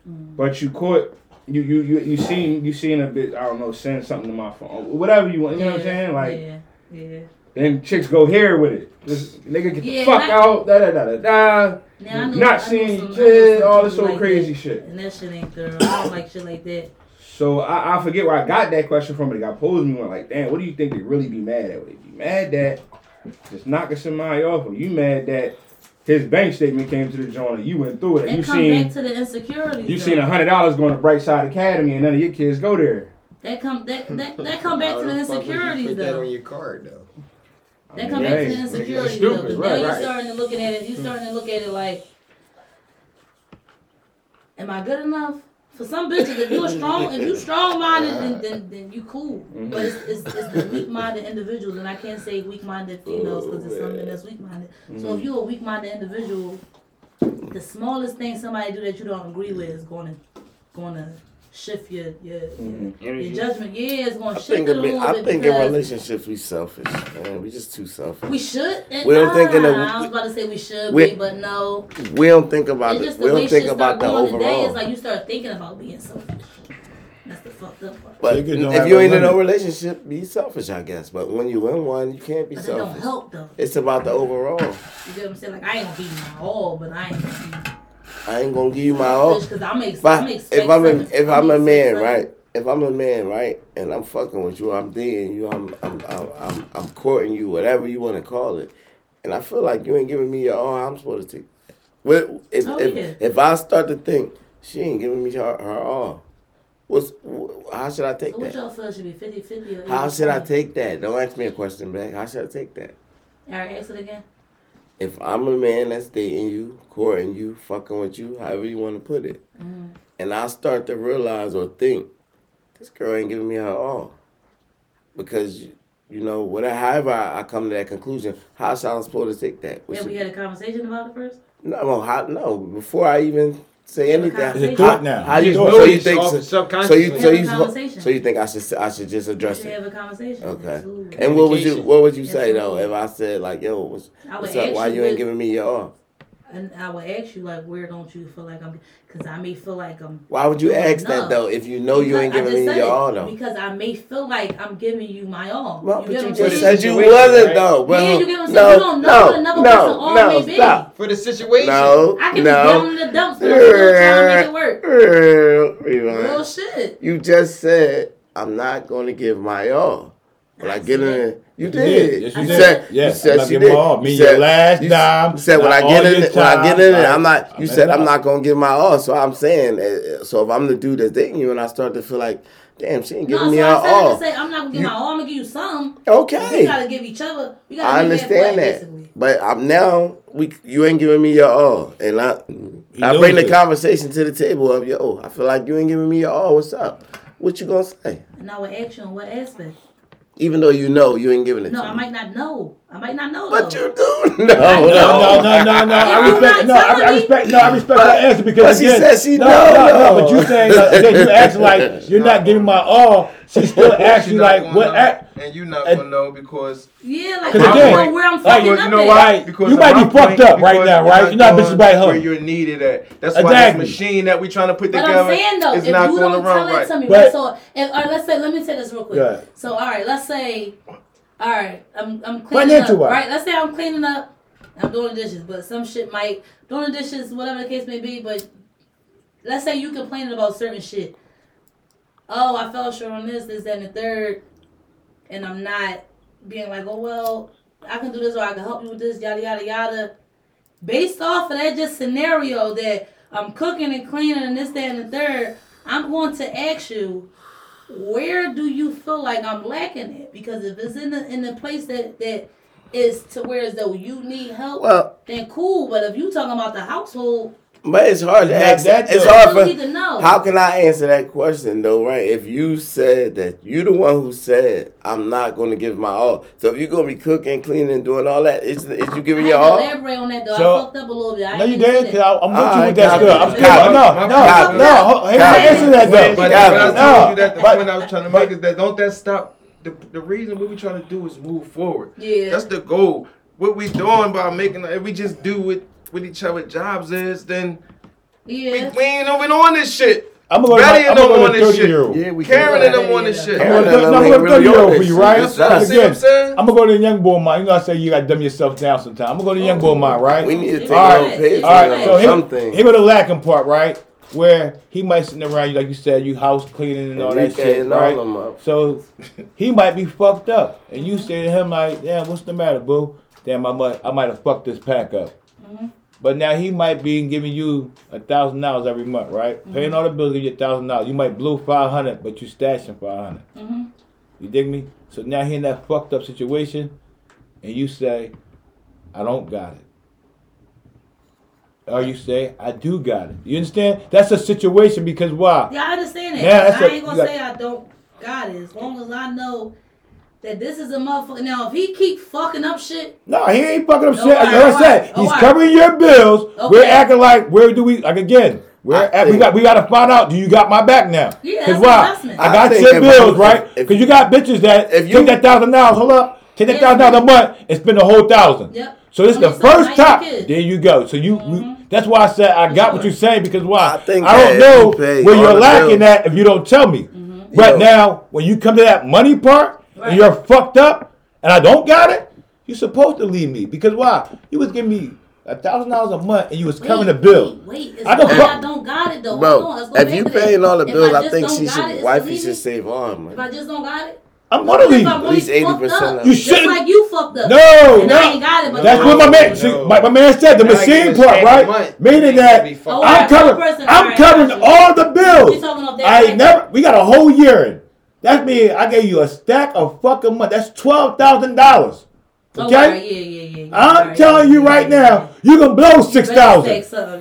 Speaker 1: Mm. But you caught you you you you seen you seen a bit I don't know send something to my phone whatever you want you know what I'm saying like
Speaker 5: Yeah. Yeah.
Speaker 1: Then chicks go here with it just nigga get
Speaker 5: Yeah,
Speaker 1: the fuck
Speaker 5: and I-
Speaker 1: out da da da da da
Speaker 5: Now, know,
Speaker 1: not seeing
Speaker 5: some-
Speaker 1: your
Speaker 5: I know
Speaker 1: kid
Speaker 5: some
Speaker 1: all this
Speaker 5: people
Speaker 1: old
Speaker 5: like
Speaker 1: crazy
Speaker 5: that,
Speaker 1: shit
Speaker 5: And that shit ain't thorough. I don't like shit like that.
Speaker 1: so I, I forget where I got that question from but it got posed to me when like damn what do you think they really be mad at would they be mad that just knocking somebody off or you mad that his bank statement came to the joint and you went through it and you
Speaker 5: come
Speaker 1: seen
Speaker 5: back to the insecurities.
Speaker 1: You
Speaker 5: though.
Speaker 1: seen a hundred dollars going to Brightside Academy and none of your kids go there.
Speaker 5: That come that that, that come back to the
Speaker 2: the fuck would you
Speaker 5: insecurities
Speaker 2: Put that on your card though.
Speaker 5: That come
Speaker 1: Yeah,
Speaker 5: back to the
Speaker 1: it's
Speaker 5: insecurities
Speaker 1: stupid,
Speaker 5: though. 'cause
Speaker 1: right,
Speaker 5: now you're
Speaker 1: right.
Speaker 5: starting to look at it. You're starting to look at it like, am I good enough? For some bitches, if you're strong, if you strong minded, then, [LAUGHS] then then you cool.
Speaker 1: Mm-hmm.
Speaker 5: But it's, it's, it's the weak minded individuals, and I can't say weak minded females because there's some men that's weak minded. So
Speaker 1: Mm-hmm.
Speaker 5: if you're a weak minded individual, the smallest thing somebody do that you don't agree with is going to going to shift your your,
Speaker 1: Mm-hmm.
Speaker 5: your, your judgment. Yeah, it's going
Speaker 3: I
Speaker 5: to shift
Speaker 3: think,
Speaker 5: it a
Speaker 3: in,
Speaker 5: little
Speaker 3: I
Speaker 5: bit
Speaker 3: think in relationships we selfish. Man, we just too selfish.
Speaker 5: we should. And,
Speaker 3: We don't think in the-
Speaker 5: ah, I was about to say we should
Speaker 3: we-
Speaker 5: be, but no.
Speaker 3: We don't think about
Speaker 5: It's
Speaker 3: it.
Speaker 5: just
Speaker 3: We
Speaker 5: the way
Speaker 3: don't think about the
Speaker 5: going today.
Speaker 3: overall.
Speaker 5: It's like you start thinking about being selfish. That's the fucked up part.
Speaker 3: But
Speaker 4: Niggas don't
Speaker 3: if you ain't in no relationship, be selfish, I guess. But when you in one, you can't be
Speaker 5: But that don't help though.
Speaker 3: It's about the overall.
Speaker 5: You get what I'm saying? Like I ain't beating my all, but I ain't gonna be
Speaker 3: I ain't gonna give you my all.
Speaker 5: because I'm ex-
Speaker 3: But
Speaker 5: I'm
Speaker 3: if I'm a, if I'm a man,
Speaker 5: something.
Speaker 3: right, if I'm a man, right, and I'm fucking with you, I'm dating you, I'm I'm I'm I'm, I'm courting you, whatever you want to call it, and I feel like you ain't giving me your all, I'm supposed to take. What if
Speaker 5: Oh,
Speaker 3: if,
Speaker 5: yeah.
Speaker 3: if I start to think she ain't giving me her, her all? What's wh- how should I take
Speaker 5: So what
Speaker 3: that?
Speaker 5: y'all feel should be 50 50 or
Speaker 3: How should I take that? Don't ask me a question back. How should I take that?
Speaker 5: All right, ask it again.
Speaker 3: If I'm a man that's dating you, courting you, fucking with you, however you want to put it,
Speaker 5: Mm-hmm.
Speaker 3: and I start to realize or think, this girl ain't giving me her all, because you know whatever. However, I, I come to that conclusion. How shall I supposed to take that?
Speaker 5: Have we had a conversation about it first?
Speaker 3: no, no, how, no. Before I even say anything,
Speaker 5: conversation.
Speaker 4: It's a thought now.
Speaker 3: How you
Speaker 4: It's
Speaker 3: so
Speaker 4: a
Speaker 3: you think so, so you so you so you think I should I should just
Speaker 5: We
Speaker 3: address
Speaker 5: should
Speaker 3: it?
Speaker 5: have a conversation.
Speaker 3: Okay. And what would you what would you say though if I said like yo what's, what's up why
Speaker 5: you
Speaker 3: you ain't giving me your all?
Speaker 5: And I would ask you like, where don't you feel like I'm? Because I may feel like I'm.
Speaker 3: Why would you
Speaker 5: doing
Speaker 3: ask that though if you know you ain't giving me your
Speaker 5: it,
Speaker 3: all though?
Speaker 5: Because I may feel like I'm giving you my all.
Speaker 3: Well,
Speaker 5: you
Speaker 3: but
Speaker 5: get
Speaker 3: you
Speaker 5: what I'm
Speaker 3: just said you
Speaker 2: Situation,
Speaker 3: wasn't
Speaker 2: right?
Speaker 3: though, bro.
Speaker 5: Yeah, you get what I'm saying?
Speaker 3: no,
Speaker 5: You don't know
Speaker 3: no,
Speaker 5: what another
Speaker 3: no,
Speaker 5: person all
Speaker 3: no,
Speaker 5: may be.
Speaker 2: For the situation.
Speaker 3: No,
Speaker 5: I can
Speaker 3: no.
Speaker 5: be down in the dumps, but I'm still trying to make it work.
Speaker 3: Rewind.
Speaker 5: Real shit.
Speaker 3: You just said I'm not going to give my all. When I
Speaker 5: I
Speaker 3: get in, you
Speaker 4: You
Speaker 3: did.
Speaker 4: Yes, you
Speaker 3: You
Speaker 4: did.
Speaker 3: said,
Speaker 4: Yes,
Speaker 3: you said
Speaker 4: I'm
Speaker 3: she did.
Speaker 4: my all.
Speaker 3: You
Speaker 4: Me,
Speaker 3: said-
Speaker 4: your last
Speaker 3: you,
Speaker 4: dime,
Speaker 3: You said when I get
Speaker 4: all
Speaker 3: in,
Speaker 4: your
Speaker 3: when I get in it,
Speaker 4: time.
Speaker 3: I'm not.
Speaker 4: I
Speaker 3: You
Speaker 4: messed
Speaker 3: said I'm not gonna give my all. So I'm saying, uh, so if I'm the dude that's dating you, and I start to feel like, damn, she ain't
Speaker 5: No,
Speaker 3: giving
Speaker 5: so
Speaker 3: me
Speaker 5: I
Speaker 3: her
Speaker 5: said
Speaker 3: all.
Speaker 5: to say I'm not gonna give
Speaker 3: You-
Speaker 5: my all. I'm gonna give you some.
Speaker 3: Okay.
Speaker 5: We gotta give each other. We gotta
Speaker 3: I
Speaker 5: meet
Speaker 3: understand that,
Speaker 5: basically.
Speaker 3: but I'm now we you ain't giving me your all, and I I
Speaker 4: knows
Speaker 3: bring the
Speaker 4: it.
Speaker 3: conversation to the table of yo. I feel like you ain't giving me your all. What's up? What you gonna say?
Speaker 5: And I would ask you on what aspect.
Speaker 3: Even though you know you ain't giving it
Speaker 5: No,
Speaker 3: to
Speaker 5: I
Speaker 3: me.
Speaker 5: might not know. I might not know.
Speaker 3: But
Speaker 5: though.
Speaker 3: you do. [LAUGHS] No,
Speaker 4: No, no, no, no, no. I respect. No, I, I respect. No, I respect that answer because
Speaker 3: but she
Speaker 4: again,
Speaker 3: said she
Speaker 4: no,
Speaker 3: know,
Speaker 4: no, no.
Speaker 3: no.
Speaker 4: But you saying uh, again, you act like you're not giving my all. She still [LAUGHS] asks you like what?
Speaker 7: know,
Speaker 4: Act,
Speaker 7: and you're not gonna know because
Speaker 5: Yeah, like I
Speaker 4: again,
Speaker 5: don't know where I'm
Speaker 4: like,
Speaker 5: fucking
Speaker 7: Well,
Speaker 5: up
Speaker 7: you know
Speaker 5: at.
Speaker 7: why? Because
Speaker 4: You might
Speaker 7: my
Speaker 4: be fucked up right
Speaker 7: because
Speaker 4: now,
Speaker 7: you're
Speaker 4: right? You're not
Speaker 7: going
Speaker 4: bitching by
Speaker 7: Where
Speaker 4: her.
Speaker 7: you're needed at. That's why
Speaker 4: Exactly.
Speaker 7: this machine that we trying to put
Speaker 5: But
Speaker 7: together
Speaker 5: I'm saying though,
Speaker 7: is
Speaker 5: if
Speaker 7: not
Speaker 5: you
Speaker 7: going
Speaker 5: don't
Speaker 7: to run
Speaker 5: tell it
Speaker 7: right.
Speaker 5: to me,
Speaker 4: But-
Speaker 5: right? So, if, all right, let's say, let me say this real quick.
Speaker 4: Yeah.
Speaker 5: So, all right, let's say, all right, I'm I'm cleaning up,
Speaker 4: Financial wise.
Speaker 5: right? Let's say I'm cleaning up, I'm doing the dishes, but some shit might doing the dishes, whatever the case may be. But let's say you complaining about certain shit. Oh, I fell short on this, this, that, and the third, and I'm not being like, oh well, I can do this or I can help you with this, yada yada yada. Based off of that just scenario that I'm cooking and cleaning and this, that, and the third, I'm going to ask you, where do you feel like I'm lacking it? Because if it's in the in the place that that is to where as though you need help,
Speaker 3: Well,
Speaker 5: then cool. But if you talking about the household,
Speaker 3: but it's hard to
Speaker 4: Not
Speaker 3: ask.
Speaker 4: that
Speaker 3: It's
Speaker 4: though.
Speaker 3: hard
Speaker 5: you need
Speaker 3: for.
Speaker 5: to know.
Speaker 3: How can I answer that question though, right? If you said that you the one who said I'm not going to give my all, so if you're going to be cooking, cleaning, doing all that, is, is you giving
Speaker 5: had
Speaker 3: your
Speaker 5: to
Speaker 3: all?
Speaker 5: elaborate on that though.
Speaker 4: So-
Speaker 5: I fucked up a little bit. I
Speaker 4: no, you
Speaker 5: didn't.
Speaker 4: Cause. I, I'm with
Speaker 3: All
Speaker 4: you
Speaker 3: right,
Speaker 4: with that stuff. I'm still
Speaker 3: Got
Speaker 4: no, no, no. Hey, I
Speaker 3: it.
Speaker 4: answer that though.
Speaker 7: But, but
Speaker 3: Got
Speaker 7: I told you that the point I was trying to make is that don't that stop. The, the reason what we trying to do is move forward.
Speaker 5: Yeah.
Speaker 7: That's the goal. What we doing by making if we just do what what each other jobs is, then
Speaker 5: Yeah.
Speaker 7: we ain't even on this shit.
Speaker 4: I'm gonna go to
Speaker 7: Betty and them on this
Speaker 4: 30
Speaker 7: shit.
Speaker 4: year old.
Speaker 3: Yeah, we
Speaker 7: Karen
Speaker 3: can.
Speaker 7: and them on this shit.
Speaker 4: I'm
Speaker 3: Karen
Speaker 4: gonna go- I'm gonna go to
Speaker 3: really
Speaker 4: 30 year
Speaker 3: on
Speaker 4: old for you, right?
Speaker 3: That's
Speaker 7: You see what I'm saying?
Speaker 4: I'm gonna go to the young boy mind. You know, I say you gotta dumb yourself down sometime. I'm gonna go to the young boy mind, right?
Speaker 3: We need to take
Speaker 5: All
Speaker 3: a
Speaker 5: right.
Speaker 3: little page
Speaker 4: All right, so
Speaker 3: on
Speaker 4: here,
Speaker 3: something.
Speaker 4: here go the lacking part, right? Where he might sitting around you, like you said, you house cleaning and all that shit,
Speaker 3: and all
Speaker 4: right?
Speaker 3: them up.
Speaker 4: So [LAUGHS] he might be fucked up, and you say to him like, "Damn, what's the matter, boo? Damn, I might, I might have fucked this pack up." Mm-hmm. But now he might be giving you a thousand dollars every month, right? Paying all the bills, give you a thousand dollars. You might blow five hundred, but you stashing five
Speaker 5: Mhm.
Speaker 4: You dig me? So now he in that fucked up situation, and you say, "I don't got it." Or you say, "I do got it." You understand? That's a situation because why?
Speaker 5: Yeah, I understand it.
Speaker 4: Yeah,
Speaker 5: I ain't gonna
Speaker 4: got-
Speaker 5: say I don't got it. As long as I know that this is a motherfucker. Now, if he keep fucking up shit,
Speaker 4: No, he ain't fucking up
Speaker 5: No,
Speaker 4: shit. Like I
Speaker 5: alright,
Speaker 4: said,
Speaker 5: alright,
Speaker 4: he's
Speaker 5: alright.
Speaker 4: covering your bills. We're acting like where do we like again? We're
Speaker 3: I
Speaker 4: at, we got we got to find out. Do you got my back now?
Speaker 5: Yeah,
Speaker 4: Cause
Speaker 5: that's
Speaker 4: why?
Speaker 5: investment.
Speaker 4: I
Speaker 3: I
Speaker 4: got
Speaker 3: think
Speaker 4: your bills
Speaker 3: I'm-
Speaker 4: right. Cause you got bitches that
Speaker 3: if you-
Speaker 4: take that thousand dollars. Hold up, take that thousand dollars a month and spend the whole thousand.
Speaker 5: Yep.
Speaker 4: So this is the first time. There you go. So you,
Speaker 5: Mhm.
Speaker 4: we, that's why I said I got what you're saying because why?
Speaker 3: I think
Speaker 4: I don't know
Speaker 3: if you
Speaker 4: where you're
Speaker 3: the
Speaker 4: lacking
Speaker 3: bills-
Speaker 4: at if you don't tell me. But
Speaker 3: Yo.
Speaker 4: now when you come to that money part
Speaker 5: Right.
Speaker 4: and you're fucked up and I don't got it, you're supposed to leave me because why? You was giving me a thousand dollars a month and you was
Speaker 5: Wait,
Speaker 4: covering the bill.
Speaker 5: Wait, wait. It's
Speaker 4: I
Speaker 5: not
Speaker 4: can
Speaker 5: that
Speaker 4: fuck-
Speaker 5: I don't got it though.
Speaker 3: Bro,
Speaker 5: Hold on, let's go
Speaker 3: if you paying all the bills, I,
Speaker 5: just
Speaker 3: think she should,
Speaker 5: it, it's
Speaker 3: wifey
Speaker 5: illegal.
Speaker 3: should save all her
Speaker 5: If I just don't got it.
Speaker 4: I'm gonna
Speaker 5: If
Speaker 4: leave.
Speaker 3: At least 80%
Speaker 4: You
Speaker 3: it.
Speaker 4: Shouldn't-
Speaker 5: like you fucked up.
Speaker 4: No,
Speaker 5: and
Speaker 4: no.
Speaker 5: I ain't got it, but
Speaker 4: That's
Speaker 5: I
Speaker 4: what my
Speaker 5: know.
Speaker 4: man. See, my, my man said the
Speaker 2: Now
Speaker 4: machine part, right?
Speaker 2: month.
Speaker 4: Meaning
Speaker 2: They
Speaker 4: that
Speaker 2: be fucked
Speaker 5: Oh,
Speaker 2: up.
Speaker 4: I'm
Speaker 5: alright,
Speaker 4: covering. I'm covering all the bills.
Speaker 5: talking off that
Speaker 4: I ain't never. We got a whole year in. That means I gave you a stack of fucking money. That's twelve thousand dollars.
Speaker 5: Oh,
Speaker 4: Okay.
Speaker 5: alright, yeah, yeah, yeah, yeah.
Speaker 4: I'm
Speaker 5: Alright,
Speaker 4: telling you
Speaker 5: yeah,
Speaker 4: right
Speaker 5: yeah,
Speaker 4: now, you can blow six
Speaker 5: Better
Speaker 4: thousand.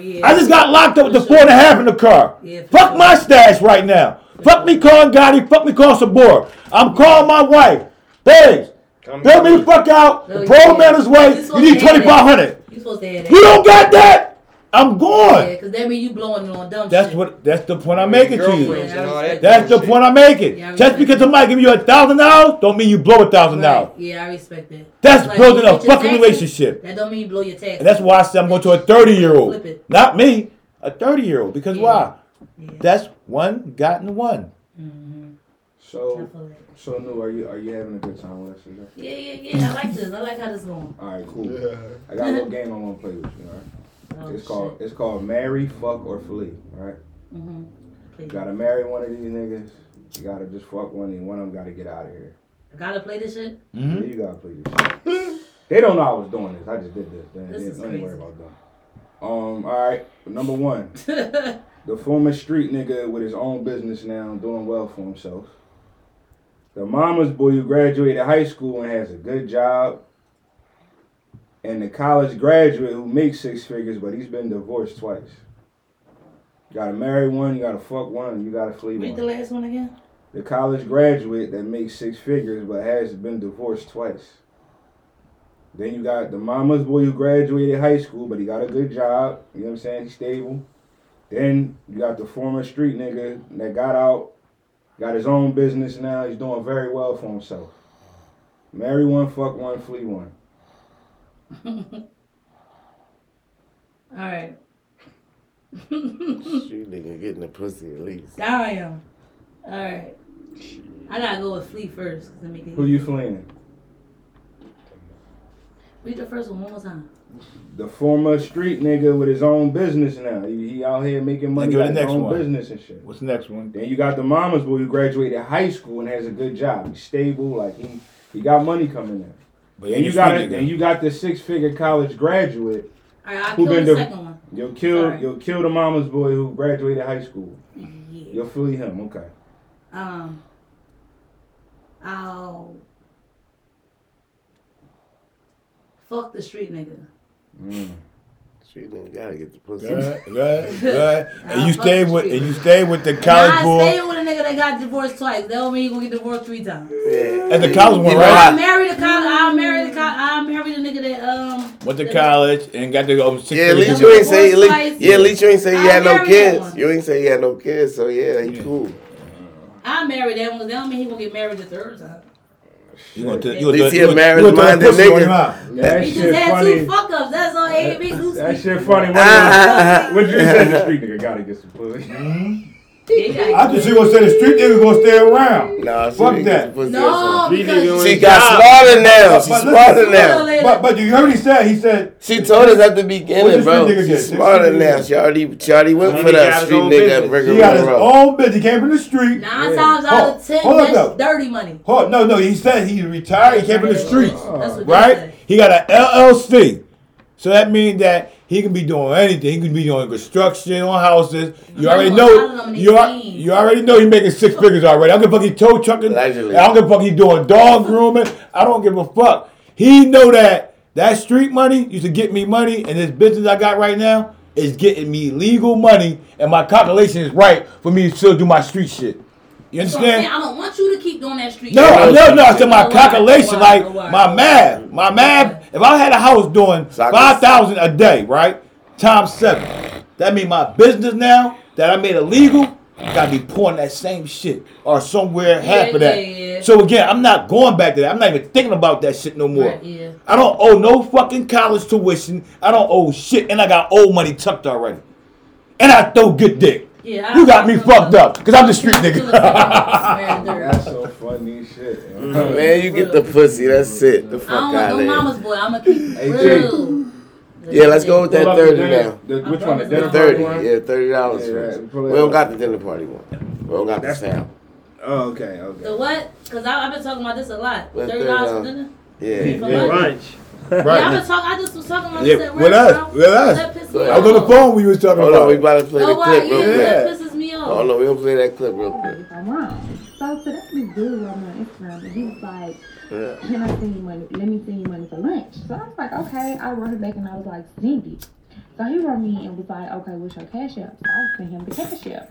Speaker 5: take yeah.
Speaker 4: I just got locked up with the
Speaker 5: For
Speaker 4: four and a
Speaker 5: sure.
Speaker 4: half in the car.
Speaker 5: Yeah,
Speaker 4: Fuck
Speaker 5: sure.
Speaker 4: my stash right now. Fuck me calling Gotti. Fuck me calling Sabor. I'm calling my wife. Thanks.
Speaker 2: Come
Speaker 4: Bill me the fuck out.
Speaker 5: No,
Speaker 4: The
Speaker 5: you man
Speaker 4: is way.
Speaker 5: You
Speaker 4: You need twenty five hundred.
Speaker 5: You supposed to have that.
Speaker 4: You don't got that. I'm
Speaker 5: Yeah,
Speaker 4: going.
Speaker 5: because that mean you blowing on dumb
Speaker 4: That's
Speaker 5: shit.
Speaker 4: what. That's the point I'm making to you.
Speaker 2: Girlfriends and all that
Speaker 4: That's the
Speaker 2: bullshit.
Speaker 4: point I'm making.
Speaker 5: Yeah, I
Speaker 4: Just
Speaker 5: respect
Speaker 4: because
Speaker 5: that.
Speaker 4: somebody give you a thousand dollars, don't mean you blow a thousand dollars.
Speaker 5: Right. Yeah, I respect that.
Speaker 4: That's
Speaker 5: Like,
Speaker 4: building
Speaker 5: you
Speaker 4: a
Speaker 5: get your
Speaker 4: fucking
Speaker 5: taxes,
Speaker 4: relationship.
Speaker 5: That don't mean you blow your taxes.
Speaker 4: And that's why I said I'm going to a 30 year old.
Speaker 5: Flip it.
Speaker 4: Not me, a 30 year old. Because
Speaker 5: Yeah.
Speaker 4: why?
Speaker 5: Yeah.
Speaker 4: That's one gotten one.
Speaker 5: Mhm.
Speaker 1: So, so new. Are you are you having a good time with us? today?
Speaker 5: Yeah, yeah, yeah. I like this. I like how this going.
Speaker 1: All right, cool. I got a little [LAUGHS] game I want to play with you. All right.
Speaker 5: Oh,
Speaker 1: It's called it's called marry, fuck, or flee. Right.
Speaker 5: Mm-hmm.
Speaker 1: You gotta marry one of these niggas. You gotta just fuck one, and one of them gotta get out of here.
Speaker 5: I gotta play this shit.
Speaker 4: Mm-hmm.
Speaker 1: Yeah, you gotta play this. shit. [LAUGHS] they don't know I was doing this. I just did this. They,
Speaker 5: This
Speaker 1: they,
Speaker 5: is
Speaker 1: don't worry
Speaker 5: crazy.
Speaker 1: about them. Um. All right. Number one, [LAUGHS] the former street nigga with his own business now, doing well for himself. The mama's boy who graduated high school and has a good job. And the college graduate who makes six figures, but he's been divorced twice. You gotta marry one, you gotta fuck one, and you gotta flee
Speaker 5: Read
Speaker 1: one
Speaker 5: the last one again.
Speaker 1: the college graduate that makes six figures but has been divorced twice. Then you got the mama's boy who graduated high school but he got a good job. You know what I'm saying? He's stable. Then you got the former street nigga that got out, got his own business now. He's doing very well for himself. Marry one, fuck one, flee one.
Speaker 5: All right.
Speaker 3: Street nigga getting the pussy at least.
Speaker 5: There I am. All right. I gotta go with Flea first. 'cause it make it
Speaker 1: Who you fleeing?
Speaker 5: Read the first one one more time.
Speaker 1: The former street nigga with his own business now. He, he out here making money,
Speaker 4: go to
Speaker 1: got
Speaker 4: the
Speaker 1: his
Speaker 4: next
Speaker 1: own
Speaker 4: one.
Speaker 1: business and shit.
Speaker 4: What's the next one?
Speaker 1: Then you got the mama's boy who graduated high school and has a good job. He's stable, like he he got money coming in.
Speaker 4: But
Speaker 1: And you got it. And you got the six figure college graduate.
Speaker 5: All right, I'll
Speaker 1: Who
Speaker 5: kill
Speaker 1: been
Speaker 5: the
Speaker 1: the-
Speaker 5: second one.
Speaker 1: You'll kill
Speaker 5: Sorry.
Speaker 1: you'll kill the mama's boy who graduated high school.
Speaker 5: Yeah.
Speaker 1: You'll flee him. Okay.
Speaker 5: Um. I'll fuck the street nigga.
Speaker 1: Mm.
Speaker 3: Street nigga gotta get the pussy.
Speaker 4: Good, [LAUGHS] good, good. [LAUGHS]
Speaker 5: Nah,
Speaker 4: And you stay with
Speaker 5: street.
Speaker 4: and you stay with the college boy
Speaker 5: stayed with a nigga that got divorced twice. That don't mean you gonna get divorced three times.
Speaker 3: Yeah.
Speaker 4: and the college one,
Speaker 3: You know
Speaker 4: right?
Speaker 3: how-
Speaker 5: I married the college. I married the college. I married the nigga that um.
Speaker 4: Went to college and got to go six
Speaker 3: Yeah, at least you ain't say. At least, yeah, at least you ain't say you
Speaker 5: I
Speaker 3: had no kids.
Speaker 5: one.
Speaker 3: You ain't say you had no kids, so yeah, he
Speaker 4: Yeah.
Speaker 3: cool.
Speaker 5: I married that one. 'cause That don't mean he gonna get married the third time.
Speaker 4: You gonna t- you gonna
Speaker 3: least
Speaker 4: t-
Speaker 3: a
Speaker 4: you
Speaker 3: married
Speaker 4: you gonna throw
Speaker 3: minded nigga.
Speaker 4: him.
Speaker 1: That
Speaker 5: He
Speaker 1: shit
Speaker 5: just had
Speaker 1: funny.
Speaker 5: two fuck ups. That's all. Ain't big loose.
Speaker 1: That shit funny. What [LAUGHS] what you said? The street nigga gotta get some pussy.
Speaker 4: I just see gonna say the street nigga gonna stay around.
Speaker 3: Nah,
Speaker 4: Fuck that.
Speaker 3: get the pussy or
Speaker 5: No, because
Speaker 3: She got smarter now. She's smarter now.
Speaker 4: But but you heard what he said. He said
Speaker 3: She told us at the beginning, bro.
Speaker 4: nigga?
Speaker 3: She's
Speaker 4: This
Speaker 3: smarter now. She already, she already went for that street nigga
Speaker 2: business.
Speaker 3: at Ricker
Speaker 4: he got his
Speaker 3: Road.
Speaker 4: own business. He came from the street.
Speaker 5: nine
Speaker 1: Yeah.
Speaker 5: times out of ten, that's dirty money.
Speaker 4: Hold, no, no. He said he retired. He came from the streets.
Speaker 5: That's what they
Speaker 4: right? He got an LLC. So that means that he can be doing anything. He can be doing construction on houses. You
Speaker 5: I
Speaker 4: already
Speaker 5: know a
Speaker 4: know.
Speaker 5: lot of them, and
Speaker 4: You, are, you already know he's making six figures already. I don't give a fuck he tow trucking.
Speaker 3: Allegedly.
Speaker 4: I don't give a fuck he doing dog grooming. I don't give a fuck. He know that that street money used to get me money, and this business I got right now is getting me legal money, and my calculation is right for me to still do my street shit. You
Speaker 5: So I'm
Speaker 4: understand?
Speaker 5: I don't want you to keep doing that street.
Speaker 4: No,
Speaker 5: shit.
Speaker 4: no, no. I said my calculation, like my math, my math. If I had a house doing
Speaker 3: So I can-
Speaker 4: five thousand a day, right, times seven, that mean my business now that I made illegal, gotta be pouring that same shit or somewhere half of that.
Speaker 5: yeah, yeah.
Speaker 4: So again, I'm not going back to that. I'm not even thinking about that shit no more.
Speaker 5: Right, yeah.
Speaker 4: I don't owe no fucking college tuition. I don't owe shit, and I got old money tucked already. And I throw good dick.
Speaker 5: Yeah, I-
Speaker 4: You got me fucked up, cause I'm the street nigga.
Speaker 5: the second one, smear the dirt.
Speaker 1: That's so funny shit. yo. [LAUGHS]
Speaker 3: Man, you get the pussy. That's it. The
Speaker 5: I
Speaker 3: fuck
Speaker 5: don't want
Speaker 3: out
Speaker 5: no
Speaker 3: of here.
Speaker 5: mama's boy. I'm gonna keep it
Speaker 1: Hey,
Speaker 5: real.
Speaker 3: Yeah, let's go with that
Speaker 1: Pull up
Speaker 3: 30 now.
Speaker 1: the-
Speaker 5: My
Speaker 1: which one? The
Speaker 5: brother's
Speaker 1: dinner
Speaker 5: on
Speaker 1: party
Speaker 3: Thirty,
Speaker 1: one?
Speaker 3: yeah, thirty dollars
Speaker 1: Yeah,
Speaker 3: first.
Speaker 1: right, pull
Speaker 3: We don't
Speaker 1: up.
Speaker 3: got the dinner party one. We don't got the
Speaker 1: That's-
Speaker 3: sound.
Speaker 1: Oh, okay, okay.
Speaker 5: The what? Cause I, I've been talking about this a lot.
Speaker 3: Well,
Speaker 5: Thirty dollars for uh, dinner.
Speaker 3: Yeah.
Speaker 5: For
Speaker 2: Yeah,
Speaker 5: lunch.
Speaker 2: Lunch.
Speaker 5: Yeah, I've
Speaker 4: Right.
Speaker 5: been talking. I just was talking about
Speaker 4: Yeah,
Speaker 5: this
Speaker 4: with us, with us.
Speaker 5: That pissed
Speaker 3: Go
Speaker 5: me
Speaker 3: ahead.
Speaker 4: I was on the phone We was talking
Speaker 3: Hold
Speaker 4: about
Speaker 3: on, we about to play oh, the
Speaker 5: Oh, why?
Speaker 3: clip
Speaker 5: Yeah,
Speaker 3: real quick.
Speaker 5: that pisses me off.
Speaker 3: Oh no, we gonna play that clip real quick.
Speaker 9: if I'm wrong. So today this dude wrote me on Instagram and he was like,
Speaker 3: Yeah.
Speaker 9: Can I send you money? Let me send you money for lunch. So I was like, Okay. I wrote it back and I was like, send it. So he wrote me and was like, Okay, what's your cash app? So I sent him the cash app.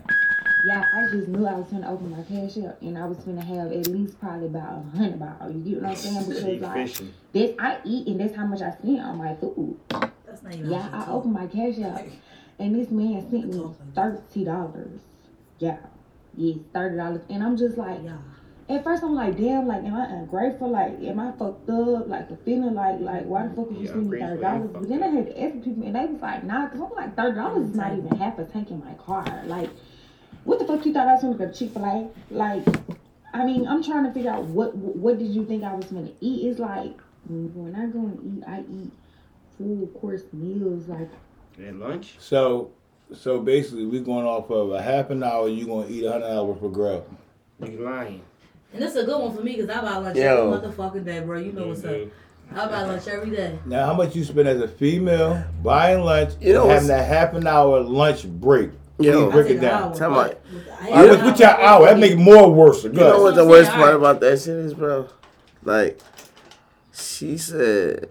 Speaker 9: Yeah, I just knew I was gonna open my cash app and I was gonna have at least probably about a hundred dollars. You get what I'm saying? [LAUGHS] Because like this I eat and that's how much I spend on my food.
Speaker 5: That's not even.
Speaker 9: Yeah, I opened my cash app and this man [LAUGHS] sent me thirty dollars. Yeah. Yes, thirty dollars. And I'm just like
Speaker 5: Yeah.
Speaker 9: at first I'm like, damn, like am I ungrateful? Like am I fucked up? Like a feeling like like why the fuck would you
Speaker 2: Yeah,
Speaker 9: send me thirty dollars? But then I had to ask people and they was like, nah, cause I'm like thirty dollars is not even half a tank in my car. Like, what the fuck you thought I was gonna go to Chick fil A? Like, I mean, I'm trying to figure out what what did you think I was gonna eat? It's like when I go and eat, I eat full course meals. Like
Speaker 2: And lunch?
Speaker 4: So, so basically, we're going off of a half an hour. You're gonna eat a hundred hours for grub.
Speaker 2: You lying.
Speaker 5: And this is a good one for me because I buy lunch
Speaker 3: Yo.
Speaker 5: every motherfucking day, bro. You know what's up. I buy lunch every day.
Speaker 4: Now, how much you spend as a female buying lunch?
Speaker 3: You know
Speaker 4: and having that half an hour lunch break.
Speaker 3: Yo.
Speaker 4: Please break it down.
Speaker 3: Tell me-
Speaker 5: I
Speaker 4: Yeah,
Speaker 5: hate
Speaker 4: with, with your
Speaker 5: hour
Speaker 4: hour, that make more worse.
Speaker 3: You know what the worst part about that shit is, bro? Like, she said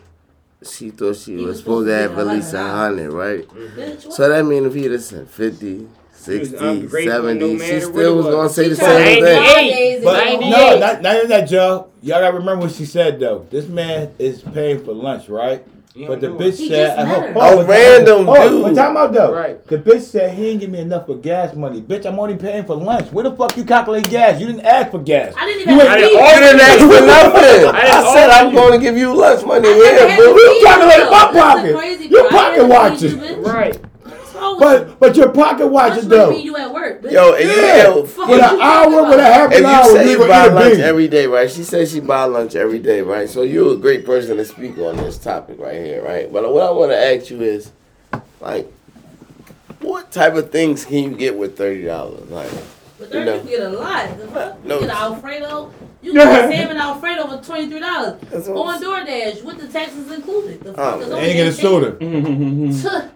Speaker 3: she thought she was
Speaker 5: was
Speaker 3: supposed to have at
Speaker 5: a
Speaker 3: least a
Speaker 5: hundred
Speaker 3: hundred, right?
Speaker 5: Bitch, what?
Speaker 3: So that means if he'd have said 50, 60, 70,
Speaker 2: no
Speaker 3: she still was
Speaker 2: was.
Speaker 3: gonna say the same thing.
Speaker 2: Hey,
Speaker 5: Nowadays,
Speaker 4: But no,
Speaker 2: eight.
Speaker 4: not, not even that, Joe. Y'all gotta remember what she said though. This man is paying for lunch, right?
Speaker 2: You
Speaker 4: But the bitch
Speaker 5: He
Speaker 4: said,
Speaker 5: just
Speaker 4: hold-
Speaker 5: met
Speaker 3: A random oh,
Speaker 4: hold on,
Speaker 3: dude.
Speaker 4: But time out though.
Speaker 2: Right.
Speaker 4: The bitch said he didn't give me enough for gas money. Bitch, I'm only paying for lunch. Where the fuck you calculate gas? You didn't ask for gas.
Speaker 5: I didn't even
Speaker 4: ain't-
Speaker 5: have
Speaker 2: I didn't.
Speaker 3: You didn't ask for [LAUGHS] nothing.
Speaker 2: I
Speaker 3: I said I'm going to give you lunch money
Speaker 5: I never
Speaker 3: here,
Speaker 5: had
Speaker 4: You
Speaker 5: eat,
Speaker 4: calculate my pocket.
Speaker 5: crazy
Speaker 4: Your pocket
Speaker 5: didn't have to
Speaker 4: watches.
Speaker 2: Right.
Speaker 5: What's wrong with you?
Speaker 4: But but your pocket watches
Speaker 5: Lunch would be
Speaker 4: though.
Speaker 5: you at work, bitch.
Speaker 3: Yo, and you
Speaker 4: Yeah.
Speaker 3: know,
Speaker 5: Fuck
Speaker 4: With an
Speaker 5: talking
Speaker 4: hour, with a half an hour,
Speaker 3: you say
Speaker 4: you
Speaker 3: you buy lunch every day, right? She says she buy lunch every day, right? So you're a great person to speak on this topic right here, right? But what I want to ask you is, like, what type of things can you get with thirty dollars? Like,
Speaker 5: But thirty,
Speaker 3: No.
Speaker 5: you can get a lot. The fuck? You
Speaker 3: No.
Speaker 5: get an Alfredo. You can [LAUGHS] get a salmon Alfredo for twenty three dollars on
Speaker 3: I'm
Speaker 5: DoorDash with the taxes included. The
Speaker 3: Oh,
Speaker 5: fuck is
Speaker 3: man.
Speaker 5: only
Speaker 4: And get a soda.
Speaker 5: Tuh.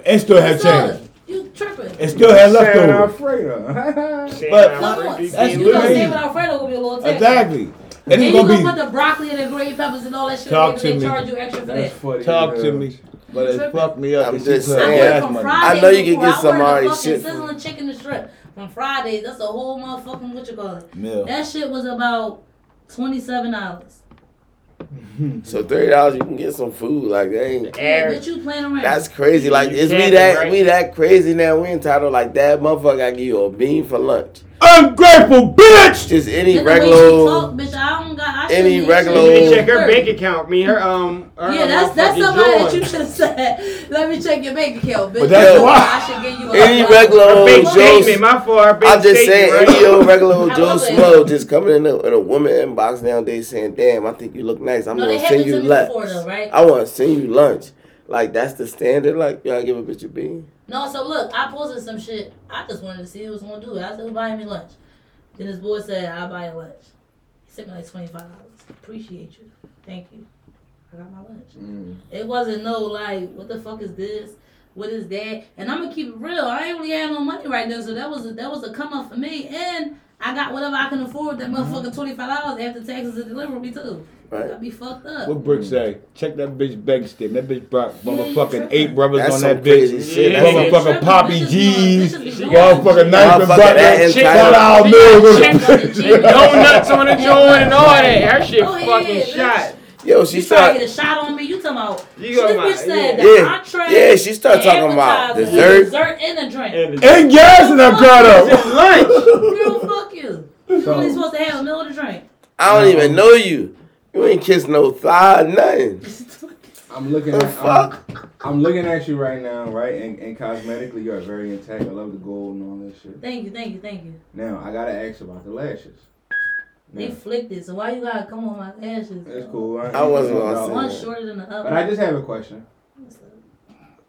Speaker 5: [LAUGHS]
Speaker 4: And still have
Speaker 5: soda.
Speaker 4: change.
Speaker 5: You tripping?
Speaker 4: And still have
Speaker 1: San
Speaker 4: leftovers.
Speaker 1: Alfredo.
Speaker 2: Saying [LAUGHS]
Speaker 4: But-
Speaker 2: I'm
Speaker 5: Come on.
Speaker 4: That's
Speaker 5: You
Speaker 2: getting
Speaker 5: know, salmon Alfredo gonna be a little tax.
Speaker 4: Exactly. And
Speaker 5: And you
Speaker 4: gonna
Speaker 5: gonna
Speaker 4: be
Speaker 5: put the broccoli and the green peppers and all that shit.
Speaker 4: Talk
Speaker 5: and
Speaker 4: to
Speaker 5: they
Speaker 4: me.
Speaker 5: charge you extra for that.
Speaker 1: That's funny.
Speaker 4: talk to me. But it fucked me up.
Speaker 3: I'm just saying.
Speaker 5: I
Speaker 4: gas
Speaker 5: went from
Speaker 4: money.
Speaker 5: Fridays
Speaker 3: I know you can
Speaker 5: before.
Speaker 3: get
Speaker 5: I
Speaker 3: some
Speaker 5: ordered
Speaker 3: already
Speaker 5: the fucking
Speaker 3: shit
Speaker 5: sizzling chicken and shrimp from Fridays. That's a whole motherfucking what you call it.
Speaker 4: Meal.
Speaker 5: That shit was about twenty seven dollars. [LAUGHS]
Speaker 3: So thirty dollars, you can get some food. Like, that ain't.
Speaker 5: Yeah,
Speaker 2: Air.
Speaker 5: bitch, you playing around.
Speaker 3: That's crazy. Like,
Speaker 2: You
Speaker 3: is we that
Speaker 2: right?
Speaker 3: we that crazy now? We entitled like that motherfucker. I give you a bean for lunch.
Speaker 4: Ungrateful bitch.
Speaker 3: Just any
Speaker 5: Just the way she
Speaker 3: regular.
Speaker 5: talk, bitch, I don't got. I
Speaker 3: any regular-
Speaker 5: shit.
Speaker 2: You need to check her bank account. Me, her um. Her
Speaker 5: Yeah, that's that's
Speaker 2: motherfucking
Speaker 5: somebody that you should have [LAUGHS] said. Let me check your bank account, bitch.
Speaker 4: But that's
Speaker 5: Yo,
Speaker 4: why-
Speaker 5: I should give you a
Speaker 3: Any
Speaker 5: $100.
Speaker 3: regular old
Speaker 2: bank
Speaker 3: Joe.
Speaker 2: statement. My fault.
Speaker 3: I'm just saying,
Speaker 2: statement.
Speaker 3: any old regular old Joe. Smo just coming in a, in a woman inbox nowadays saying, "Damn, I think you look nice. I'm
Speaker 5: No,
Speaker 3: gonna send you lunch.
Speaker 5: before though, right?
Speaker 3: I want to send you lunch. Like that's the standard. Like y'all give a bitch a bean.
Speaker 5: No, so look, I posted some shit. I just wanted to see who was gonna do it. I said, "Who's buying me lunch?" Then this boy said, "I'll buy you lunch." He sent me like twenty five dollars. Appreciate you. Thank you. I got my lunch.
Speaker 1: Mm.
Speaker 5: It wasn't no like, what the fuck is this? What is that? And I'm gonna keep it real. I ain't really had no money right now, so that was a, that was a come up for me. And I got whatever I can afford. That motherfucking twenty five dollars after taxes and delivery too.
Speaker 3: Right.
Speaker 5: I be fucked up.
Speaker 4: What Brick say? Check that bitch bank statement. That bitch brought
Speaker 5: Yeah, you
Speaker 4: motherfucking
Speaker 5: tripping.
Speaker 4: eight brothers
Speaker 3: That's
Speaker 4: on
Speaker 3: some
Speaker 4: that
Speaker 3: crazy
Speaker 4: bitch.
Speaker 3: shit.
Speaker 2: Yeah.
Speaker 3: That's
Speaker 4: Motherfucking Poppy
Speaker 5: Bitches
Speaker 4: G's.
Speaker 5: doing- bitches be doing
Speaker 4: Motherfucking
Speaker 5: that
Speaker 4: knife and
Speaker 3: Motherfucker, that
Speaker 4: butter.
Speaker 3: entitled-
Speaker 4: Shout out
Speaker 5: Check-
Speaker 2: Donuts on the joint and all that. Her oh, shit
Speaker 5: Go ahead,
Speaker 2: fucking
Speaker 5: bitch.
Speaker 2: shot.
Speaker 3: Yo, she
Speaker 5: You trying to
Speaker 3: start.
Speaker 5: get a shot on me? You talking about?
Speaker 2: You
Speaker 5: She
Speaker 2: go
Speaker 5: this
Speaker 2: about-
Speaker 5: bitch said
Speaker 2: yeah.
Speaker 5: the
Speaker 3: Yeah.
Speaker 5: entree.
Speaker 3: Yeah, she start
Speaker 5: the
Speaker 3: talking about
Speaker 5: appetizer,
Speaker 3: dessert.
Speaker 5: dessert and a drink.
Speaker 2: And
Speaker 4: And gas in that car though.
Speaker 2: lunch.
Speaker 5: Girl, fuck you. You
Speaker 1: So-
Speaker 5: only supposed to have a meal and a drink.
Speaker 3: I don't even know you. You ain't kiss no thigh, nothing.
Speaker 1: I'm looking
Speaker 3: The
Speaker 1: at I'm,
Speaker 3: fuck?
Speaker 1: I'm looking at you right now, right? And, and cosmetically, you are very intact. I love the gold and all that shit.
Speaker 5: Thank you, thank you, thank you.
Speaker 1: Now I gotta ask about the lashes.
Speaker 5: They
Speaker 1: Now,
Speaker 5: flicked it, so why you gotta come on my lashes?
Speaker 1: That's cool.
Speaker 3: I wasn't gonna say
Speaker 5: One shorter than the other.
Speaker 1: But I just have a question.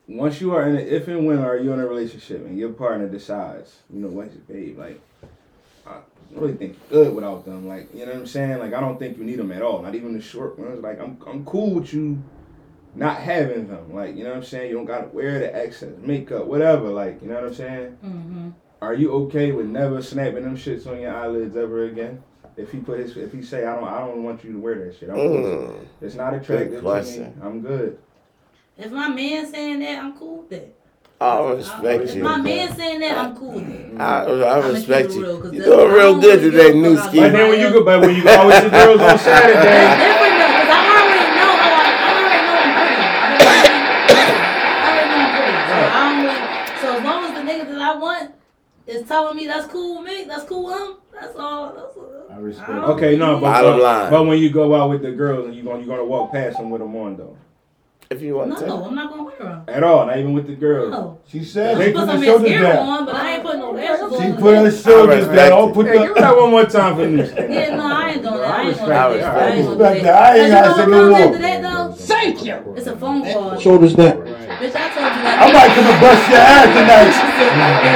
Speaker 1: Once you are in, a, if and when are you in a relationship and your partner decides, you know what, to babe, like, I really think you're good without them. Like, you know what I'm saying? Like, I don't think you need them at all. Not even the short ones. Like, I'm, I'm cool with you not having them. Like, you know what I'm saying? You don't gotta wear the excess makeup, whatever. Like, you know what I'm saying?
Speaker 5: Mm-hmm.
Speaker 1: Are you okay with never snapping them shits on your eyelids ever again? If he put his, if he say, I don't, I don't want you to wear that shit. I'm.
Speaker 3: Mm.
Speaker 1: It's not attractive to me. I'm good.
Speaker 5: If my man saying that, I'm cool with that.
Speaker 3: I
Speaker 5: I-
Speaker 3: respect
Speaker 5: if
Speaker 3: you.
Speaker 5: my man saying that, I'm cool with it.
Speaker 3: I, I
Speaker 5: I'ma
Speaker 3: respect
Speaker 5: keep it
Speaker 3: you.
Speaker 5: real, 'cause
Speaker 3: You're doing real good
Speaker 5: really
Speaker 3: today, new
Speaker 5: fuck
Speaker 3: ski.
Speaker 1: But then when you go, but when you go out with your girls on
Speaker 5: That's
Speaker 1: Saturday,
Speaker 5: different though, because I already know how I, I already know I'm pretty. I already know I'm pretty. So I don't so as long as the nigga that I want is telling me that's cool with me, that's cool with him, that's all. That's all.
Speaker 4: I respect
Speaker 5: don't
Speaker 1: okay, no, but,
Speaker 3: Bottom
Speaker 1: but,
Speaker 3: line.
Speaker 1: but when you go out with the girls and you going you gonna walk past them with them on though,
Speaker 3: If you want to.
Speaker 5: No, I'm not gonna wear them.
Speaker 1: at all, not even with the girls.
Speaker 5: No.
Speaker 4: She said
Speaker 1: They
Speaker 4: she
Speaker 5: Put
Speaker 4: put
Speaker 5: some
Speaker 4: the shoulders
Speaker 5: mascara
Speaker 4: down.
Speaker 5: on, but I ain't putting no lashes on.
Speaker 4: She put her shoulders
Speaker 3: respect
Speaker 4: down.
Speaker 3: it.
Speaker 4: Put
Speaker 1: Hey, give me that one more time for me. [LAUGHS]
Speaker 5: Yeah, no, I ain't doing that. I ain't
Speaker 1: respect
Speaker 5: gonna do that.
Speaker 3: I
Speaker 5: I ain't gonna do that.
Speaker 4: that. I ain't gotta
Speaker 5: you
Speaker 4: say
Speaker 5: know
Speaker 4: no
Speaker 5: what
Speaker 4: more.
Speaker 5: after that though?
Speaker 9: Thank you.
Speaker 5: It's a phone call.
Speaker 4: Shoulders down.
Speaker 5: Bitch, I told you that.
Speaker 4: I might come and bust your ass tonight.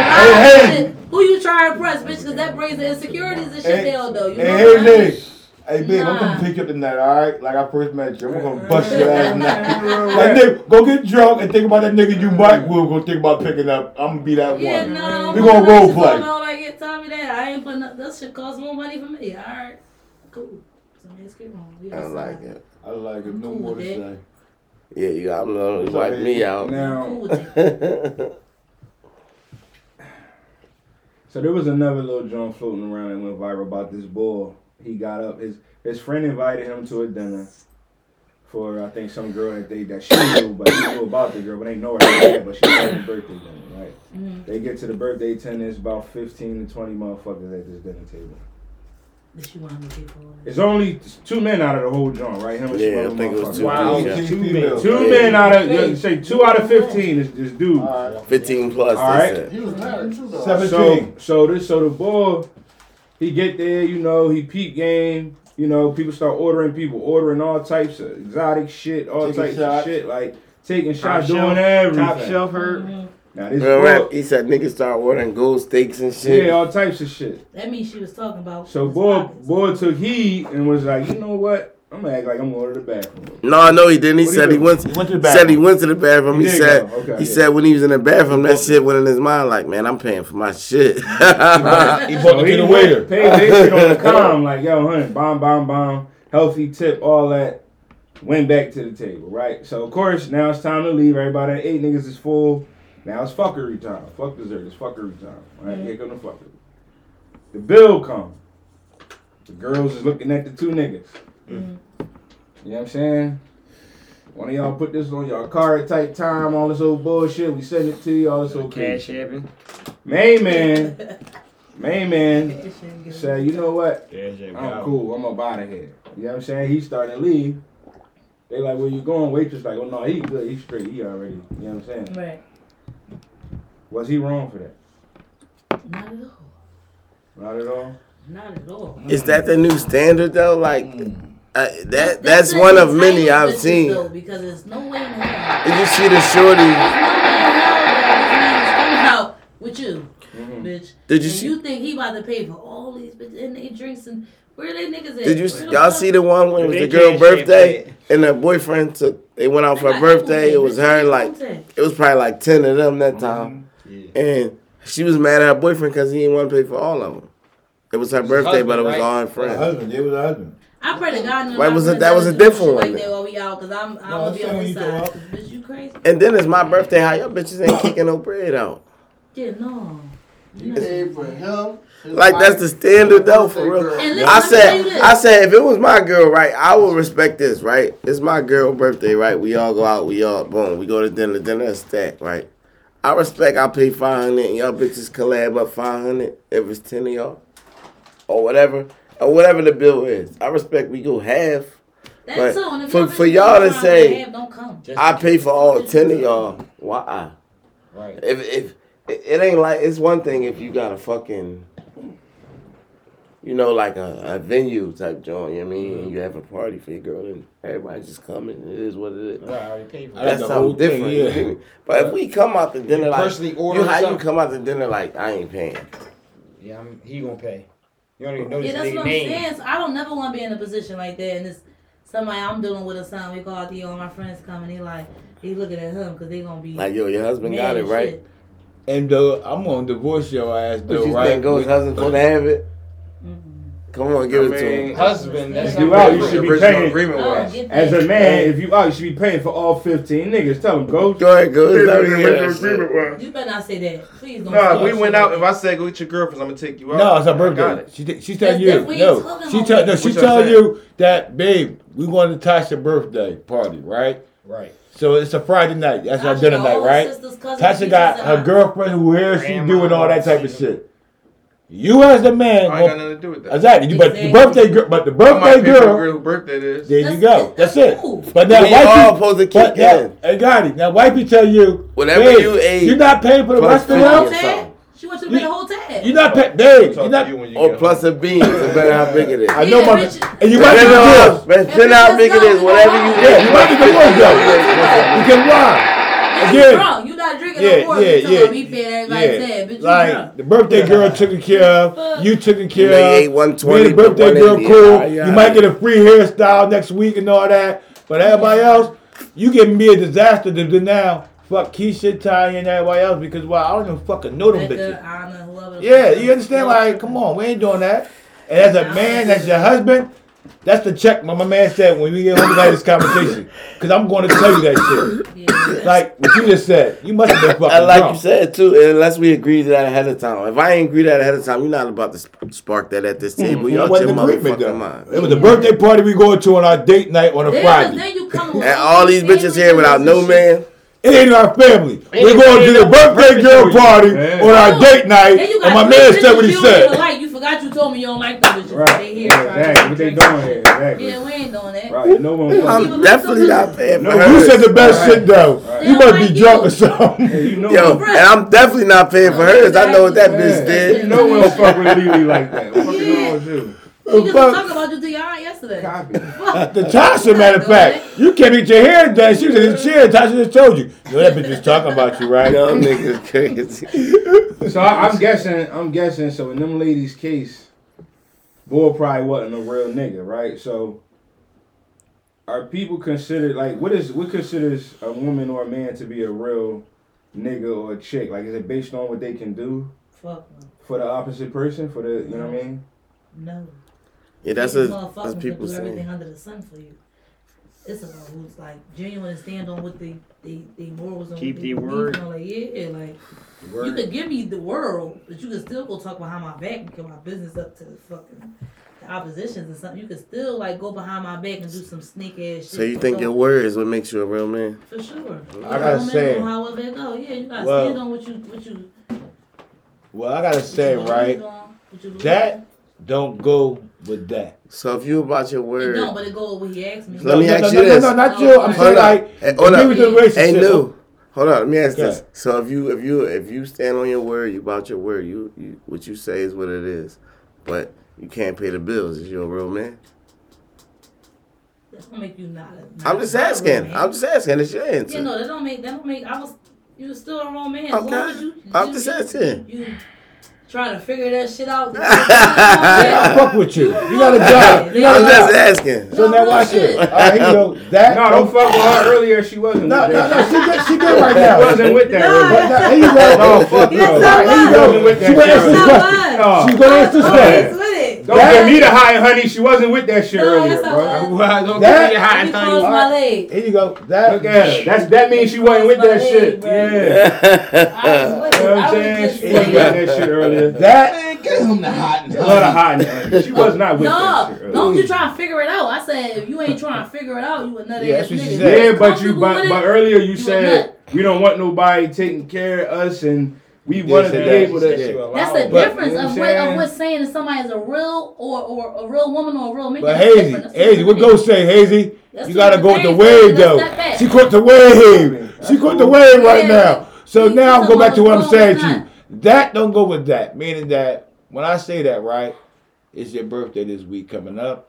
Speaker 5: Hey,
Speaker 4: hey.
Speaker 5: hey. Who you trying to impress, bitch? Because that brings the insecurities and shit
Speaker 4: Hey,
Speaker 5: they don't know. You
Speaker 4: Hey,
Speaker 5: know
Speaker 4: hey,
Speaker 5: what I'm
Speaker 4: Nick. Hey, babe, I'm
Speaker 5: Nah.
Speaker 4: gonna pick you up tonight, alright? Like I first met you. I'm gonna bust your ass tonight. Like, Nick, go get drunk and think about that nigga you might will go think about picking up. I'm gonna be that
Speaker 5: Yeah,
Speaker 4: one.
Speaker 5: no.
Speaker 4: We gonna role play.
Speaker 5: No, like, get tell me that. I ain't putting up. That shit cost more money for me. All right. Cool. So let's get on. We
Speaker 3: I don't
Speaker 5: outside.
Speaker 3: like it.
Speaker 4: I like it. No
Speaker 5: Cool
Speaker 4: more to
Speaker 5: with
Speaker 4: say.
Speaker 3: Yeah, you got to wipe me out.
Speaker 1: Now,
Speaker 5: with [SIGHS]
Speaker 1: so there was another little joint floating around that went viral about this boy. He got up. His his friend invited him to a dinner for I think some girl that they that she knew, but he knew about the girl, but they know her yet. But she had a birthday dinner, right?
Speaker 5: Mhm.
Speaker 1: They get to the birthday dinner. It's about fifteen to twenty motherfuckers at this dinner table.
Speaker 5: That you want me to pay for it.
Speaker 1: It's only two men out of the whole joint, right? Him and
Speaker 3: Yeah,
Speaker 1: some
Speaker 3: I think it was
Speaker 1: other
Speaker 3: two
Speaker 1: motherfuckers.
Speaker 2: Wow.
Speaker 3: yeah.
Speaker 1: Two
Speaker 4: females.
Speaker 1: Two
Speaker 3: Yeah.
Speaker 1: men out of yeah, say two out of fifteen is, is dudes.
Speaker 4: Alright.
Speaker 3: 15 plus,
Speaker 1: All
Speaker 3: they
Speaker 7: He was married too, though.
Speaker 1: So
Speaker 4: Seventeen.
Speaker 1: so this so the boy, he get there, you know, he peep game, you know, people start ordering people, ordering all types of exotic shit, all
Speaker 4: Taking
Speaker 1: types
Speaker 4: shots.
Speaker 1: of shit, like taking
Speaker 2: Top
Speaker 1: shots,
Speaker 2: shelf,
Speaker 1: doing everything.
Speaker 2: Top shelf hurt.
Speaker 5: Mhm.
Speaker 1: Now this
Speaker 3: Real rap, he said niggas start ordering gold steaks and shit.
Speaker 1: yeah, all types of shit.
Speaker 5: That means she was talking about.
Speaker 1: So boy, boy took heed and was like, you know what? I'm gonna act like I'm going to the bathroom.
Speaker 3: No, no, he didn't. He
Speaker 1: What
Speaker 3: said
Speaker 1: he
Speaker 3: he went.
Speaker 4: He went to the
Speaker 3: Said he
Speaker 4: bathroom.
Speaker 3: went to the bathroom.
Speaker 1: He
Speaker 3: He, said.
Speaker 1: Okay,
Speaker 3: he
Speaker 1: yeah.
Speaker 3: said when he was in the bathroom, that shit went in his mind. Like, man, I'm paying for my shit.
Speaker 4: He bought
Speaker 1: So
Speaker 4: it [LAUGHS]
Speaker 1: he
Speaker 4: to the waiter.
Speaker 1: paid this shit on the [LAUGHS] com, like, yo, honey, bomb, bomb, bomb, healthy tip, all that. Went back to the table, right? So, of course, now it's time to leave. Everybody at eight niggas is full. Now it's fuckery time. Fuck dessert. It's fuckery time. Right? Here come the fuckery. The bill come. The girls is looking at the two niggas.
Speaker 5: Mhm.
Speaker 1: You know what I'm saying? One of y'all put this on your card type time, all this old bullshit. We send it to you, all this okay.
Speaker 2: Cash App.
Speaker 1: Main man, main man
Speaker 5: That
Speaker 1: say, you know what?
Speaker 2: Cash.
Speaker 1: I'm cool. I'm up out of here. You know what I'm saying? He's starting to leave. They like, where you going? Waitress like, oh no, he good. He's straight. He already. You know what I'm saying?
Speaker 5: Right.
Speaker 1: Was he wrong for that?
Speaker 5: Not at all.
Speaker 1: Not at all.
Speaker 5: Not at all.
Speaker 3: Is that the new standard though? Like, uh, that that's,
Speaker 5: the
Speaker 3: one of many I've seen.
Speaker 5: Though, because there's no way in hell.
Speaker 3: Did you see the shorty?
Speaker 5: There's no way in hell that this man is coming out with you,
Speaker 1: Mhm.
Speaker 5: bitch.
Speaker 3: Did you
Speaker 5: and
Speaker 3: see?
Speaker 5: you think he about to pay for all these bitches and they drinks and where they niggas at?
Speaker 3: Did you
Speaker 5: Where
Speaker 3: y'all see the one when it was the girl birthday and her boyfriend took? They went out for her birthday. It was her like it was probably like ten of them that time,
Speaker 2: Yeah.
Speaker 3: and she was mad at her boyfriend because he didn't want to pay for all of them. It was her birthday, but it was
Speaker 2: husband,
Speaker 3: all her
Speaker 4: Her
Speaker 3: friends.
Speaker 4: husband. it was a husband.
Speaker 5: I pray to God.
Speaker 3: Why was it- that was a different one
Speaker 5: Like
Speaker 3: then?
Speaker 5: that while we out, cause I'm I'm
Speaker 4: No,
Speaker 5: gonna be on
Speaker 4: saying
Speaker 5: this
Speaker 4: you go
Speaker 5: side. bitch, you crazy?
Speaker 3: And then it's my birthday. How y'all bitches ain't kicking no bread out?
Speaker 5: Yeah, no.
Speaker 7: You
Speaker 5: No.
Speaker 7: paid for him.
Speaker 3: Like that's the standard though, for real.
Speaker 5: listen,
Speaker 3: I
Speaker 5: let me tell you
Speaker 3: said. I said, if it was my girl, right, I would respect this, right? It's my girl birthday, right? We all go out, we all boom, we go to dinner, dinner is stacked, right? I respect. I pay five hundred, and y'all bitches collab up five hundred if it's ten of y'all, or whatever, or whatever the bill is. I respect. We go half.
Speaker 5: That's
Speaker 3: But
Speaker 5: so.
Speaker 3: For- for y'all to say-
Speaker 5: they have- don't come.
Speaker 2: Just
Speaker 3: I pay for all ten of y'all. Why?
Speaker 2: Right.
Speaker 3: If if it it ain't like it's one thing if you got a fucking you know, like a, a venue type joint, you know what I mean? And you mm-hmm. have a party for your girl and everybody just coming. It is what it is.
Speaker 2: I already paid for
Speaker 3: That's
Speaker 4: the whole thing,
Speaker 3: different.
Speaker 4: yeah.
Speaker 3: you feel? But if we come out to dinner like
Speaker 2: personally order
Speaker 3: you, how you come out to dinner like I ain't paying.
Speaker 2: Yeah, I'm, he gonna pay. You don't even know
Speaker 5: Yeah, that's
Speaker 2: nigga
Speaker 5: what I'm
Speaker 2: name.
Speaker 5: saying. So I don't never want to be in a position like that. And it's somebody I'm dealing with or something. We call out there, all my friends coming. He like, he looking at him because they gonna be
Speaker 3: Like yo, your husband got it right.
Speaker 5: shit.
Speaker 4: And though I'm gonna divorce your ass
Speaker 3: What
Speaker 4: though,
Speaker 3: you
Speaker 4: right?
Speaker 3: think goes husband supposed to have it? Come on, give
Speaker 7: I
Speaker 3: it to
Speaker 7: mean,
Speaker 3: him.
Speaker 2: Husband, that's
Speaker 1: If you out, you should be
Speaker 7: original
Speaker 1: paying.
Speaker 7: agreement
Speaker 5: Oh,
Speaker 7: was.
Speaker 1: As a man, if you out, you should be paying for all 15 niggas. Tell them, go.
Speaker 3: Go ahead, go.
Speaker 7: Original
Speaker 3: Let me that shit.
Speaker 7: agreement.
Speaker 5: You better not say that. Please don't.
Speaker 7: No,
Speaker 5: start
Speaker 7: we went out.
Speaker 5: like
Speaker 7: If I said go get your girlfriends, I'm gonna take you out.
Speaker 4: No, it's her
Speaker 7: I got
Speaker 4: birthday.
Speaker 7: it.
Speaker 4: She th- she's telling you. No,
Speaker 5: you
Speaker 4: she tell no, she
Speaker 7: What y'all
Speaker 4: telling you that, babe, we going to Tasha's birthday party, right?
Speaker 2: Right.
Speaker 4: So it's a Friday night. That's our dinner night, right? Tasha got
Speaker 5: and
Speaker 4: her girlfriend who here she doing all that type of shit. You as the man,
Speaker 7: I ain't got nothing to do with that.
Speaker 4: exactly. You, but the birthday girl, but the birthday
Speaker 7: pay for the
Speaker 4: girl,
Speaker 7: girl whose birthday is.
Speaker 4: there you go. That's,
Speaker 5: that's
Speaker 4: it. But now,
Speaker 3: We all
Speaker 4: wifey,
Speaker 3: supposed to
Speaker 4: but
Speaker 3: kick
Speaker 4: now,
Speaker 3: in.
Speaker 4: hey, got it. Now, wifey tell you,
Speaker 3: Whatever
Speaker 4: babe,
Speaker 3: you ate,
Speaker 4: you're not paying for the rest of
Speaker 5: The whole
Speaker 4: them.
Speaker 5: She wants you to pay the whole tab.
Speaker 4: You're not paying, babe.
Speaker 7: I'll
Speaker 4: You're not.
Speaker 7: you when you
Speaker 3: Or plus
Speaker 7: home.
Speaker 3: a bean. No matter how big it is.
Speaker 4: I know
Speaker 5: Yeah,
Speaker 4: my.
Speaker 5: bitch.
Speaker 4: And you might be
Speaker 3: Depending on how,
Speaker 4: divorced.
Speaker 3: depending on how big it is, whatever you
Speaker 4: get. you
Speaker 3: get.
Speaker 4: might be divorced though. Because [LAUGHS] why?
Speaker 5: You
Speaker 4: Again.
Speaker 5: Drunk. You not drinking
Speaker 4: Yeah,
Speaker 5: no more.
Speaker 4: yeah,
Speaker 5: you
Speaker 4: yeah.
Speaker 5: about me paying everybody's tab. Bitch, you
Speaker 4: like
Speaker 5: drunk.
Speaker 4: the birthday girl took care of, you took care of.
Speaker 3: ate 120,
Speaker 4: the birthday girl cool.
Speaker 3: yeah, yeah.
Speaker 4: You might get a free hairstyle next week and all that. But everybody else, you giving me a disaster to now. Fuck Keisha, Ty, and everybody else because well, I don't even fucking know them bitches.
Speaker 5: Anna,
Speaker 4: Yeah, you understand? Like, come on, we ain't doing that. And as a man, that's your husband. That's the check my, my man said when we get home to this conversation. [LAUGHS] Cause I'm going to tell you that shit.
Speaker 5: Yeah.
Speaker 4: Like what you just said. You must have been [LAUGHS] fucking
Speaker 3: And like
Speaker 4: drunk.
Speaker 3: you said too, unless we agree to that ahead of time. If I ain't agree to that ahead of time, you're not about to sp- spark that at this table. Mm-hmm.
Speaker 4: It
Speaker 3: Y'all
Speaker 4: wasn't
Speaker 3: your
Speaker 4: an agreement, though.
Speaker 3: mind.
Speaker 4: It was a birthday party we going to on our date night on a
Speaker 5: Then,
Speaker 4: Friday.
Speaker 5: then you come [LAUGHS]
Speaker 3: And all these bitches here without no man.
Speaker 4: It ain't our family. We're going to the
Speaker 2: no
Speaker 4: birthday
Speaker 2: birthday
Speaker 4: girl
Speaker 2: party.
Speaker 4: party
Speaker 1: Yeah.
Speaker 4: on our date night, and my man said what he
Speaker 5: you don't
Speaker 4: said.
Speaker 5: Like you forgot you told me you don't like them bitches.
Speaker 1: Right.
Speaker 5: They here.
Speaker 1: Yeah,
Speaker 5: trying to
Speaker 1: exactly. What they doing here? Exactly.
Speaker 5: Yeah, we ain't doing that.
Speaker 1: Right. No one.
Speaker 3: I'm definitely not paying for
Speaker 1: No,
Speaker 4: You said the best
Speaker 1: Right.
Speaker 4: shit though.
Speaker 1: Right.
Speaker 4: You must
Speaker 5: don't
Speaker 4: be drunk
Speaker 5: you.
Speaker 4: or something.
Speaker 1: Hey, you know.
Speaker 3: Yo, and I'm definitely not paying for hers. I know what that bitch did.
Speaker 1: You
Speaker 3: did.
Speaker 1: know we don't fuck with Lily like that. What fucking
Speaker 5: Yeah.
Speaker 1: wrong with you?
Speaker 5: You just
Speaker 4: Fuck.
Speaker 5: talking about you to your aunt yesterday.
Speaker 1: Copy. [LAUGHS] [LAUGHS]
Speaker 4: The Tasha, matter of fact, you can't get your hair done. She was in the chair. Tasha just told you. You know that bitch was talking about you, right?
Speaker 3: Y'all niggas crazy. [LAUGHS]
Speaker 1: So I, I'm guessing. I'm guessing. So in them ladies' case, Bull probably wasn't a real nigga, right? So are people considered like what is what considers a woman or a man to be a real nigga or a chick? Like is it based on what they can do
Speaker 5: Fuck
Speaker 1: for the opposite person? For the you know what I mean?
Speaker 5: no. No.
Speaker 3: Yeah, that's
Speaker 5: These
Speaker 3: a, that's people
Speaker 5: do everything
Speaker 3: saying.
Speaker 5: under the sun for you. It's about who's like genuine and stand on what they they, they morals and
Speaker 2: Keep the word.
Speaker 5: in. Like yeah, like you could give me the world, but you could still go talk behind my back and get my business up to the fucking the oppositions and something. You could still like go behind my back and do some sneak ass shit.
Speaker 3: So you think
Speaker 5: don't-
Speaker 3: your word is what makes you a real man?
Speaker 5: For sure.
Speaker 4: I gotta say-
Speaker 5: however it go, yeah, you gotta
Speaker 4: Well-
Speaker 5: stand on what you what you.
Speaker 4: Well, I gotta say, right,
Speaker 5: on, what you believe
Speaker 4: that don't go with that.
Speaker 3: So if you about your word,
Speaker 5: don't, but it go with what he asked me.
Speaker 3: Let me
Speaker 4: no,
Speaker 3: ask
Speaker 4: no,
Speaker 3: you
Speaker 4: no,
Speaker 3: this.
Speaker 4: No, no, not you. I'm
Speaker 5: Hold
Speaker 4: saying
Speaker 3: up.
Speaker 4: like,
Speaker 3: Hey, hold
Speaker 4: agree
Speaker 3: up.
Speaker 4: the relationship.
Speaker 3: Hey, new. Hold on, let me ask
Speaker 4: Okay.
Speaker 3: this. So if you if you if you stand on your word, you about your word, you, you what you say is what it is. But you can't pay the bills. Is you a real man?
Speaker 5: That don't make you not. A, not
Speaker 3: I'm just
Speaker 5: not a real
Speaker 3: asking.
Speaker 5: man.
Speaker 3: I'm just asking. It's your answer.
Speaker 5: Yeah,
Speaker 3: answer.
Speaker 5: no, that don't make that don't make. I was you was still a wrong man. As long
Speaker 3: Okay.
Speaker 5: as you,
Speaker 3: I'm
Speaker 5: you,
Speaker 3: just
Speaker 5: you,
Speaker 3: asking.
Speaker 5: You trying to figure that shit out. [LAUGHS]
Speaker 4: I fuck with you. You got a job. You got
Speaker 3: I'm
Speaker 4: a
Speaker 3: just
Speaker 4: job.
Speaker 3: asking.
Speaker 4: So now watch it. All right, here you go. That
Speaker 1: No, don't fuck with her earlier. She wasn't.
Speaker 4: No,
Speaker 1: with
Speaker 4: no, no. She good. She good right
Speaker 1: She
Speaker 4: now.
Speaker 1: wasn't with that
Speaker 5: Nah.
Speaker 1: earlier.
Speaker 4: But now, here you go.
Speaker 1: No, fuck
Speaker 5: Yes,
Speaker 1: no.
Speaker 4: Here you
Speaker 1: She
Speaker 4: go.
Speaker 1: wasn't with
Speaker 4: She
Speaker 1: that
Speaker 4: went
Speaker 1: shit
Speaker 4: answer the
Speaker 1: earlier.
Speaker 4: question. She's gonna answer the question.
Speaker 5: With it.
Speaker 1: Don't
Speaker 4: That-
Speaker 1: give me the hot and honey. She wasn't with that shit
Speaker 5: No,
Speaker 1: earlier,
Speaker 5: that's
Speaker 1: bro.
Speaker 5: not
Speaker 2: Well, don't
Speaker 4: That-
Speaker 2: give me the hot
Speaker 5: You
Speaker 2: and honey.
Speaker 5: my leg.
Speaker 4: Here you go. That.
Speaker 1: Look at her. That's that means she wasn't with that shit. Yeah. [LAUGHS]
Speaker 5: I was,
Speaker 1: you know what I'm saying? She wasn't with that shit earlier.
Speaker 4: That.
Speaker 6: Get him the hot and
Speaker 1: A lot hot and honey. She was not with that shit earlier.
Speaker 5: don't you try to figure it out. I said if you ain't trying to figure it out, you another
Speaker 4: Yeah,
Speaker 5: ass
Speaker 4: that's what she
Speaker 5: nigga.
Speaker 4: said.
Speaker 1: Yeah, but you but, but earlier you
Speaker 5: a
Speaker 1: said we don't want nobody taking care of us and we want to
Speaker 4: said
Speaker 1: be
Speaker 4: that.
Speaker 1: able
Speaker 4: She
Speaker 1: to.
Speaker 4: said
Speaker 5: That's the
Speaker 4: But-
Speaker 5: difference
Speaker 1: You know
Speaker 5: of
Speaker 1: what
Speaker 5: what,
Speaker 1: I'm
Speaker 5: of
Speaker 1: saying?
Speaker 5: what saying that somebody is a real or, or a real woman or a real man.
Speaker 4: But Hazy,
Speaker 5: different. That's
Speaker 4: Hazy,
Speaker 5: two
Speaker 4: what
Speaker 5: different
Speaker 4: go say, Hazy?
Speaker 5: That's
Speaker 4: You gotta go with the wave though. She caught the wave. She caught the wave right
Speaker 5: Yeah.
Speaker 4: now. So
Speaker 5: She-
Speaker 4: now
Speaker 5: she
Speaker 4: go back to what I'm saying to you. That don't go with that. Meaning that when I say that, right? it's your birthday this week coming up.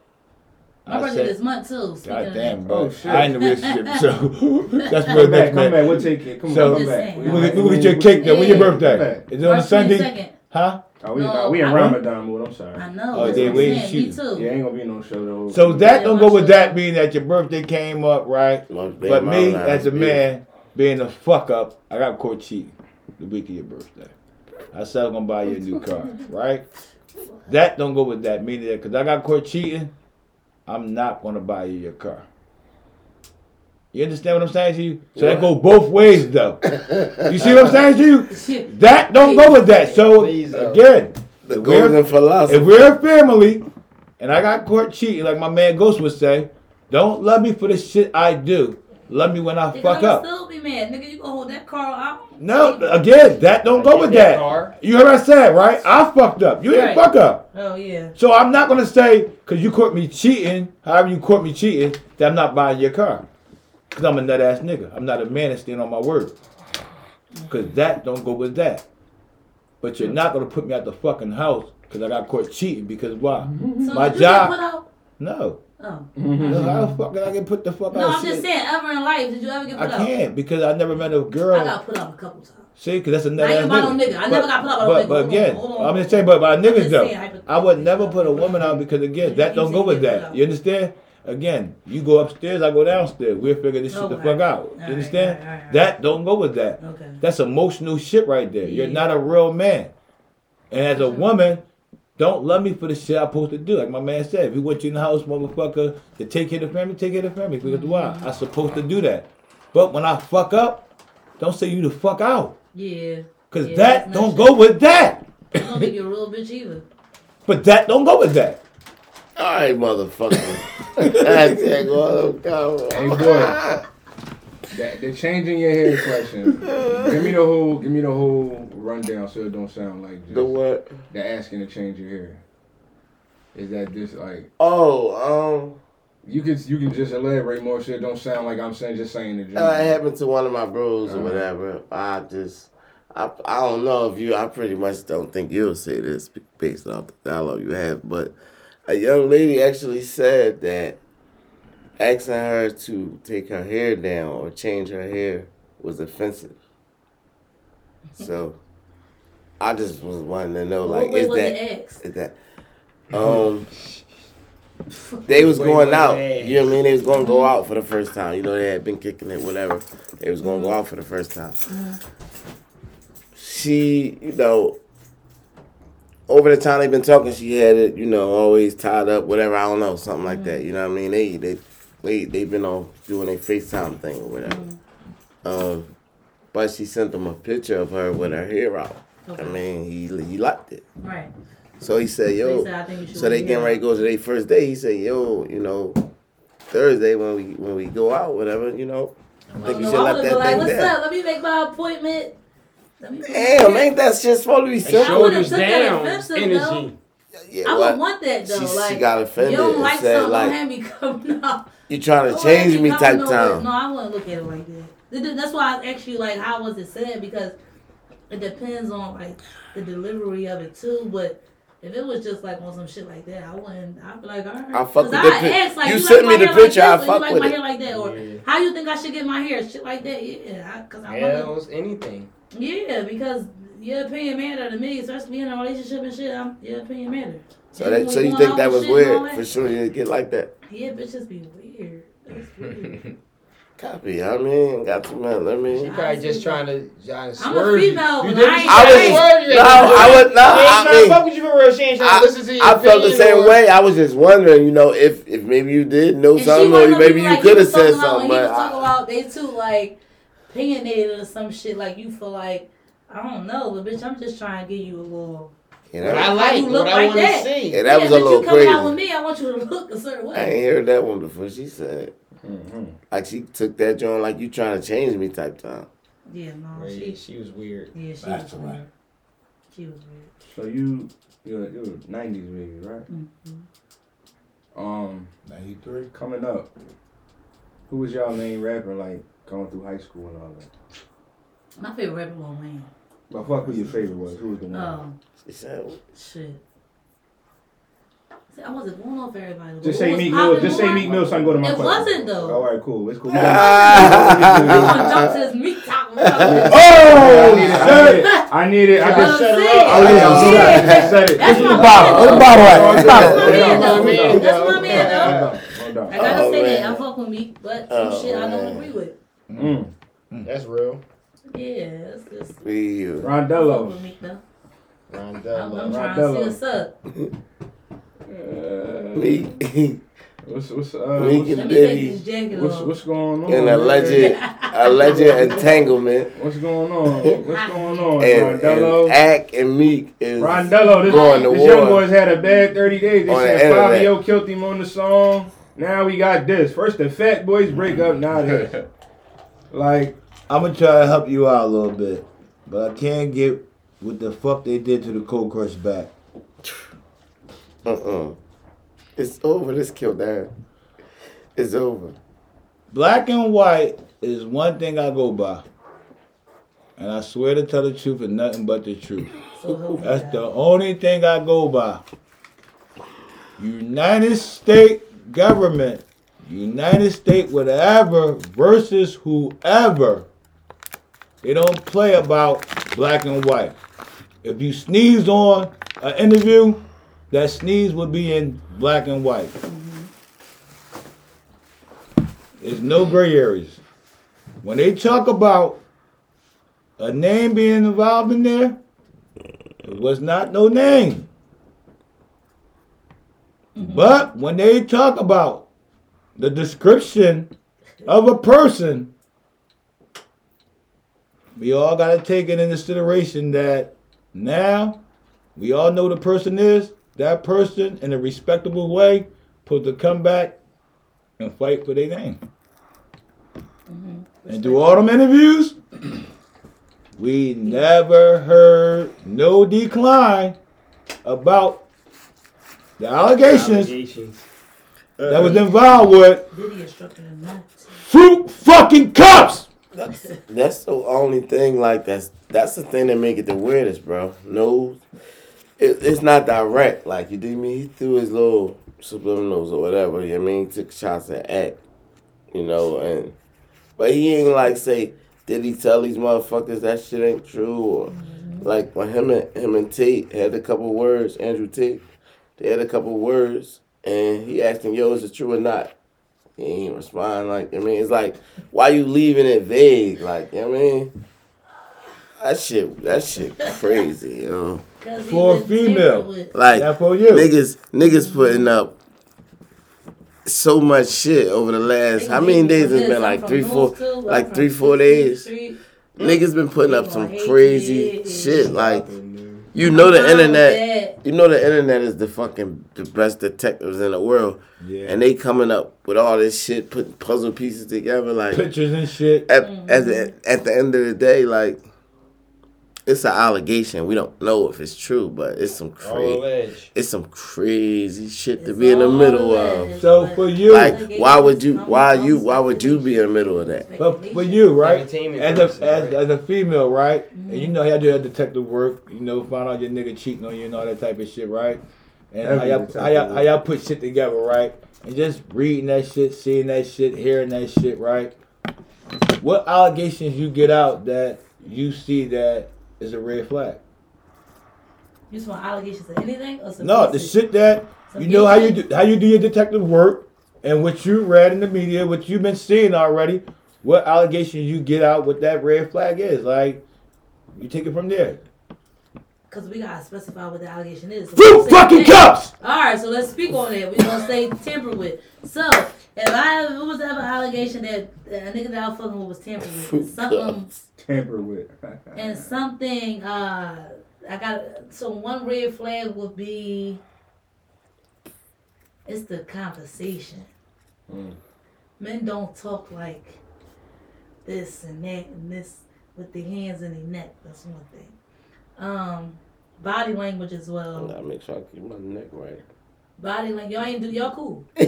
Speaker 5: My
Speaker 4: I
Speaker 5: birthday
Speaker 4: said,
Speaker 5: this month too. speaking
Speaker 4: God
Speaker 5: of
Speaker 4: damn,
Speaker 5: that.
Speaker 4: bro.
Speaker 1: Oh, shit.
Speaker 4: I ain't in a relationship, so [LAUGHS] that's where
Speaker 1: Come back,
Speaker 4: next
Speaker 1: come
Speaker 4: man.
Speaker 1: back. We'll take it. Come
Speaker 4: So-
Speaker 1: on, come
Speaker 5: Just
Speaker 1: back.
Speaker 4: We'll get, we'll get your cake though. When your birthday?
Speaker 1: Back.
Speaker 4: Is it on a Sunday?
Speaker 5: 22nd.
Speaker 4: Huh?
Speaker 1: Oh, we,
Speaker 5: No,
Speaker 1: oh, we in
Speaker 5: I-
Speaker 1: Ramadan mood. I'm sorry.
Speaker 5: I know.
Speaker 4: Oh, they waiting
Speaker 5: saying.
Speaker 4: shoot.
Speaker 5: Me too.
Speaker 1: Yeah, ain't gonna be no show though.
Speaker 4: So that
Speaker 5: Yeah,
Speaker 4: don't go with
Speaker 5: shit.
Speaker 4: that being that your birthday came up, right? But me, as a man, being a fuck up, I got caught cheating the week of your birthday. I said I'm gonna buy you a new car, [LAUGHS] right? That don't go with that, meaning that because I got caught cheating, I'm not gonna buy you your car. You understand what I'm saying to you? So that go both ways, though. You see what I'm saying to you? [LAUGHS] That don't go with that. So again,
Speaker 3: The
Speaker 4: if we're-
Speaker 3: golden philosophy.
Speaker 4: if we're a family and I got caught cheating, like my man Ghost would say, don't love me for the shit I do. Love me when I
Speaker 5: Nigga,
Speaker 4: fuck
Speaker 5: I'ma
Speaker 4: up.
Speaker 5: still be mad. Nigga, you gonna hold that car out?
Speaker 4: No, again, that don't go with that.
Speaker 2: car.
Speaker 4: You heard what I said, right? I fucked up. You didn't fuck up.
Speaker 5: Oh yeah.
Speaker 4: So I'm not gonna say because you caught me cheating, however you caught me cheating, that I'm not buying your car. Cause I'm a nut ass nigga. I'm not a man that stand on my word. Cause that don't go with that. But you're not gonna put me out the fucking house because I got caught cheating. Because why?
Speaker 5: So
Speaker 4: My job-
Speaker 5: put out?
Speaker 4: No.
Speaker 5: Oh.
Speaker 4: No, How the fuck can I get put the fuck
Speaker 5: No,
Speaker 4: out?
Speaker 5: I'm just saying. Ever in life, did you ever get
Speaker 4: I
Speaker 5: put out?
Speaker 4: can't because I never met a girl.
Speaker 5: I got put out a couple times.
Speaker 4: See, because that's a nut
Speaker 5: I ain't about no nigga. I never got put out by no
Speaker 4: but,
Speaker 5: nigga.
Speaker 4: But
Speaker 5: Hold on,
Speaker 4: again,
Speaker 5: hold on.
Speaker 4: I'm just saying, but by niggas though,
Speaker 5: saying.
Speaker 4: I would never put a woman out because again, that don't go with that. You understand? Again, you go upstairs, I go downstairs. We'll figure this shit the fuck out.
Speaker 5: All
Speaker 4: You
Speaker 5: right,
Speaker 4: understand?
Speaker 5: all right, all right.
Speaker 4: That don't go with that.
Speaker 5: Okay.
Speaker 4: That's emotional shit right there. You're
Speaker 5: Yeah.
Speaker 4: not a real man. And as a woman, don't love me for the shit I'm supposed to do. Like my man said, if we want you in the house, motherfucker, to take care of the family, take care of the family. Because why? I'm supposed to do that. But when I fuck up, don't say you the fuck out.
Speaker 5: Yeah.
Speaker 4: Cause
Speaker 5: Yeah,
Speaker 4: that don't
Speaker 5: not
Speaker 4: go with that.
Speaker 5: I don't think you're a real bitch either. [LAUGHS]
Speaker 4: But that don't go with that.
Speaker 3: All right, motherfucker. That's it. Go, go.
Speaker 1: Hey boy, that, the changing your hair question. give me the whole, give me the whole rundown so it don't sound like just
Speaker 3: The what?
Speaker 1: the asking to change your hair. Is that just like
Speaker 3: Oh, um.
Speaker 1: you can you can just elaborate more so it don't sound like I'm saying just saying the
Speaker 3: uh, it happened to one of my bros or
Speaker 1: Uh-huh.
Speaker 3: whatever. I just, I, I don't know if you. I pretty much don't think you'll say this based off the dialogue you have, but a young lady actually said that asking her to take her hair down or change her hair was offensive. So, I just was wanting to know, like,
Speaker 5: what way
Speaker 3: is
Speaker 5: was
Speaker 3: that
Speaker 5: the ex?
Speaker 3: is that um they was going
Speaker 2: wait,
Speaker 3: out.
Speaker 2: wait.
Speaker 3: You know what I mean? They was gonna go out for the first time. You know, they had been kicking it, whatever. They was gonna go out for the first time. She, you know, over the time they've been talking, she had it, you know, always tied up, whatever. I don't know, something like that. You know what I mean? They they they they been on doing a FaceTime thing or whatever. Um, but she sent them a picture of her with her hair out. I mean, he he liked it.
Speaker 5: Right.
Speaker 3: So he said, "Yo."
Speaker 5: he said, I think you should
Speaker 3: So they
Speaker 5: leave
Speaker 3: getting ready to go to their first day. He said, "Yo, you know, Thursday when we when we go out, whatever, you know, I think you should let that
Speaker 5: been like,
Speaker 3: thing
Speaker 5: what's
Speaker 3: down."
Speaker 5: up? Let me make my appointment. Let me put my
Speaker 3: Damn, ain't that shit supposed to be
Speaker 2: It
Speaker 3: simple?
Speaker 5: would've
Speaker 2: shoulders
Speaker 5: took that
Speaker 2: down.
Speaker 5: offensive,
Speaker 2: Energy.
Speaker 3: Yeah,
Speaker 5: I
Speaker 3: what?
Speaker 5: would want that though.
Speaker 3: She- she got offended
Speaker 5: You don't like
Speaker 3: said,
Speaker 5: something,
Speaker 3: like,
Speaker 5: don't have me coming [LAUGHS] out.
Speaker 3: You trying to change me
Speaker 5: come
Speaker 3: type
Speaker 5: no
Speaker 3: time?
Speaker 5: No, I wouldn't look at it like that. Th- th- That's why I asked you like how was it said because it depends on like the delivery of it too. But if it was just like on some shit like that, I wouldn't. I'd be like, all right.
Speaker 3: I fuck
Speaker 5: 'Cause
Speaker 3: with
Speaker 5: I
Speaker 3: pic-
Speaker 5: ask, like,
Speaker 3: you
Speaker 5: you
Speaker 3: sent
Speaker 5: like
Speaker 3: me
Speaker 5: my
Speaker 3: the
Speaker 5: hair like
Speaker 3: picture, I fuck
Speaker 5: you like
Speaker 3: with
Speaker 5: my
Speaker 3: it.
Speaker 5: hair like that, or
Speaker 2: Yeah.
Speaker 5: how you think I should get my hair, shit like that. Yeah, I, cause I want
Speaker 2: Hell's anything.
Speaker 5: Yeah, because your opinion matter to me, especially being in a relationship and shit. I'm, your opinion matter.
Speaker 3: So that
Speaker 5: when
Speaker 3: so you think that was
Speaker 5: shit and all
Speaker 3: weird for sure? You get like that?
Speaker 5: Yeah, bitches be weird. That's weird. [LAUGHS]
Speaker 3: Copy. I mean, got to man. Let
Speaker 2: She
Speaker 3: me.
Speaker 2: probably just trying to, trying to
Speaker 5: I'm a
Speaker 2: swerve you.
Speaker 5: female,
Speaker 2: You
Speaker 5: but
Speaker 2: think
Speaker 5: I
Speaker 2: she
Speaker 5: ain't-
Speaker 3: I
Speaker 2: trying to
Speaker 3: was-
Speaker 2: swerve you?
Speaker 3: no, I would- no,
Speaker 2: She ain't
Speaker 3: I mean,
Speaker 2: fuck with you for real. She ain't trying
Speaker 3: I,
Speaker 2: to listen to your
Speaker 3: I felt the same
Speaker 2: or-
Speaker 3: way. I was just wondering, you know, if if maybe you did know
Speaker 5: And she
Speaker 3: something,
Speaker 5: one
Speaker 3: or maybe
Speaker 5: people,
Speaker 3: you
Speaker 5: like,
Speaker 3: could have said
Speaker 5: about
Speaker 3: something.
Speaker 5: when He
Speaker 3: But
Speaker 5: was talking about they too like opinionated or some shit. Like you feel like I don't know, but bitch, I'm just trying to give you a little.
Speaker 3: you
Speaker 2: What
Speaker 3: know,
Speaker 2: I like,
Speaker 5: You look
Speaker 2: what I
Speaker 5: like
Speaker 2: want to see.
Speaker 3: yeah, that was a
Speaker 5: bitch,
Speaker 3: little
Speaker 5: you coming out with me, I want you to look a certain way.
Speaker 3: I ain't heard that one before. She said,
Speaker 1: Mhm.
Speaker 3: like she took that joint like you trying to change me type time.
Speaker 5: Yeah, no,
Speaker 2: Yeah,
Speaker 5: she,
Speaker 2: she was weird.
Speaker 5: yeah, she
Speaker 4: That's
Speaker 5: was
Speaker 4: right.
Speaker 5: weird. She was weird.
Speaker 1: So you you're you're a nineties baby, right?
Speaker 5: Mm-hmm.
Speaker 1: Um,
Speaker 4: Ninety three.
Speaker 1: coming up, who was y'all main rapper like going through high school and all that?
Speaker 5: My favorite rapper Lil Wayne.
Speaker 1: But fuck who your favorite was. Who was the one?
Speaker 5: Oh
Speaker 3: She
Speaker 5: shit. See, I wasn't going off everybody.
Speaker 1: Just
Speaker 5: Who
Speaker 1: say
Speaker 5: was
Speaker 1: Meek Mill.
Speaker 5: popping
Speaker 1: Just say
Speaker 5: more?
Speaker 1: Meek Mill so I can go to my
Speaker 5: It
Speaker 1: question.
Speaker 5: wasn't, though.
Speaker 1: All right, cool. It's cool. We
Speaker 5: You
Speaker 1: got-
Speaker 5: wanna jump to this meat talk? we talking this-
Speaker 1: Oh, shit! I need it. I
Speaker 5: What
Speaker 1: can
Speaker 5: I'm
Speaker 1: set it
Speaker 5: saying.
Speaker 1: up. Oh, yeah, I'm
Speaker 5: Yeah.
Speaker 1: sorry. I said it.
Speaker 5: That's my
Speaker 4: bottle.
Speaker 5: man.
Speaker 4: Where the bottle at?
Speaker 1: Oh,
Speaker 4: Where the
Speaker 1: yeah.
Speaker 4: bottle?
Speaker 5: That's my man,
Speaker 1: Hold on,
Speaker 5: though.
Speaker 1: hold on.
Speaker 5: That's my man, though.
Speaker 1: Hold on, hold on.
Speaker 5: I gotta
Speaker 3: Oh,
Speaker 5: say
Speaker 3: man.
Speaker 5: that. I fuck with Meek, but some
Speaker 3: Oh,
Speaker 5: shit I don't
Speaker 3: man.
Speaker 5: agree with.
Speaker 1: Mm.
Speaker 2: That's real.
Speaker 5: Yeah, it's just.
Speaker 3: Feel.
Speaker 5: I fuck
Speaker 1: Rondello.
Speaker 5: with Meek, though. I'm, I'm
Speaker 2: Rondello.
Speaker 5: trying to see what's up. [LAUGHS]
Speaker 1: Uh,
Speaker 3: Me,
Speaker 1: what's what's uh
Speaker 3: Meek
Speaker 1: what's,
Speaker 3: and
Speaker 5: Let
Speaker 3: Diddy
Speaker 1: what's what's going on?
Speaker 3: an alleged, alleged [LAUGHS] entanglement,
Speaker 1: What's going on? What's going on?
Speaker 3: and,
Speaker 1: Rondello.
Speaker 3: and Ack and Meek is
Speaker 1: Rondello, this,
Speaker 3: going to
Speaker 1: this young boys had a bad 30 days. They
Speaker 3: On
Speaker 1: said
Speaker 3: internet.
Speaker 1: Fabio killed him on the song. Now we got this. First the fat boys break up, now this. [LAUGHS] Like,
Speaker 4: I'm gonna try to help you out a little bit, but I can't get what the fuck they did to the Cold Crush back.
Speaker 3: Uh-uh. It's over. Let's kill that. It's over.
Speaker 4: Black and white is one thing I go by. And I swear to tell the truth and nothing but the truth.
Speaker 5: So
Speaker 4: That's
Speaker 5: God.
Speaker 4: the only thing I go by. United States government, United States whatever versus whoever. They don't play about black and white. If you sneeze on an interview, that sneeze would be in black and white. Mm-hmm. There's no gray areas. When they talk about a name being involved in there, it was not no name. Mm-hmm. But when they talk about the description of a person, we all got to take it into consideration that now we all know the person is. That person, in a respectable way, supposed to come back and fight for their name. Mm-hmm. And do all them interviews, [CLEARS THROAT] we never heard no decline about the allegations
Speaker 2: Allegations.
Speaker 4: that was uh-huh. involved with
Speaker 5: Diddy instructed him not to.
Speaker 4: fruit fucking cups.
Speaker 3: That's that's the only thing. Like that's that's the thing that make it the weirdest, bro. No, it, it's not direct. Like you did me. He threw his little subliminals or whatever. You know I mean, he took shots at act. You know, and but he ain't like say, did he tell these motherfuckers that shit ain't true or like when him and him and Tate had a couple words. Andrew Tate, they had a couple words, and he asked him, "Yo, is it true or not?" He ain't respond. Like I mean, it's like why you leaving it vague? Like you know what I mean, that shit, that shit crazy, yo.
Speaker 5: 'Cause he
Speaker 4: For a female.
Speaker 3: Like
Speaker 4: That for you.
Speaker 3: niggas, niggas putting up so much shit over the last. How many days it's been? Like three, four, like three, four days. Niggas been putting up some crazy shit. Like you know the internet. You know the internet is the fucking the best detectives in the world,
Speaker 4: Yeah.
Speaker 3: and they coming up with all this shit, putting puzzle pieces together. Like
Speaker 4: Pictures and shit.
Speaker 3: at at the at the end of the day, like it's an allegation. We don't know if it's true, but it's some crazy, it's some crazy shit to be in the middle of.
Speaker 4: So for you-
Speaker 3: Like, why would you? Why you? Why would you be in the middle of that?
Speaker 4: But for you, right? As a as, as a female, right? And you know how you do that detective work. You know, find out your nigga cheating on you and all that type of shit, right? And how y'all, how, y'all, how y'all put shit together, right? And just reading that shit, seeing that shit, hearing that shit, right? What allegations you get out that you see that is a red flag?
Speaker 5: You just want allegations of anything? Or some
Speaker 4: No, the shit that
Speaker 5: Some
Speaker 4: you know how you do how you do your detective work and what you read in the media, what you've been seeing already. What allegations you get out, what that red flag is, like you take it from there.
Speaker 5: Because we gotta specify what the allegation is. So
Speaker 4: Fruit fucking cups.
Speaker 5: All right, so let's speak on it. We're gonna say [LAUGHS] tampered with. So if I if it was ever allegation that that a nigga that I was fucking with was tampered with, something
Speaker 3: cups.
Speaker 1: tamper with. [LAUGHS]
Speaker 5: and something. Uh, I got so one red flag would be it's the conversation. Men don't talk like this and that and this with their hands in their neck. That's one thing. Um, body language as well.
Speaker 3: I
Speaker 5: well.
Speaker 3: gotta make sure I keep my neck right.
Speaker 5: Body like Y'all ain't do y'all cool. [LAUGHS] [LAUGHS]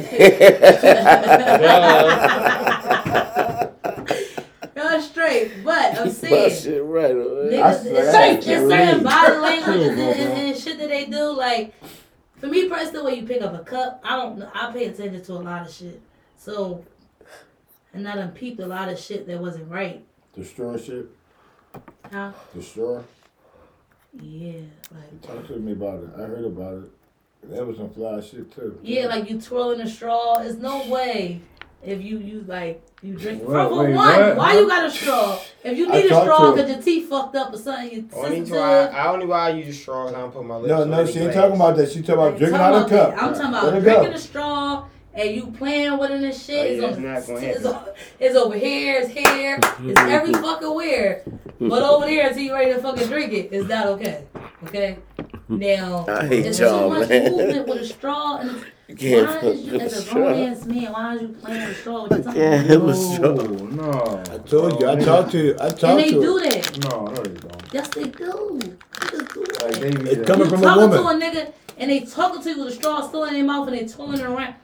Speaker 5: y'all straight, but I'm saying.
Speaker 3: shit right.
Speaker 5: Niggas, it's
Speaker 1: I
Speaker 5: certain,
Speaker 1: can't
Speaker 5: it's certain body language and, and, [LAUGHS] and shit that they do. Like, For me, personally, the way you pick up a cup, I don't. know. I pay attention to a lot of shit. So, and I done peeped a lot of shit that wasn't right.
Speaker 4: The straw shit.
Speaker 5: Huh?
Speaker 4: The straw.
Speaker 5: Yeah, like
Speaker 4: Talk to me about it. I heard about it. That was some fly shit too.
Speaker 5: yeah, like you twirling a straw. There's no way if you you like you drink.
Speaker 1: What?
Speaker 5: For
Speaker 1: Wait,
Speaker 5: one,
Speaker 1: what?
Speaker 5: why you got a straw? If you need a straw
Speaker 4: to-
Speaker 5: because your teeth fucked up or something, you
Speaker 2: Only
Speaker 5: sensitive.
Speaker 2: why I only why I use a straw is I don't put my lips.
Speaker 4: No,
Speaker 2: on
Speaker 4: no, she ain't talking about that. She talking about drinking
Speaker 5: talking
Speaker 4: out of a cup.
Speaker 5: that. I'm talking about
Speaker 4: it
Speaker 5: drinking a straw and you playing with it and shit.
Speaker 2: Oh,
Speaker 5: it's, on,
Speaker 2: it's
Speaker 5: it's,
Speaker 2: happen.
Speaker 5: o- it's over here, it's here, it's every fucking where. But over there until you ready to fucking drink it, it's not okay. Okay? Now,
Speaker 3: I hate
Speaker 5: it's
Speaker 3: y'all,
Speaker 5: too much
Speaker 3: man.
Speaker 5: movement with a straw and it's, [LAUGHS]
Speaker 3: You can't
Speaker 5: why is you, as a grown ass man, why is you playing with a straw? What you talking
Speaker 3: can't
Speaker 5: about?
Speaker 3: have a straw.
Speaker 1: No, no.
Speaker 4: I told you. I talked to you. I talked to
Speaker 5: And they do that.
Speaker 1: No, no, they don't.
Speaker 5: Yes, they do. Niggas do
Speaker 1: Like,
Speaker 5: that.
Speaker 1: they
Speaker 4: It's
Speaker 1: there.
Speaker 4: coming
Speaker 5: you
Speaker 4: from a woman.
Speaker 5: talking
Speaker 4: woman.
Speaker 5: to a nigga and they talking to you with a straw still in their mouth and they twirling it around.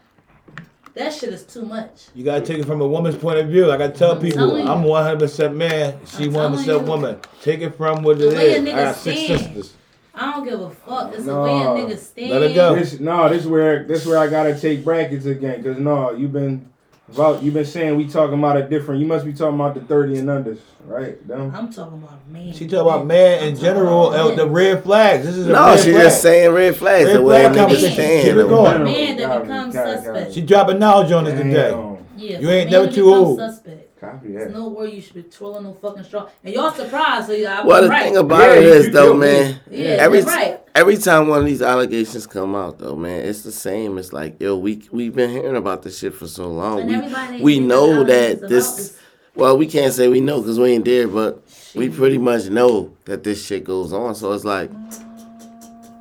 Speaker 5: That shit is too much.
Speaker 4: You gotta take it from a woman's point of view. Like I tell
Speaker 5: I'm
Speaker 4: people. I'm 100 percent man. She 100 percent woman. Take it from what
Speaker 5: The
Speaker 4: it
Speaker 5: way a
Speaker 4: is.
Speaker 5: nigga
Speaker 4: I got six sisters.
Speaker 5: I don't give a fuck. It's the
Speaker 1: No.
Speaker 5: way a nigga stand.
Speaker 4: Let it go.
Speaker 1: This, no, this where this where I gotta take brackets again. Cause no, you've been about you've been saying we talking about a different. You must be talking about the thirty and unders, right? Them.
Speaker 5: I'm talking about man.
Speaker 4: She talk about man in general. Uh, the red flags. This is a
Speaker 3: No,
Speaker 4: red
Speaker 3: she
Speaker 4: flag.
Speaker 3: just saying red flags.
Speaker 4: Red
Speaker 3: the way a
Speaker 4: flag
Speaker 3: nigga
Speaker 4: conversation.
Speaker 3: stand.
Speaker 4: Keep it going.
Speaker 5: Man that becomes
Speaker 1: copy,
Speaker 5: suspect.
Speaker 1: copy.
Speaker 4: She dropping knowledge on us today.
Speaker 5: Yeah,
Speaker 4: You ain't
Speaker 5: man
Speaker 4: never too old.
Speaker 5: Suspect.
Speaker 1: Copy
Speaker 5: There's no way you should be twirling no fucking straw. And y'all surprised, so yeah, I'm
Speaker 3: Well, the
Speaker 5: right.
Speaker 3: thing about
Speaker 1: Yeah,
Speaker 3: it
Speaker 1: you
Speaker 3: though, man.
Speaker 5: yeah,
Speaker 3: every
Speaker 5: right.
Speaker 3: every time one of these allegations come out, though, man, it's the same. It's like, yo, we we've been hearing about this shit for so long.
Speaker 5: And
Speaker 3: We we know that
Speaker 5: allegations
Speaker 3: this. Well, we can't say we know because we ain't there, but we pretty much know that this shit goes on. So it's like,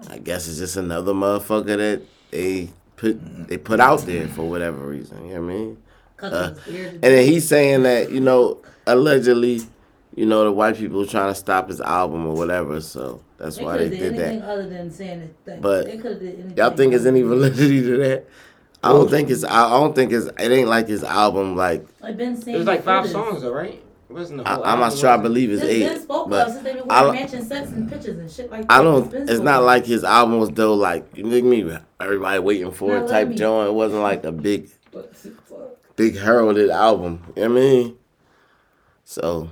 Speaker 3: I guess it's just another motherfucker that they put they put out there for whatever reason. You know what I mean?
Speaker 5: Cut
Speaker 3: Uh. And then he's saying that, you know, allegedly, you know, the white people trying to stop his album or whatever. So that's
Speaker 5: They
Speaker 3: why they
Speaker 5: coulda
Speaker 3: did that.
Speaker 5: other than saying it. Thing.
Speaker 3: But
Speaker 5: they coulda did anything.
Speaker 3: Y'all think there's any validity to that? I don't think it's. I don't think it's. It ain't like his album. Like
Speaker 5: I've been saying
Speaker 2: It was like five
Speaker 5: this.
Speaker 2: songs though, right? It wasn't the
Speaker 3: I,
Speaker 2: whole
Speaker 3: I'm not
Speaker 2: album,
Speaker 3: sure. I believe it's
Speaker 5: It's been
Speaker 3: eight,
Speaker 5: spoke
Speaker 3: but
Speaker 5: since they been
Speaker 3: I
Speaker 5: wearing
Speaker 3: don't-
Speaker 5: matching sets and pictures and shit like that.
Speaker 3: I
Speaker 5: It's
Speaker 3: don't.
Speaker 5: been
Speaker 3: It's not like his album was though. Like you know me. Everybody waiting for
Speaker 5: Now
Speaker 3: it type joint. It wasn't like a big,
Speaker 5: But, fuck.
Speaker 3: Big heralded album. You know what I mean? So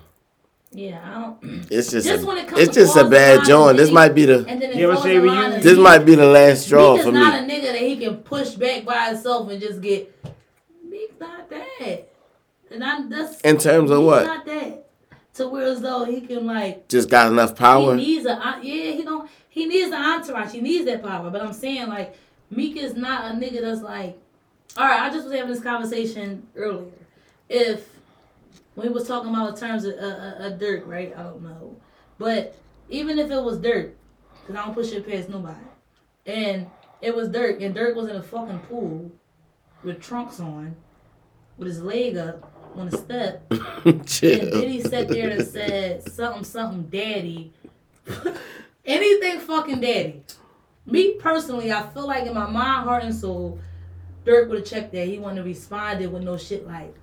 Speaker 5: Yeah, I don't. [CLEARS THROAT]
Speaker 3: it's just.
Speaker 5: Just
Speaker 3: a,
Speaker 5: when it comes
Speaker 3: it's just a bad
Speaker 5: line
Speaker 3: joint. This might be the.
Speaker 5: And then it
Speaker 2: You ever say
Speaker 5: in
Speaker 2: we
Speaker 5: line
Speaker 2: use-
Speaker 5: and
Speaker 3: This might be the last straw
Speaker 5: Meek is
Speaker 3: for
Speaker 5: not
Speaker 3: me.
Speaker 5: a nigga that he can push back by himself and just get. Meek not that. And I that's.
Speaker 3: In terms of what?
Speaker 5: Not that. To where as though he can like.
Speaker 3: Just got enough power.
Speaker 5: He needs a uh, yeah. He don't. He needs the entourage. He needs that power. But I'm saying like Meek is not a nigga that's like. All right, I just was having this conversation earlier. If we was talking about terms of uh, uh, uh, dirt, right? I don't know, but even if it was dirt, because I don't push it past nobody, and it was dirt, and dirt was in a fucking pool with trunks on, with his leg up on a step, [LAUGHS] and he sat there and said something, something, daddy. [LAUGHS] Anything fucking daddy. Me personally, I feel like in my mind, heart, and soul, Dirk would have checked that. He wouldn't have responded with no shit like,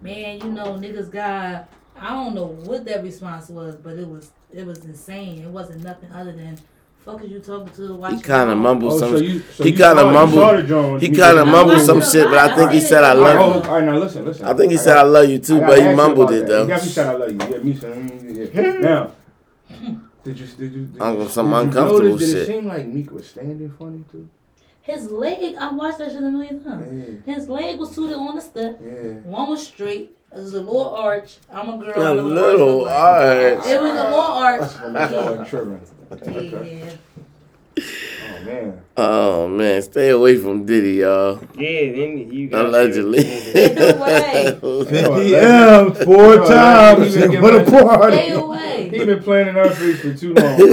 Speaker 5: man, you know, niggas got. I don't know what that response was, but it was it was insane. It wasn't nothing other than, fuck is you talking to? Watch
Speaker 3: He kind of mumbled
Speaker 1: Oh,
Speaker 3: some.
Speaker 1: so you, so
Speaker 3: he kinda mumbled-
Speaker 1: the joint.
Speaker 3: He kind of mumbled some
Speaker 5: know,
Speaker 3: shit, but I think he said I
Speaker 5: did.
Speaker 1: All right,
Speaker 3: love
Speaker 1: hold-
Speaker 3: you.
Speaker 1: all right, now listen, listen.
Speaker 3: I think he
Speaker 1: I
Speaker 3: said
Speaker 1: got-
Speaker 3: I love you too, but he mumbled it
Speaker 1: that.
Speaker 3: though.
Speaker 1: He definitely said I love you. Yeah, me said, mm, yeah. Now, did you, did you, did
Speaker 3: On
Speaker 1: you,
Speaker 3: some
Speaker 1: did you
Speaker 3: uncomfortable
Speaker 1: notice, Did it seem like Meek was standing funny too?
Speaker 5: His leg, I watched that shit a million times.
Speaker 1: Yeah,
Speaker 5: His leg was suited on the step.
Speaker 1: yeah.
Speaker 5: One was straight. It was a little arch. I'm a girl.
Speaker 3: A
Speaker 5: I know
Speaker 3: little
Speaker 5: arch
Speaker 3: arch.
Speaker 5: It was a little arch.
Speaker 1: I wasn't tripping.
Speaker 5: Yeah.
Speaker 1: Oh man.
Speaker 3: Oh man, stay away from Diddy, y'all.
Speaker 2: Yeah, then you got
Speaker 3: Allegedly.
Speaker 5: Either way. [LAUGHS]
Speaker 4: 50 M four times.
Speaker 1: like, [LAUGHS] you
Speaker 4: What a
Speaker 5: Stay
Speaker 4: party.
Speaker 5: away.
Speaker 1: He been planning our face for too long, bro.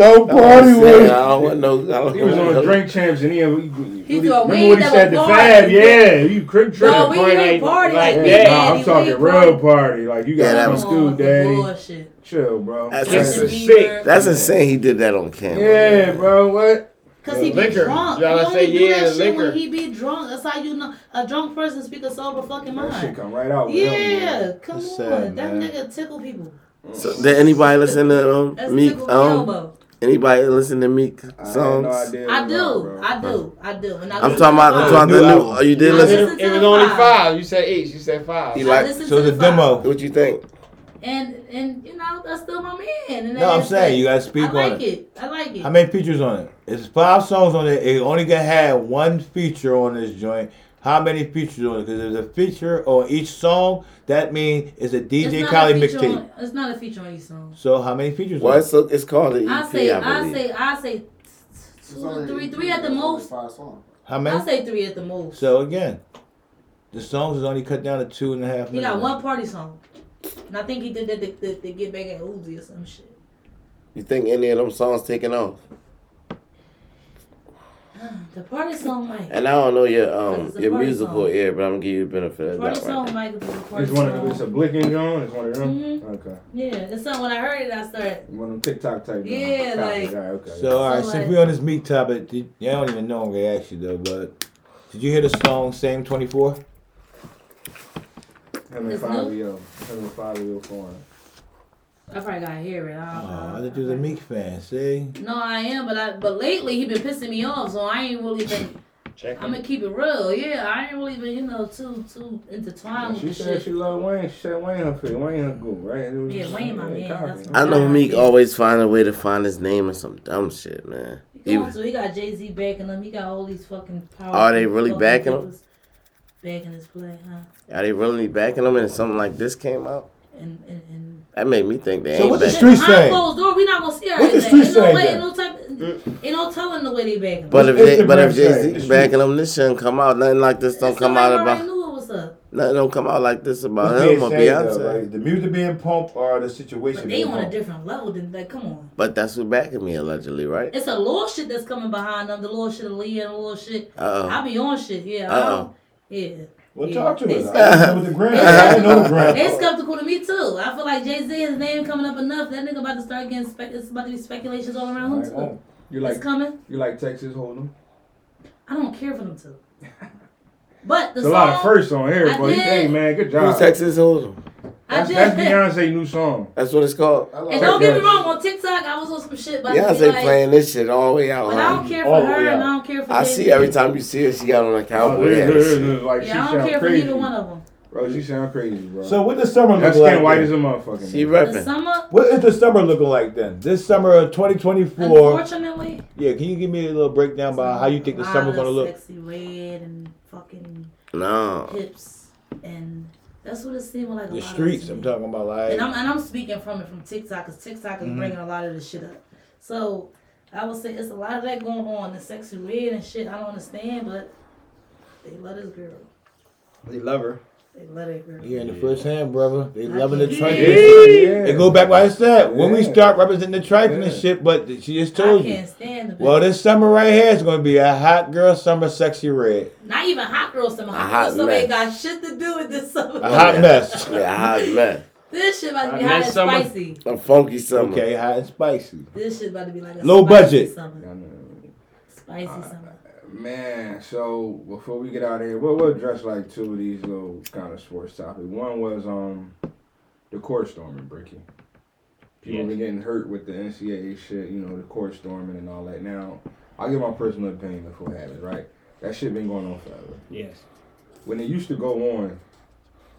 Speaker 1: You tripping.
Speaker 2: Right, right.
Speaker 4: Don't
Speaker 3: I
Speaker 4: party with.
Speaker 3: don't want no. I don't
Speaker 1: He was on
Speaker 3: no-
Speaker 1: drink champs and he, he, he,
Speaker 5: He
Speaker 1: he remember what he said
Speaker 5: was
Speaker 1: to
Speaker 5: hard.
Speaker 1: Fab? Yeah, you crib tripping.
Speaker 5: No, we
Speaker 2: Party
Speaker 5: ain't
Speaker 2: like-
Speaker 5: party
Speaker 2: like
Speaker 5: like,
Speaker 2: that.
Speaker 5: that.
Speaker 1: Nah, I'm talking real party. Like you got
Speaker 3: that
Speaker 1: some school, daddy.
Speaker 5: Bullshit.
Speaker 1: Chill, bro.
Speaker 3: That's
Speaker 5: Justin
Speaker 3: insane. That's insane. He did that on camera.
Speaker 1: Yeah,
Speaker 3: man.
Speaker 1: bro. What?
Speaker 5: Cause he be
Speaker 2: Liquor.
Speaker 5: drunk.
Speaker 2: Y'all
Speaker 5: he only
Speaker 2: say
Speaker 5: do
Speaker 2: yeah,
Speaker 5: that shit when he be drunk. That's how you know a drunk person speak a sober fucking
Speaker 1: That shit
Speaker 5: mind.
Speaker 1: come right out. with him,
Speaker 5: Yeah, come
Speaker 4: That's
Speaker 5: on.
Speaker 4: sad,
Speaker 5: that
Speaker 4: man.
Speaker 5: nigga tickle people.
Speaker 3: So did anybody listen to um,
Speaker 5: That's
Speaker 3: Meek
Speaker 5: tickle
Speaker 3: um
Speaker 5: elbow.
Speaker 3: Anybody listen to Meek
Speaker 1: I
Speaker 3: songs?
Speaker 1: no.
Speaker 5: I do,
Speaker 1: it was.
Speaker 5: I do, I do. And I
Speaker 3: I'm talking about. I'm talking
Speaker 4: New
Speaker 3: about the new. Oh, you did
Speaker 5: I
Speaker 3: listen.
Speaker 5: listen
Speaker 2: It
Speaker 5: to
Speaker 2: was only
Speaker 5: five.
Speaker 2: five. You said eight. You said five.
Speaker 3: He like-
Speaker 4: So
Speaker 5: to
Speaker 4: the
Speaker 5: five.
Speaker 4: demo.
Speaker 3: What you think?
Speaker 5: And and you know that's still my man. And
Speaker 4: No, I'm saying
Speaker 5: it.
Speaker 4: you gotta speak
Speaker 5: I
Speaker 4: on
Speaker 5: like
Speaker 4: it.
Speaker 5: it. I like it.
Speaker 4: How many features on it? It's five songs on it. It only got had one feature on this joint. How many features on it? Because there's a feature on each song. That means it's a DJ
Speaker 5: not
Speaker 4: Khaled
Speaker 5: a
Speaker 4: mixtape.
Speaker 5: on- It's not a feature on each song.
Speaker 4: So how many features?
Speaker 3: Well,
Speaker 4: on it?
Speaker 3: it's, it's called an EP,
Speaker 5: I say,
Speaker 3: I
Speaker 5: I say, I say, two or three, three at the most.
Speaker 6: Five songs.
Speaker 4: How many?
Speaker 5: I say three at the most.
Speaker 4: So again, the songs is only cut down to two and a half
Speaker 5: He
Speaker 4: minutes.
Speaker 5: got one party song, and I think he did that to, to, to get back at Uzi or some shit.
Speaker 3: You think any of them songs taking off? [SIGHS]
Speaker 5: The party song might.
Speaker 3: And I don't know your um your musical
Speaker 5: song.
Speaker 3: ear, but I'm gonna give you the benefit
Speaker 5: The
Speaker 3: of
Speaker 5: party
Speaker 3: that right
Speaker 5: song
Speaker 3: now.
Speaker 5: might be the party
Speaker 1: It's one of
Speaker 5: song.
Speaker 1: them. It's a blicking John. It's one of them.
Speaker 5: Mhm.
Speaker 1: Okay.
Speaker 5: Yeah, it's something when I heard it, I started.
Speaker 1: One of them TikTok type.
Speaker 5: Yeah, like-
Speaker 1: guy, okay.
Speaker 4: So all right,
Speaker 5: So,
Speaker 4: since
Speaker 5: like-
Speaker 4: we on this meat topic, did, yeah, I don't even know I'm gonna ask you though, but did you hear the song "Same 24"?
Speaker 1: him and
Speaker 5: It's
Speaker 1: Fabio.
Speaker 5: new?
Speaker 1: Him and Fabio foreign.
Speaker 5: I probably gotta hear it. Uh-huh. I don't
Speaker 4: Oh,
Speaker 5: know.
Speaker 4: I thought you was a Meek fan. See,
Speaker 5: No, I am, but I but lately he been pissing me off, so I ain't really been.
Speaker 2: Check
Speaker 5: I'm gonna keep it real. Yeah, I ain't really been, you know, too too intertwined
Speaker 1: She
Speaker 5: with the
Speaker 1: said
Speaker 5: shit.
Speaker 1: she loved Wayne. She said Wayne her fit. Wayne her goo, right? It
Speaker 5: Yeah,
Speaker 1: just-
Speaker 5: Wayne my man,
Speaker 1: copy.
Speaker 5: that's
Speaker 3: I know
Speaker 5: Yeah.
Speaker 3: Meek always find a way to find his name in some dumb shit, man.
Speaker 5: He going
Speaker 3: Even,
Speaker 5: he got Jay Z backing him. He got all these fucking power.
Speaker 3: Are they really backing him?
Speaker 5: Backing his play, huh?
Speaker 3: are they really backing him and something like this came out?
Speaker 5: And and and.
Speaker 3: That made me think they
Speaker 4: So
Speaker 3: ain't
Speaker 4: what the
Speaker 3: backing.
Speaker 4: street
Speaker 5: Behind
Speaker 4: saying?
Speaker 5: closed door, we not gonna see her.
Speaker 4: What the
Speaker 5: like that.
Speaker 4: street
Speaker 5: Ain't no
Speaker 4: saying
Speaker 5: way, ain't no type, ain't no telling the way they backing.
Speaker 3: But if they, but if Jay? Z backing him, this shouldn't come out. Nothing like this don't come out about.
Speaker 5: already knew it was up.
Speaker 3: Nothing don't come out like this about
Speaker 4: What's
Speaker 3: him or
Speaker 4: said, though,
Speaker 3: Beyonce.
Speaker 4: The music being pumped or the situation
Speaker 5: But they
Speaker 4: being
Speaker 5: on a different level than like. Come on,
Speaker 3: But that's who backing me allegedly, right?
Speaker 5: it's a little shit that's coming behind them. The little shit of Leah and the little shit.
Speaker 3: Uh
Speaker 5: I
Speaker 3: oh.
Speaker 5: be on shit. Yeah.
Speaker 3: Uh-oh.
Speaker 5: Yeah.
Speaker 4: Well,
Speaker 5: Yeah.
Speaker 4: talk to us.
Speaker 5: It's-
Speaker 4: I didn't know what [LAUGHS] the gram. I didn't know the gram.
Speaker 5: They skeptical to me too. I feel like Jay Z, his name coming up enough. That nigga about to start getting spec. It's about to be speculations all around him too.
Speaker 1: Oh, you
Speaker 5: it's
Speaker 1: like
Speaker 5: coming.
Speaker 1: you like Texas Hold'em?
Speaker 5: I don't care for them too. But the
Speaker 1: There's a lot of firsts on here,
Speaker 5: I
Speaker 1: boy. You-
Speaker 5: did.
Speaker 1: Hey man, good job.
Speaker 3: Who's
Speaker 1: job.
Speaker 3: Texas Hold'em?
Speaker 5: I
Speaker 1: That's,
Speaker 5: did.
Speaker 1: that's Beyonce new song.
Speaker 3: That's what it's called.
Speaker 6: Like
Speaker 5: And don't get me wrong, on TikTok I was on some shit, but
Speaker 3: Beyonce playing this shit all the way out.
Speaker 5: But I don't care for
Speaker 4: the
Speaker 5: her, and I don't care for.
Speaker 3: I
Speaker 5: Jay-Z.
Speaker 3: see every time you see her, she got on a
Speaker 1: Oh,
Speaker 3: cowboy
Speaker 1: yeah,
Speaker 3: hat.
Speaker 1: yeah,
Speaker 3: and
Speaker 1: yeah. Like she
Speaker 5: Yeah, I don't
Speaker 1: sound
Speaker 5: care for
Speaker 1: crazy.
Speaker 5: neither one of them.
Speaker 1: Bro, she sound crazy, bro.
Speaker 4: So what the summer
Speaker 1: that
Speaker 4: look like?
Speaker 1: skin white as a motherfucker.
Speaker 3: She repping.
Speaker 5: summer,
Speaker 4: What is the summer looking like then? This summer of 2024.
Speaker 5: unfortunately,
Speaker 4: Yeah, can you give me a little breakdown about how you think the
Speaker 5: a
Speaker 4: summer's gonna
Speaker 5: of
Speaker 4: look?
Speaker 5: Sexy red and fucking
Speaker 3: No.
Speaker 5: hips, and that's what it seemed like. a
Speaker 4: The
Speaker 5: lot of
Speaker 4: streets, I'm talking about like.
Speaker 5: And I'm and I'm speaking from it from TikTok because TikTok is
Speaker 4: Mhm.
Speaker 5: bringing a lot of this shit up. So I would say it's a lot of that going on. The sexy red and shit. I don't understand, but they love this girl.
Speaker 2: They love her.
Speaker 5: They love that girl.
Speaker 4: Yeah, in the first hand, brother. They
Speaker 5: I
Speaker 4: loving the
Speaker 5: can
Speaker 4: trifling.
Speaker 1: Yeah.
Speaker 4: It go back what I said. When we start representing the trifling
Speaker 1: Yeah.
Speaker 4: shit, but she just
Speaker 5: I
Speaker 4: told you.
Speaker 5: can't stand the
Speaker 4: Well, this summer right here is gonna be a hot girl summer, sexy red,
Speaker 5: Not even hot girl summer.
Speaker 3: A
Speaker 5: Hot,
Speaker 3: hot
Speaker 5: girl summer ain't
Speaker 3: mess.
Speaker 5: got shit to do with this summer.
Speaker 4: a hot mess. [LAUGHS]
Speaker 3: Yeah, hot mess.
Speaker 5: This shit about to be
Speaker 2: Hot
Speaker 5: hot and
Speaker 2: summer.
Speaker 5: spicy.
Speaker 3: A funky summer.
Speaker 4: Okay, hot and spicy.
Speaker 5: This shit about to be like a
Speaker 4: Low
Speaker 5: spicy
Speaker 4: budget.
Speaker 5: summer. Spicy summer.
Speaker 1: Man, so before we get out of here, we'll, we'll address like two of these little kind of sports topics. One was um the court storming, Bricky. People been getting hurt with the NCAA shit, you know, the court storming and all that. Now, I'll give my personal opinion before it happens, right? That shit been going on forever.
Speaker 2: Yes.
Speaker 1: When it used to go on,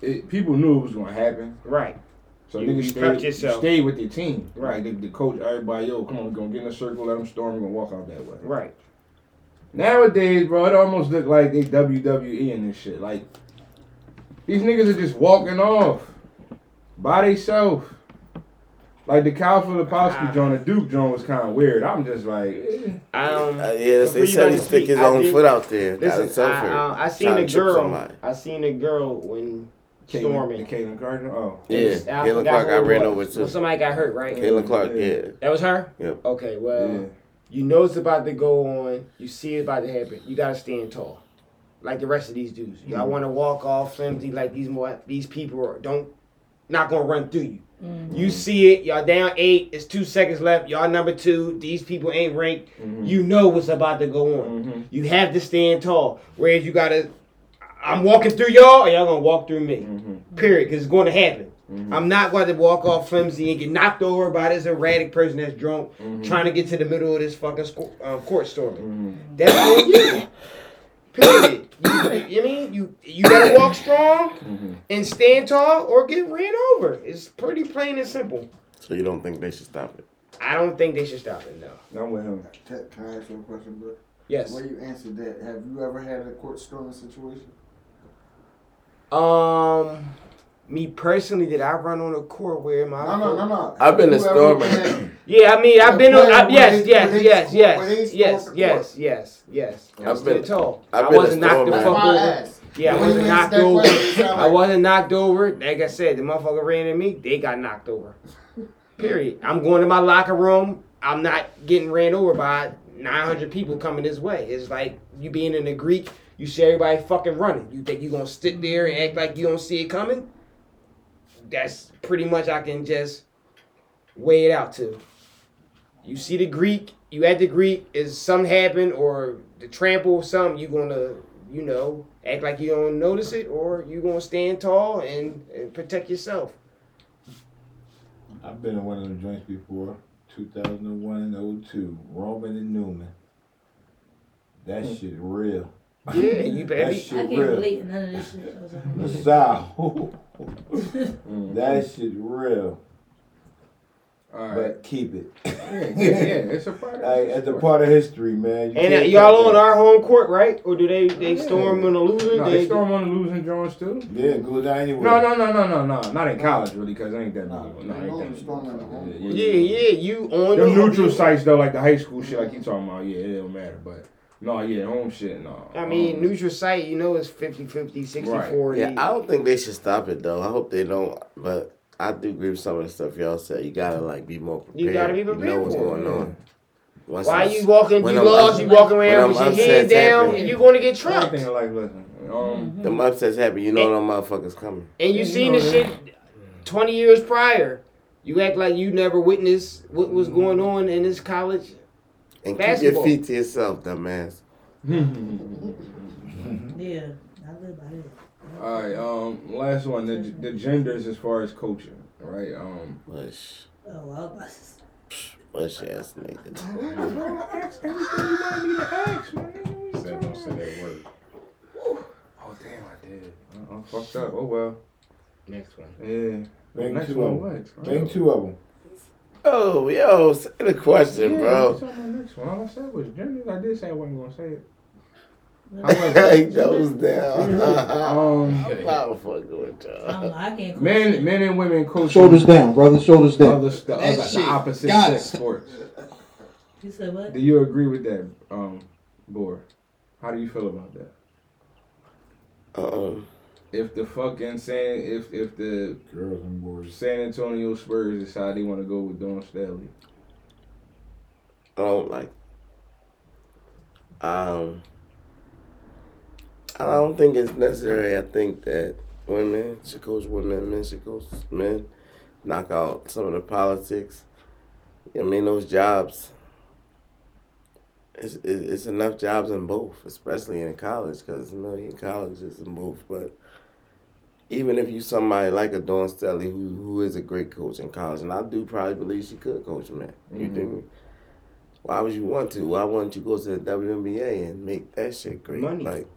Speaker 1: it, people knew it was gonna happen.
Speaker 2: Right.
Speaker 1: So
Speaker 2: You-
Speaker 1: niggas stayed, you
Speaker 2: yourself.
Speaker 1: stayed with your team.
Speaker 2: Right.
Speaker 1: Like the, the coach, everybody, yo, come on, we're gonna get in a circle, let them storm, we're gonna walk out that way.
Speaker 2: Right.
Speaker 1: Nowadays, bro, it almost look like they WWE and this shit. Like these niggas are just walking off by themselves. Like the Kyle Filipowski joint, the Duke joint was kind of weird. I'm just like, eh.
Speaker 2: Um.
Speaker 3: Uh, yeah,
Speaker 2: before
Speaker 3: they
Speaker 2: you
Speaker 3: said he stick his
Speaker 2: I
Speaker 3: own
Speaker 2: did-
Speaker 3: foot out there. Got
Speaker 2: Listen,
Speaker 3: himself
Speaker 2: I,
Speaker 3: hurt.
Speaker 2: uh, I seen a girl. I seen a girl when
Speaker 1: Caitlin,
Speaker 2: storming.
Speaker 1: the Caitlin Gardner. Oh,
Speaker 3: Yeah,
Speaker 2: I
Speaker 3: Caitlin
Speaker 2: forgot
Speaker 3: Clark
Speaker 2: who
Speaker 3: got
Speaker 2: it
Speaker 3: ran over too.
Speaker 2: When somebody got hurt, right?
Speaker 3: Caitlin Clark,
Speaker 1: Yeah.
Speaker 3: yeah.
Speaker 2: That was her.
Speaker 3: Yep.
Speaker 2: Okay. Well,
Speaker 1: yeah.
Speaker 2: You know it's about to go on. You see it about to happen. You gotta stand tall, like the rest of these dudes. Y'all
Speaker 1: Mhm.
Speaker 2: want to walk off flimsy like these more. These people are, don't not gonna run through you.
Speaker 5: Mm.
Speaker 2: You see it. Y'all down eight. It's two seconds left. Y'all number two. These people ain't ranked.
Speaker 1: Mhm.
Speaker 2: You know what's about to go on.
Speaker 1: Mhm.
Speaker 2: You have to stand tall. Whereas you gotta. I'm walking through y'all, or y'all gonna walk through me.
Speaker 1: Mhm.
Speaker 2: Period. Because it's going to happen.
Speaker 1: Mhm.
Speaker 2: I'm not going to walk off flimsy and get knocked over by this erratic person that's drunk
Speaker 1: Mhm.
Speaker 2: trying to get to the middle of this fucking sco- um, court storming.
Speaker 1: Mhm.
Speaker 2: That's on you. Period. You, you, you mean you you gotta walk strong
Speaker 1: Mhm.
Speaker 2: and stand tall or get ran over. It's pretty plain and simple.
Speaker 3: So you don't think they should stop it?
Speaker 2: I don't think they should stop it. No.
Speaker 1: I'm with him.
Speaker 6: Can can I ask you a question, bro?
Speaker 2: Yes.
Speaker 6: Where you answered that, have you ever had a court storming situation?
Speaker 2: Um, me personally, did I run on a court where my
Speaker 6: No, no, no, no.
Speaker 3: I've been a
Speaker 6: Have
Speaker 3: stormer.
Speaker 6: had-
Speaker 2: Yeah, I mean, I've been on.
Speaker 6: player
Speaker 2: I, yes, yes, yes, yes, yes, yes, yes, yes, yes.
Speaker 3: I've
Speaker 2: I'm
Speaker 3: been-
Speaker 2: tall.
Speaker 3: I've been a
Speaker 2: wasn't knocked the
Speaker 3: stormer.
Speaker 2: fuck
Speaker 6: That's why I
Speaker 2: over. Yeah, I wasn't knocked over.
Speaker 6: question, it sound
Speaker 2: I
Speaker 6: like-
Speaker 2: wasn't knocked over. Like I said, the motherfucker ran at me. They got knocked over. Period. I'm going to my locker room. I'm not getting ran over by 900 people coming this way. It's like you being in the Greek. You see everybody fucking running. You think you gonna sit there and act like you don't see it coming? That's pretty much I can just weigh it out to. You see the Greek, you at the Greek, is something happen or the trample or something, you gonna, you know, act like you don't notice it, or you gonna stand tall and, and protect yourself.
Speaker 4: I've been in one of the joints before, 2001 and 02, Roman and Newman. That hmm. shit real.
Speaker 2: Yeah, you
Speaker 4: That
Speaker 2: better.
Speaker 5: I can't
Speaker 4: real.
Speaker 5: relate to none of this shit. Was like,
Speaker 4: The [LAUGHS]
Speaker 1: Mhm.
Speaker 4: that shit real.
Speaker 1: All right.
Speaker 4: But keep it.
Speaker 1: yeah, yeah, yeah, it's a part of [LAUGHS]
Speaker 4: Like, it's a part of history, man. You
Speaker 2: And uh,
Speaker 4: can't
Speaker 2: y'all
Speaker 4: cut
Speaker 2: on
Speaker 4: that.
Speaker 2: our home court, right? Or do they they
Speaker 1: Yeah.
Speaker 2: storm on the loser?
Speaker 1: No, they storm on the losing Jones too.
Speaker 4: Yeah, go down anywhere.
Speaker 1: No, no, no, no, no, no. Not in college, really, because ain't that
Speaker 6: No,
Speaker 1: big. No, ain't that
Speaker 6: the storm in the home
Speaker 1: Yeah,
Speaker 2: Yeah, yeah, you on
Speaker 1: Them
Speaker 2: the
Speaker 1: neutral sites though, like the high school shit, like you talking about, yeah, it don't matter. But no, yeah, home shit, no.
Speaker 2: I mean,
Speaker 1: Um,
Speaker 2: neutral site, you know, it's 50 50, 60
Speaker 1: Right.
Speaker 2: 40.
Speaker 3: Yeah, I don't think they should stop it though. I hope they don't. But I do agree with some of the stuff y'all said. You gotta like be more prepared.
Speaker 2: You gotta be
Speaker 3: You know what's going on. Once
Speaker 2: Why
Speaker 3: it's-
Speaker 2: you walking,
Speaker 3: when
Speaker 2: you lost, you walking around with your
Speaker 3: upset
Speaker 2: head down,
Speaker 3: happening.
Speaker 2: and you're going to get trucked.
Speaker 1: Everything like listen, um,
Speaker 3: Them upsets happen. You know them motherfuckers coming.
Speaker 2: And you
Speaker 1: Yeah,
Speaker 2: seen
Speaker 1: you
Speaker 2: the shit 20 years prior. You act like you never witnessed what was going on in this college.
Speaker 3: And
Speaker 2: Basketball.
Speaker 3: keep your feet to yourself, dumbass. [LAUGHS]
Speaker 5: yeah, I live by it.
Speaker 1: all right, um, last one, the, the genders as far as coaching, right? Um,
Speaker 3: Bush,
Speaker 5: Oh, well, I was about to say-
Speaker 3: bush ass nigga. [LAUGHS]
Speaker 1: ask everything you want me to ask, man.
Speaker 7: Said don't say that word.
Speaker 1: Oh damn, I did. I, I fucked up. Oh well.
Speaker 2: Next one.
Speaker 1: Yeah.
Speaker 4: Bring
Speaker 1: Next
Speaker 4: two
Speaker 1: one,
Speaker 4: of them.
Speaker 1: what?
Speaker 4: Bring two of them.
Speaker 3: Oh, yo, say the question,
Speaker 1: Yeah,
Speaker 3: bro.
Speaker 1: what's up on next one? All I said was genders. I did say I wasn't gonna say it. [LAUGHS]
Speaker 3: he goes down.
Speaker 1: Um,
Speaker 3: I'm not fucking with y'all.
Speaker 5: I can't.
Speaker 1: men, men and women coaching
Speaker 8: Shoulders down, brother. Shoulders down.
Speaker 1: other, the, other, the opposite
Speaker 8: got
Speaker 1: sex
Speaker 8: it.
Speaker 1: sports.
Speaker 5: You said what?
Speaker 1: Do you agree with that, um, Boar? How do you feel about that?
Speaker 3: Um,
Speaker 1: If the fucking San, if if the
Speaker 4: Girls and boys.
Speaker 1: San Antonio Spurs decide they want to go with Dawn Staley,
Speaker 3: I don't like. Um, I don't think it's necessary. I think that women should coach women, men should coach men. Knock out some of the politics. I mean, those jobs. It's, it's enough jobs in both, especially in college, because there's a million colleges in both. But even if you somebody like a Dawn Staley, who who is a great coach in college, and I do probably believe she could coach men. You
Speaker 1: Mhm.
Speaker 3: dig me? Why would you want to? Why wouldn't you go to the WNBA and make that shit great?
Speaker 2: Money.
Speaker 3: Like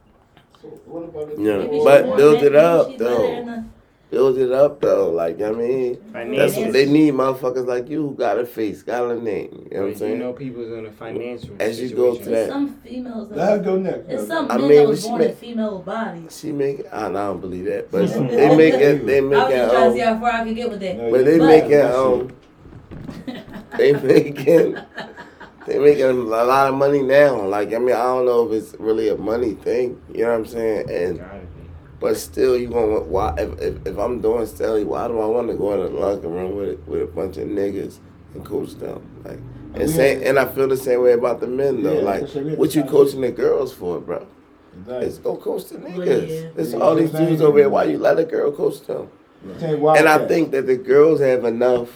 Speaker 6: So what about if
Speaker 3: Yeah, but build it up, though.
Speaker 5: In
Speaker 3: build it up though. Like I mean, that's what they need. Motherfuckers like you who got a face, got a name. You know what I'm
Speaker 2: You
Speaker 3: saying?
Speaker 2: know, people's in a financial
Speaker 3: As you go to that-
Speaker 5: some females.
Speaker 4: Let her
Speaker 5: That,
Speaker 4: go next.
Speaker 5: it's some
Speaker 3: I
Speaker 5: men
Speaker 3: mean,
Speaker 5: that was
Speaker 3: she
Speaker 5: born
Speaker 3: may-
Speaker 5: in female bodies.
Speaker 3: She make I, I don't believe that, but they make it. They make
Speaker 5: was
Speaker 3: it.
Speaker 5: just trying to see how far I could get with that.
Speaker 4: No,
Speaker 3: but they
Speaker 5: But- [LAUGHS]
Speaker 3: make it.
Speaker 4: That
Speaker 3: Um,
Speaker 4: shit.
Speaker 3: they making. They making a lot of money now. Like I mean, I don't know if it's really a money thing. You know what I'm saying? And
Speaker 2: Gotta be.
Speaker 3: But still, you gonna why if, if, if I'm doing Staley, why do I want to go in the locker room with with a bunch of niggas and coach them? Like and same, and I feel the same way about the men though.
Speaker 4: Yeah,
Speaker 3: like
Speaker 4: that's what
Speaker 3: you coaching the girls for, bro?
Speaker 4: Exactly.
Speaker 3: It's go coach the
Speaker 5: Well,
Speaker 3: niggas.
Speaker 5: yeah.
Speaker 3: It's
Speaker 4: Yeah,
Speaker 3: all these
Speaker 4: exactly.
Speaker 3: dudes over here. Why you let a girl coach them?
Speaker 4: Tell you why
Speaker 3: And I think that the girls have enough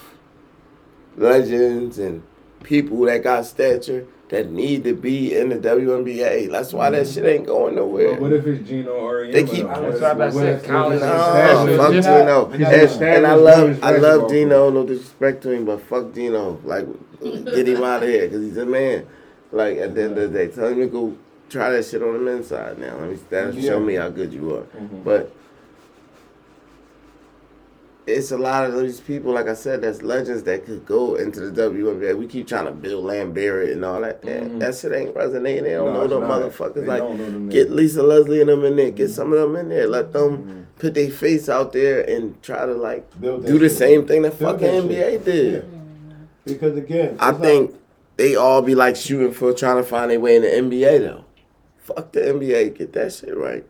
Speaker 3: legends and people that got stature that need to be in the WNBA. That's why that shit ain't going nowhere.
Speaker 1: But what if it's Gino or
Speaker 3: They keep-
Speaker 2: That's what I said, college
Speaker 3: No,
Speaker 2: Established.
Speaker 3: fuck
Speaker 2: Just-
Speaker 3: Gino.
Speaker 1: He's
Speaker 3: And,
Speaker 1: an
Speaker 3: and I love,
Speaker 1: women's
Speaker 3: I love
Speaker 1: basketball
Speaker 3: Gino. No disrespect to him, but fuck Gino. Like, get him out of here because he's a man. Like at the end of the day, tell him to go try that shit on the men's side now. Let me that'll
Speaker 1: Yeah.
Speaker 3: show me how good you are.
Speaker 1: Mhm.
Speaker 3: But it's a lot of these people, like I said, that's legends that could go into the WNBA. We keep trying to build Lamb Barrett and all that. That,
Speaker 1: Mhm.
Speaker 3: that shit ain't resonating. They don't
Speaker 1: No,
Speaker 3: know them
Speaker 1: not.
Speaker 3: motherfuckers.
Speaker 1: They
Speaker 3: like,
Speaker 1: don't know them
Speaker 3: get. Lisa Leslie and them in there. Get some of them in there. Let them
Speaker 1: Mhm.
Speaker 3: put their face out there and try to like do the
Speaker 4: shit.
Speaker 3: same thing that
Speaker 4: Build
Speaker 3: fucking
Speaker 4: that
Speaker 3: NBA
Speaker 4: shit.
Speaker 3: did.
Speaker 4: Yeah. Because again,
Speaker 3: I
Speaker 4: it's
Speaker 3: think they all be like shooting for trying to find their way in the NBA though. Fuck the NBA, get that shit right.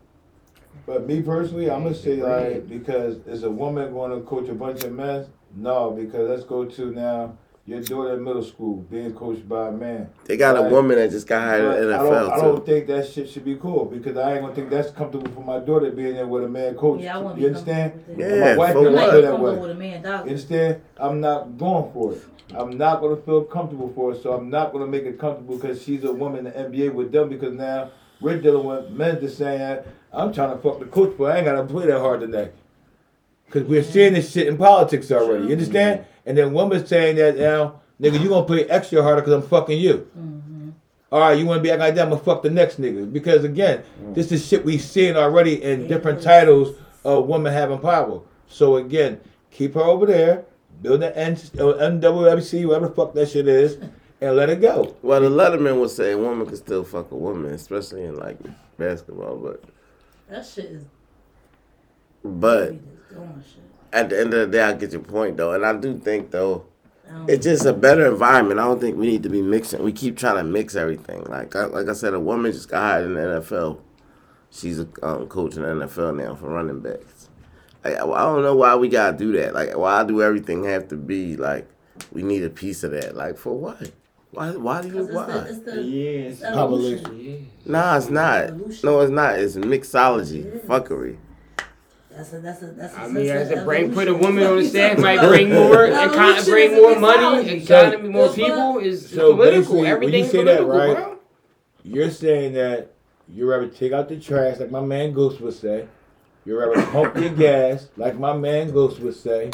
Speaker 4: But me personally, I'm gonna say like because is a woman going to coach a bunch of men? No, because let's go to now your daughter in middle school being coached by a man.
Speaker 3: They got a woman that just got hired in the
Speaker 4: I don't, I don't think that shit should be cool because I ain't gonna think that's comfortable for my daughter being there with a man coach.
Speaker 5: Yeah, I wouldn't
Speaker 4: you
Speaker 5: be
Speaker 4: understand?
Speaker 5: comfortable with
Speaker 4: And
Speaker 3: Yeah,
Speaker 4: my wife
Speaker 3: for
Speaker 4: don't
Speaker 3: what?
Speaker 4: feel
Speaker 5: Like,
Speaker 4: that way.
Speaker 5: with a man, dog.
Speaker 4: You understand? I'm not going for it. I'm not gonna feel comfortable for it, so I'm not gonna make it comfortable because she's a woman in the NBA with them because now we're dealing with men just saying, I'm trying to fuck the coach, but I ain't gotta play that hard today. Cause we're seeing this shit in politics already. You understand? Mm-hmm. And then women saying that now, nigga, you gonna play extra harder because I'm fucking you. Mm-hmm. All right, you want to be acting like that? I'm gonna fuck the next nigga. Because again, mm. this is shit we seeing already in different titles of women having power. So again, keep her over there, build the N- uh, NWFC, whatever the fuck that shit is, and let it go.
Speaker 3: Well, the Letterman would say a woman could still fuck a woman, especially in like basketball. But
Speaker 5: That shit is.
Speaker 3: but
Speaker 5: we just doing shit.
Speaker 3: at the end of the day, I get your point though, and I do think though it's just a better environment. I don't think we need to be mixing. We keep trying to mix everything. Like I, like I said, a woman just got hired in the NFL. She's a um, coach in the NFL now for running backs. I, I don't know why we gotta do that. Like why do everything have to be like we need a piece of that? Like for what? Why? Why do you?
Speaker 5: 'Cause it's
Speaker 3: Why?
Speaker 5: the, it's the,
Speaker 2: Yes.
Speaker 5: it's the evolution.
Speaker 2: Yeah.
Speaker 3: Nah, it's not.
Speaker 5: Evolution.
Speaker 3: No, it's not. It's mixology,
Speaker 5: It is.
Speaker 3: fuckery.
Speaker 5: That's a, that's a, that's a
Speaker 2: I mean, as a
Speaker 5: of
Speaker 2: bring, put a woman on the
Speaker 5: What
Speaker 2: staff might bring more,
Speaker 5: Evolution
Speaker 2: econ-
Speaker 5: is
Speaker 2: bring more money,
Speaker 5: mixology.
Speaker 2: economy, more people. Is is
Speaker 4: so
Speaker 2: political.
Speaker 4: basically, when you
Speaker 2: Everything's
Speaker 4: say that, right?
Speaker 2: bro.
Speaker 4: You're saying that you rather take out the trash, like my man Ghost would say. You rather pump your gas, like my man Ghost would say.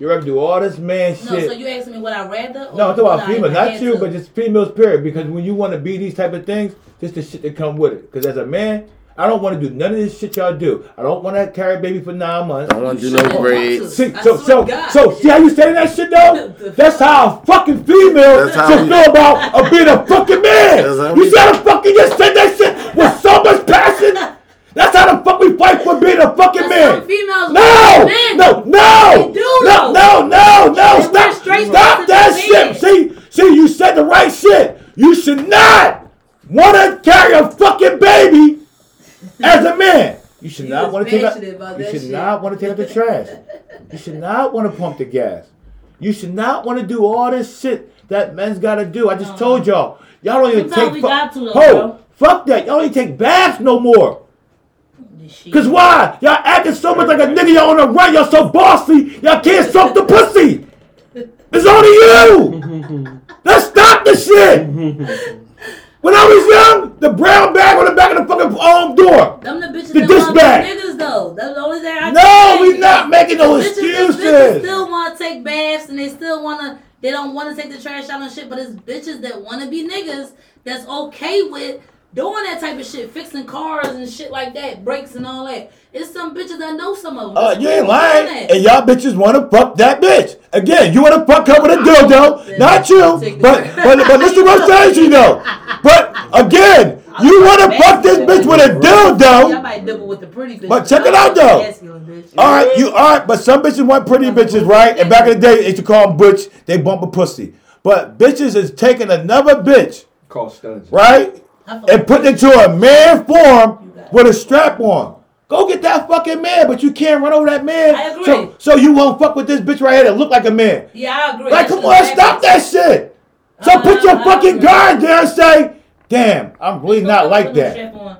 Speaker 4: You ever do all this man shit.
Speaker 5: No, so you asking me what I rather? Or
Speaker 4: No, I'm talking about
Speaker 5: I
Speaker 4: females, not you,
Speaker 5: to?
Speaker 4: but just females, period. Because when you want to be these type of things, just the shit that come with it. Because as a man, I don't want to do none of this shit y'all do. I don't want to carry a baby for nine months.
Speaker 3: I don't want to do no oh,
Speaker 5: shouldn't
Speaker 3: braids.
Speaker 4: See, so, so,
Speaker 5: God.
Speaker 4: so, see how you saying that shit though? [LAUGHS] That's how a fucking female
Speaker 3: That's how
Speaker 4: should
Speaker 3: we-
Speaker 4: feel about a being a fucking man. You
Speaker 3: we-
Speaker 4: see how the fucking just said that shit with so much passion? [LAUGHS] That's how the fuck we fight for being a fucking
Speaker 5: But
Speaker 4: man.
Speaker 5: females
Speaker 4: No,
Speaker 5: men.
Speaker 4: no, no, no, no, no, no, stop, stop that shit. See, see, you said the right shit. You should not want to carry a fucking baby as a man. You should
Speaker 5: He
Speaker 4: not want to take
Speaker 5: about
Speaker 4: You should
Speaker 5: shit.
Speaker 4: not want to take out the trash. You should not want to pump the gas. You should not want to do all this shit that men's got to do. I just told y'all. Y'all don't even
Speaker 5: Uh-huh. Sometimes
Speaker 4: take. fu-
Speaker 5: got to, though,
Speaker 4: Ho,
Speaker 5: bro.
Speaker 4: fuck that. Y'all don't even take baths no more.
Speaker 5: This shit.
Speaker 4: Cause why? Y'all acting so much like a nigga. Y'all on the run. Y'all so bossy. Y'all can't suck the pussy. It's only you. [LAUGHS] Let's stop the shit. [LAUGHS] When I was young, the brown bag on the back of the fucking um, door.
Speaker 5: Them the bitches
Speaker 4: The
Speaker 5: that
Speaker 4: dish
Speaker 5: want
Speaker 4: bag.
Speaker 5: niggas though. That's the only thing I
Speaker 4: No,
Speaker 5: can
Speaker 4: we
Speaker 5: say.
Speaker 4: not making no
Speaker 5: bitches, the
Speaker 4: excuses.
Speaker 5: bitches still want to take baths and they still want to. They don't want to take the trash out and shit. But it's bitches that want to be niggas that's okay with doing that type of shit, fixing cars and shit like that, brakes and all that. It's some bitches that know some of them.
Speaker 4: Uh, you ain't lying. And y'all bitches want to fuck that bitch. Again, you want to fuck her with a dildo. Not you. [LAUGHS] But, but, but listen to what I'm saying you though. But again, you want to fuck this bitch with a
Speaker 5: Y'all
Speaker 4: dildo.
Speaker 5: might double with the pretty bitch.
Speaker 4: But check it out, though.
Speaker 5: Masculine bitch.
Speaker 4: All right, you all right, but some bitches want pretty bitches, right? And back in the day, they used to call them butch. They bump a pussy. But bitches is taking another bitch,
Speaker 1: Called studs.
Speaker 4: right,
Speaker 5: I fuck
Speaker 4: and put it into a man form with a strap on. Go get that fucking man, but you can't run over that man.
Speaker 5: I agree.
Speaker 4: So, so you won't fuck with this bitch right here that look like a man.
Speaker 5: Yeah, I agree.
Speaker 4: Like, come on, stop that shit. So
Speaker 5: Uh,
Speaker 4: put your
Speaker 5: I
Speaker 4: fucking
Speaker 5: agree.
Speaker 4: guard there and say, "Damn, I'm really
Speaker 5: So
Speaker 4: not like that."
Speaker 5: strap on.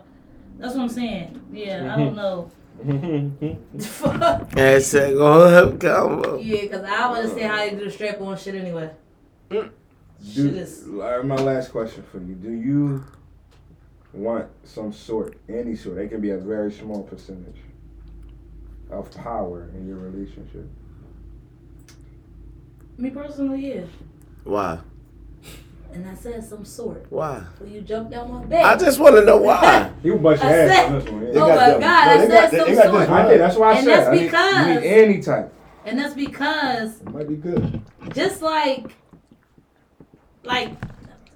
Speaker 5: That's what I'm saying. Yeah, I don't know. [LAUGHS] Fuck.
Speaker 3: Hashtag on up combo.
Speaker 5: yeah, because I want to see how you do the strap on shit anyway.
Speaker 1: Do,
Speaker 5: Shit is-
Speaker 1: my last question for you: Do you want some sort, any sort? It can be a very small percentage of power in your relationship.
Speaker 5: Me personally, yeah.
Speaker 3: Why?
Speaker 5: And I said some sort.
Speaker 3: Why?
Speaker 5: When you jumped down my bed.
Speaker 3: I just want to know [LAUGHS] why.
Speaker 1: You bust your ass
Speaker 5: said-
Speaker 1: on this one.
Speaker 5: Oh my
Speaker 4: got them.
Speaker 5: God, I
Speaker 4: No, they
Speaker 5: said
Speaker 4: got-
Speaker 5: some
Speaker 4: got
Speaker 5: sort.
Speaker 1: I did. That's why I
Speaker 5: And
Speaker 1: said.
Speaker 5: that's
Speaker 1: I need- you
Speaker 5: because-
Speaker 1: any type.
Speaker 5: And that's because
Speaker 4: It might be good.
Speaker 5: just like like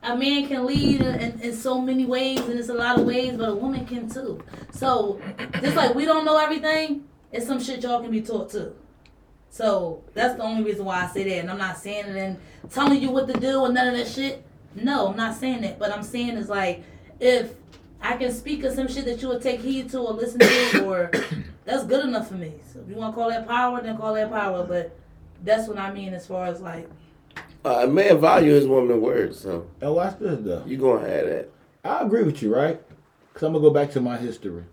Speaker 5: a man can lead in, in so many ways and it's a lot of ways but a woman can too. So just like we don't know everything it's some shit y'all can be taught too. So that's the only reason why i say that and i'm not saying it and telling you what to do and none of that shit. No i'm not saying that but i'm saying is like if i can speak of some shit that you would take heed to or listen to [COUGHS] or that's good enough for me. So if you want to call that power then call that power but that's what i mean as far as like
Speaker 3: Uh, a man value his woman words, so
Speaker 4: Now watch this though.
Speaker 3: you gonna have that.
Speaker 4: I agree with you, right? Because I'm gonna go back to my history,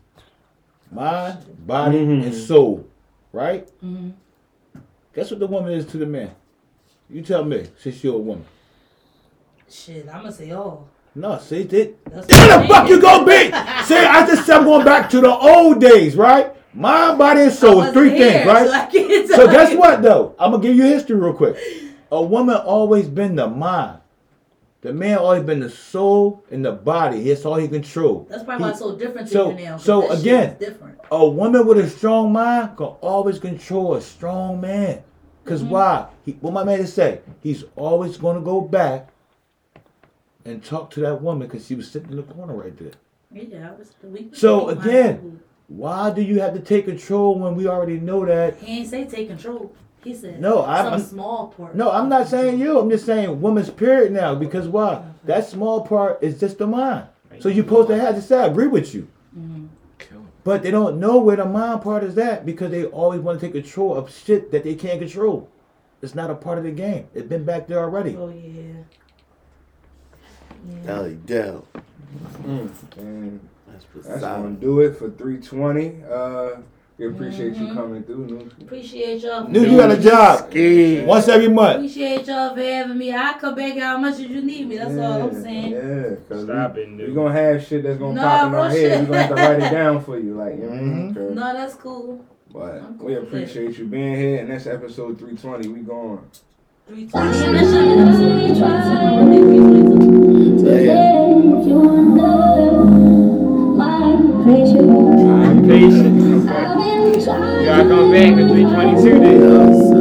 Speaker 4: mind, body,
Speaker 1: Mhm.
Speaker 4: and soul, right?
Speaker 5: mhm.
Speaker 4: Guess what the woman is to the man? You tell me, since you're a woman.
Speaker 5: Shit, I'm gonna say all.
Speaker 4: No, see, it.
Speaker 5: That's
Speaker 4: Where
Speaker 5: what
Speaker 4: the fuck you gonna be? [LAUGHS] See, I just said I'm going back to the old days, right? Mind, body, and soul is three things, right?
Speaker 5: So,
Speaker 4: So
Speaker 5: tell
Speaker 4: guess what though? I'm gonna give you history real quick. A woman always been the mind. The man always been the soul and the body. That's all he control.
Speaker 5: That's probably why
Speaker 4: He-
Speaker 5: it's so different to
Speaker 4: so-
Speaker 5: now.
Speaker 4: so again-. A woman with a strong mind can always control a strong man. because
Speaker 5: Mm-hmm.
Speaker 4: why? He, what my man is say? He's always gonna go back and talk to that woman because she was sitting in the corner right there.
Speaker 5: Yeah, I was the week.
Speaker 4: So, again- Why do you have to take control when we already know that?
Speaker 5: he ain't say take control. He said
Speaker 4: No, I'm-
Speaker 5: some
Speaker 4: I'm-
Speaker 5: small part.
Speaker 4: No, I'm not saying you. I'm just saying woman's period now because why? That small part is just the mind. So you're supposed to have to say, I agree with you. But they don't know where the mind part is at because they always want to take control of shit that they can't control. It's not a part of the game. It's been back there already.
Speaker 5: Oh yeah. Yeah.
Speaker 3: Ellie Dell.
Speaker 1: And
Speaker 3: That's
Speaker 1: that's gonna do it for 320. Uh, we appreciate you
Speaker 5: Mhm.
Speaker 1: coming through. New.
Speaker 5: Appreciate y'all. for
Speaker 4: New, you got a job
Speaker 3: Ski.
Speaker 4: once every month.
Speaker 5: Appreciate y'all for having me. I come back how much as you need me. That's all I'm saying.
Speaker 1: Yeah, cause
Speaker 2: Stop
Speaker 1: we,
Speaker 2: it,
Speaker 1: we
Speaker 2: New.
Speaker 1: gonna have shit that's gonna
Speaker 5: Nah,
Speaker 1: pop in
Speaker 5: real
Speaker 1: our head.
Speaker 5: shit.
Speaker 1: We gonna have to write it down for you, like, you know,
Speaker 4: Mhm.
Speaker 1: 'cause-
Speaker 5: No, that's cool.
Speaker 1: But
Speaker 5: I'm cool
Speaker 1: we
Speaker 5: with it.
Speaker 1: appreciate you being here, and that's episode 320. We going.
Speaker 5: Three twenty. And that shit be episode three twenty two. My birthday three twenty two.
Speaker 3: Damn.
Speaker 2: I'm patient. Y'all come back with 322 then.
Speaker 3: Yes.